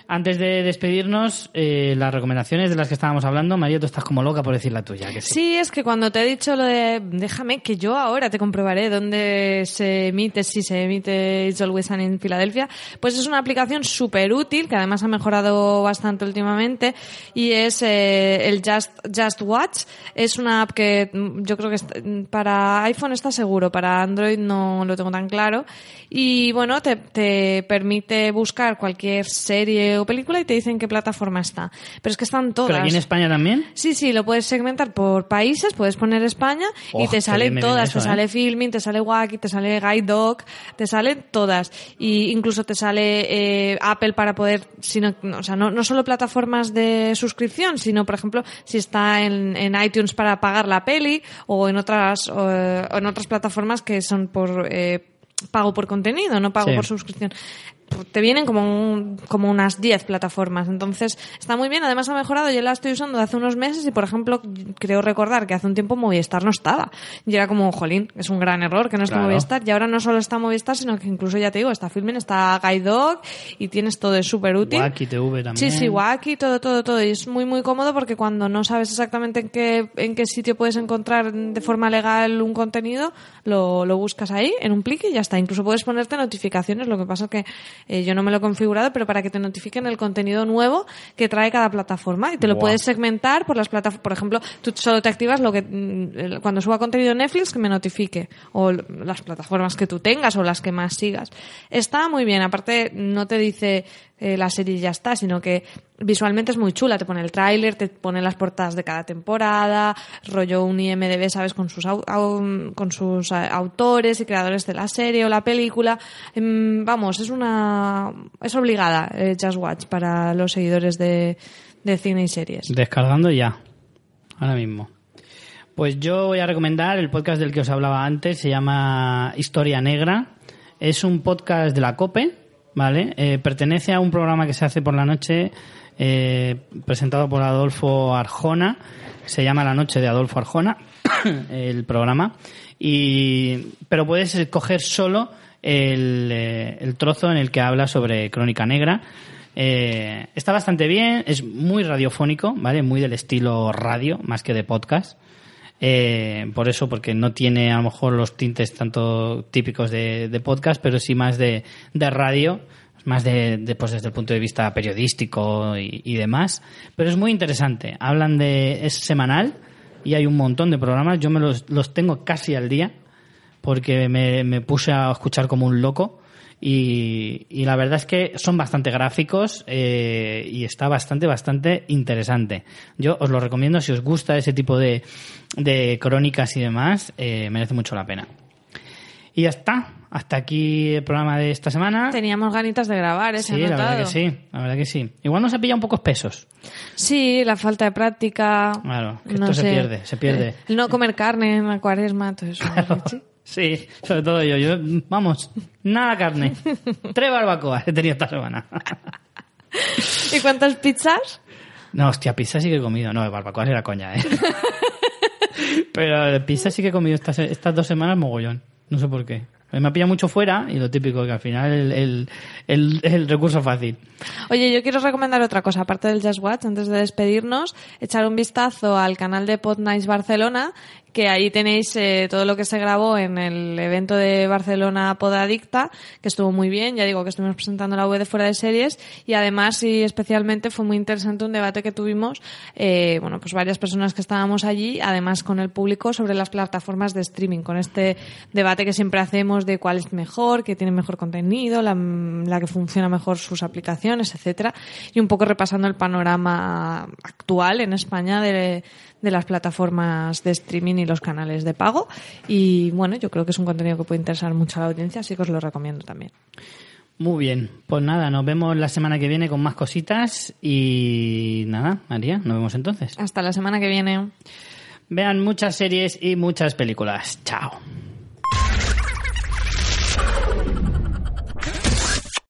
[SPEAKER 1] Antes de despedirnos, eh, las recomendaciones de las que estábamos hablando, María, tú estás como loca por decir la tuya, que sí.
[SPEAKER 2] Sí, es que cuando te he dicho lo de déjame que yo ahora te comprobaré dónde se emite, si se emite It's Always Sunny en Filadelfia, pues es una aplicación súper útil que además ha mejorado bastante últimamente y es eh, el Just, Just Watch. Es una app que mm, yo creo que está- para iPhone está seguro, para Android no lo tengo tan claro. Y bueno, te, te permite buscar cualquier serie o película y te dicen qué plataforma está. Pero es que están todas.
[SPEAKER 1] ¿Pero aquí en España también?
[SPEAKER 2] Sí, sí, lo puedes segmentar por países, puedes poner España y
[SPEAKER 1] Oh,
[SPEAKER 2] te salen todas,
[SPEAKER 1] eso,
[SPEAKER 2] te
[SPEAKER 1] ¿eh?
[SPEAKER 2] sale Filming, te sale Wacky, te sale Guide Dog, te salen todas. Y incluso te sale eh, Apple para poder, sino, no, o sea, no, no solo plataformas de suscripción, sino, por ejemplo, si está en, en iTunes para pagar la peli o en otras, o, o en otras plataformas que son por... eh, pago por contenido, no pago
[SPEAKER 1] Sí.
[SPEAKER 2] por suscripción. Te vienen como, un- como unas 10 plataformas. Entonces, está muy bien. Además, ha mejorado. Yo la estoy usando de hace unos meses y, por ejemplo, creo recordar que hace un tiempo Movistar no estaba. Y era como, jolín, es un gran error que no esté
[SPEAKER 1] Claro.
[SPEAKER 2] Movistar. Y ahora no solo está Movistar, sino que incluso, ya te digo, está Filmin, está Guide Dog y tienes todo. Es súper útil.
[SPEAKER 1] Wacky TV también.
[SPEAKER 2] Sí, sí, Wacky, todo, todo, todo. Y es muy, muy cómodo porque cuando no sabes exactamente en qué, en qué sitio puedes encontrar de forma legal un contenido, lo, lo buscas ahí en un plique y ya está. Incluso puedes ponerte notificaciones. Lo que pasa que eh, yo no me lo he configurado, pero para que te notifiquen el contenido nuevo que trae cada plataforma. Y te lo puedes segmentar por las plataformas. Por ejemplo, tú solo te activas lo que mm, cuando suba contenido en Netflix que me notifique. O las plataformas que tú tengas o las que más sigas. Está muy bien. Aparte, no te dice eh, la serie ya está, sino que visualmente es muy chula. Te pone el tráiler, te pone las portadas de cada temporada, rollo un IMDB, ¿sabes? Con sus, au- con sus eh, autores y creadores de la serie o la película. Em, vamos, es una, es obligada eh, Just Watch para los seguidores de, de cine y series.
[SPEAKER 1] Descargando ya. Ahora mismo. Pues yo voy a recomendar el podcast del que os hablaba antes. Se llama Historia Negra. Es un podcast de la COPE, ¿vale? Eh, pertenece a un programa que se hace por la noche eh, presentado por Adolfo Arjona. Se llama La Noche de Adolfo Arjona, el programa. Y, pero puedes escoger solo el, eh, el trozo en el que habla sobre Crónica Negra. Eh, está bastante bien, es muy radiofónico, ¿vale? Muy del estilo radio, más que de podcast. Eh, por eso, porque no tiene a lo mejor los tintes tanto típicos de, podcast, pero sí más de, de radio, más de, de, pues desde el punto de vista periodístico y, y demás. Pero es muy interesante. Hablan de, es semanal y hay un montón de programas. Yo me los, los tengo casi al día porque me, me puse a escuchar como un loco. Y, y, la verdad es que son bastante gráficos eh, y está bastante, bastante interesante. Yo os lo recomiendo si os gusta ese tipo de, de crónicas y demás, eh, merece mucho la pena. Y ya está. Hasta aquí el programa de esta semana.
[SPEAKER 2] Teníamos ganitas de grabar, ¿eh?
[SPEAKER 1] Sí, la verdad que sí, la verdad que sí. Igual nos ha pillado un poco espesos.
[SPEAKER 2] Sí, la falta de práctica.
[SPEAKER 1] Claro, que esto se pierde, se pierde.
[SPEAKER 2] El no comer carne en la cuaresma, todo eso.
[SPEAKER 1] Claro. ¿sí? Sí, sobre todo yo. Yo, vamos, nada carne. Tres barbacoas he tenido esta semana.
[SPEAKER 2] ¿Y cuántas pizzas?
[SPEAKER 1] No, hostia, pizza sí que he comido. No, barbacoas era coña, ¿eh? Pero pizza sí que he comido estas, estas dos semanas mogollón. No sé por qué. Me ha pillado mucho fuera y lo típico, que al final el, el, el, el, recurso fácil.
[SPEAKER 2] Oye, yo quiero recomendar otra cosa, aparte del Just Watch, antes de despedirnos, echar un vistazo al canal de Pod Nice Barcelona, que ahí tenéis eh, todo lo que se grabó en el evento de Barcelona Podadicta, que estuvo muy bien, ya digo que estuvimos presentando la web de fuera de series, y además y especialmente fue muy interesante un debate que tuvimos, eh, bueno, pues varias personas que estábamos allí, además con el público, sobre las plataformas de streaming, con este debate que siempre hacemos de cuál es mejor, que tiene mejor contenido, la, la que funciona mejor sus aplicaciones, etcétera, y un poco repasando el panorama actual en España de, de las plataformas de streaming y los canales de pago. Y bueno, yo creo que es un contenido que puede interesar mucho a la audiencia, así que os lo recomiendo también.
[SPEAKER 1] Muy bien, pues nada, nos vemos la semana que viene con más cositas y nada, María, nos vemos entonces.
[SPEAKER 2] Hasta la semana que viene.
[SPEAKER 1] Vean muchas series y muchas películas. Chao.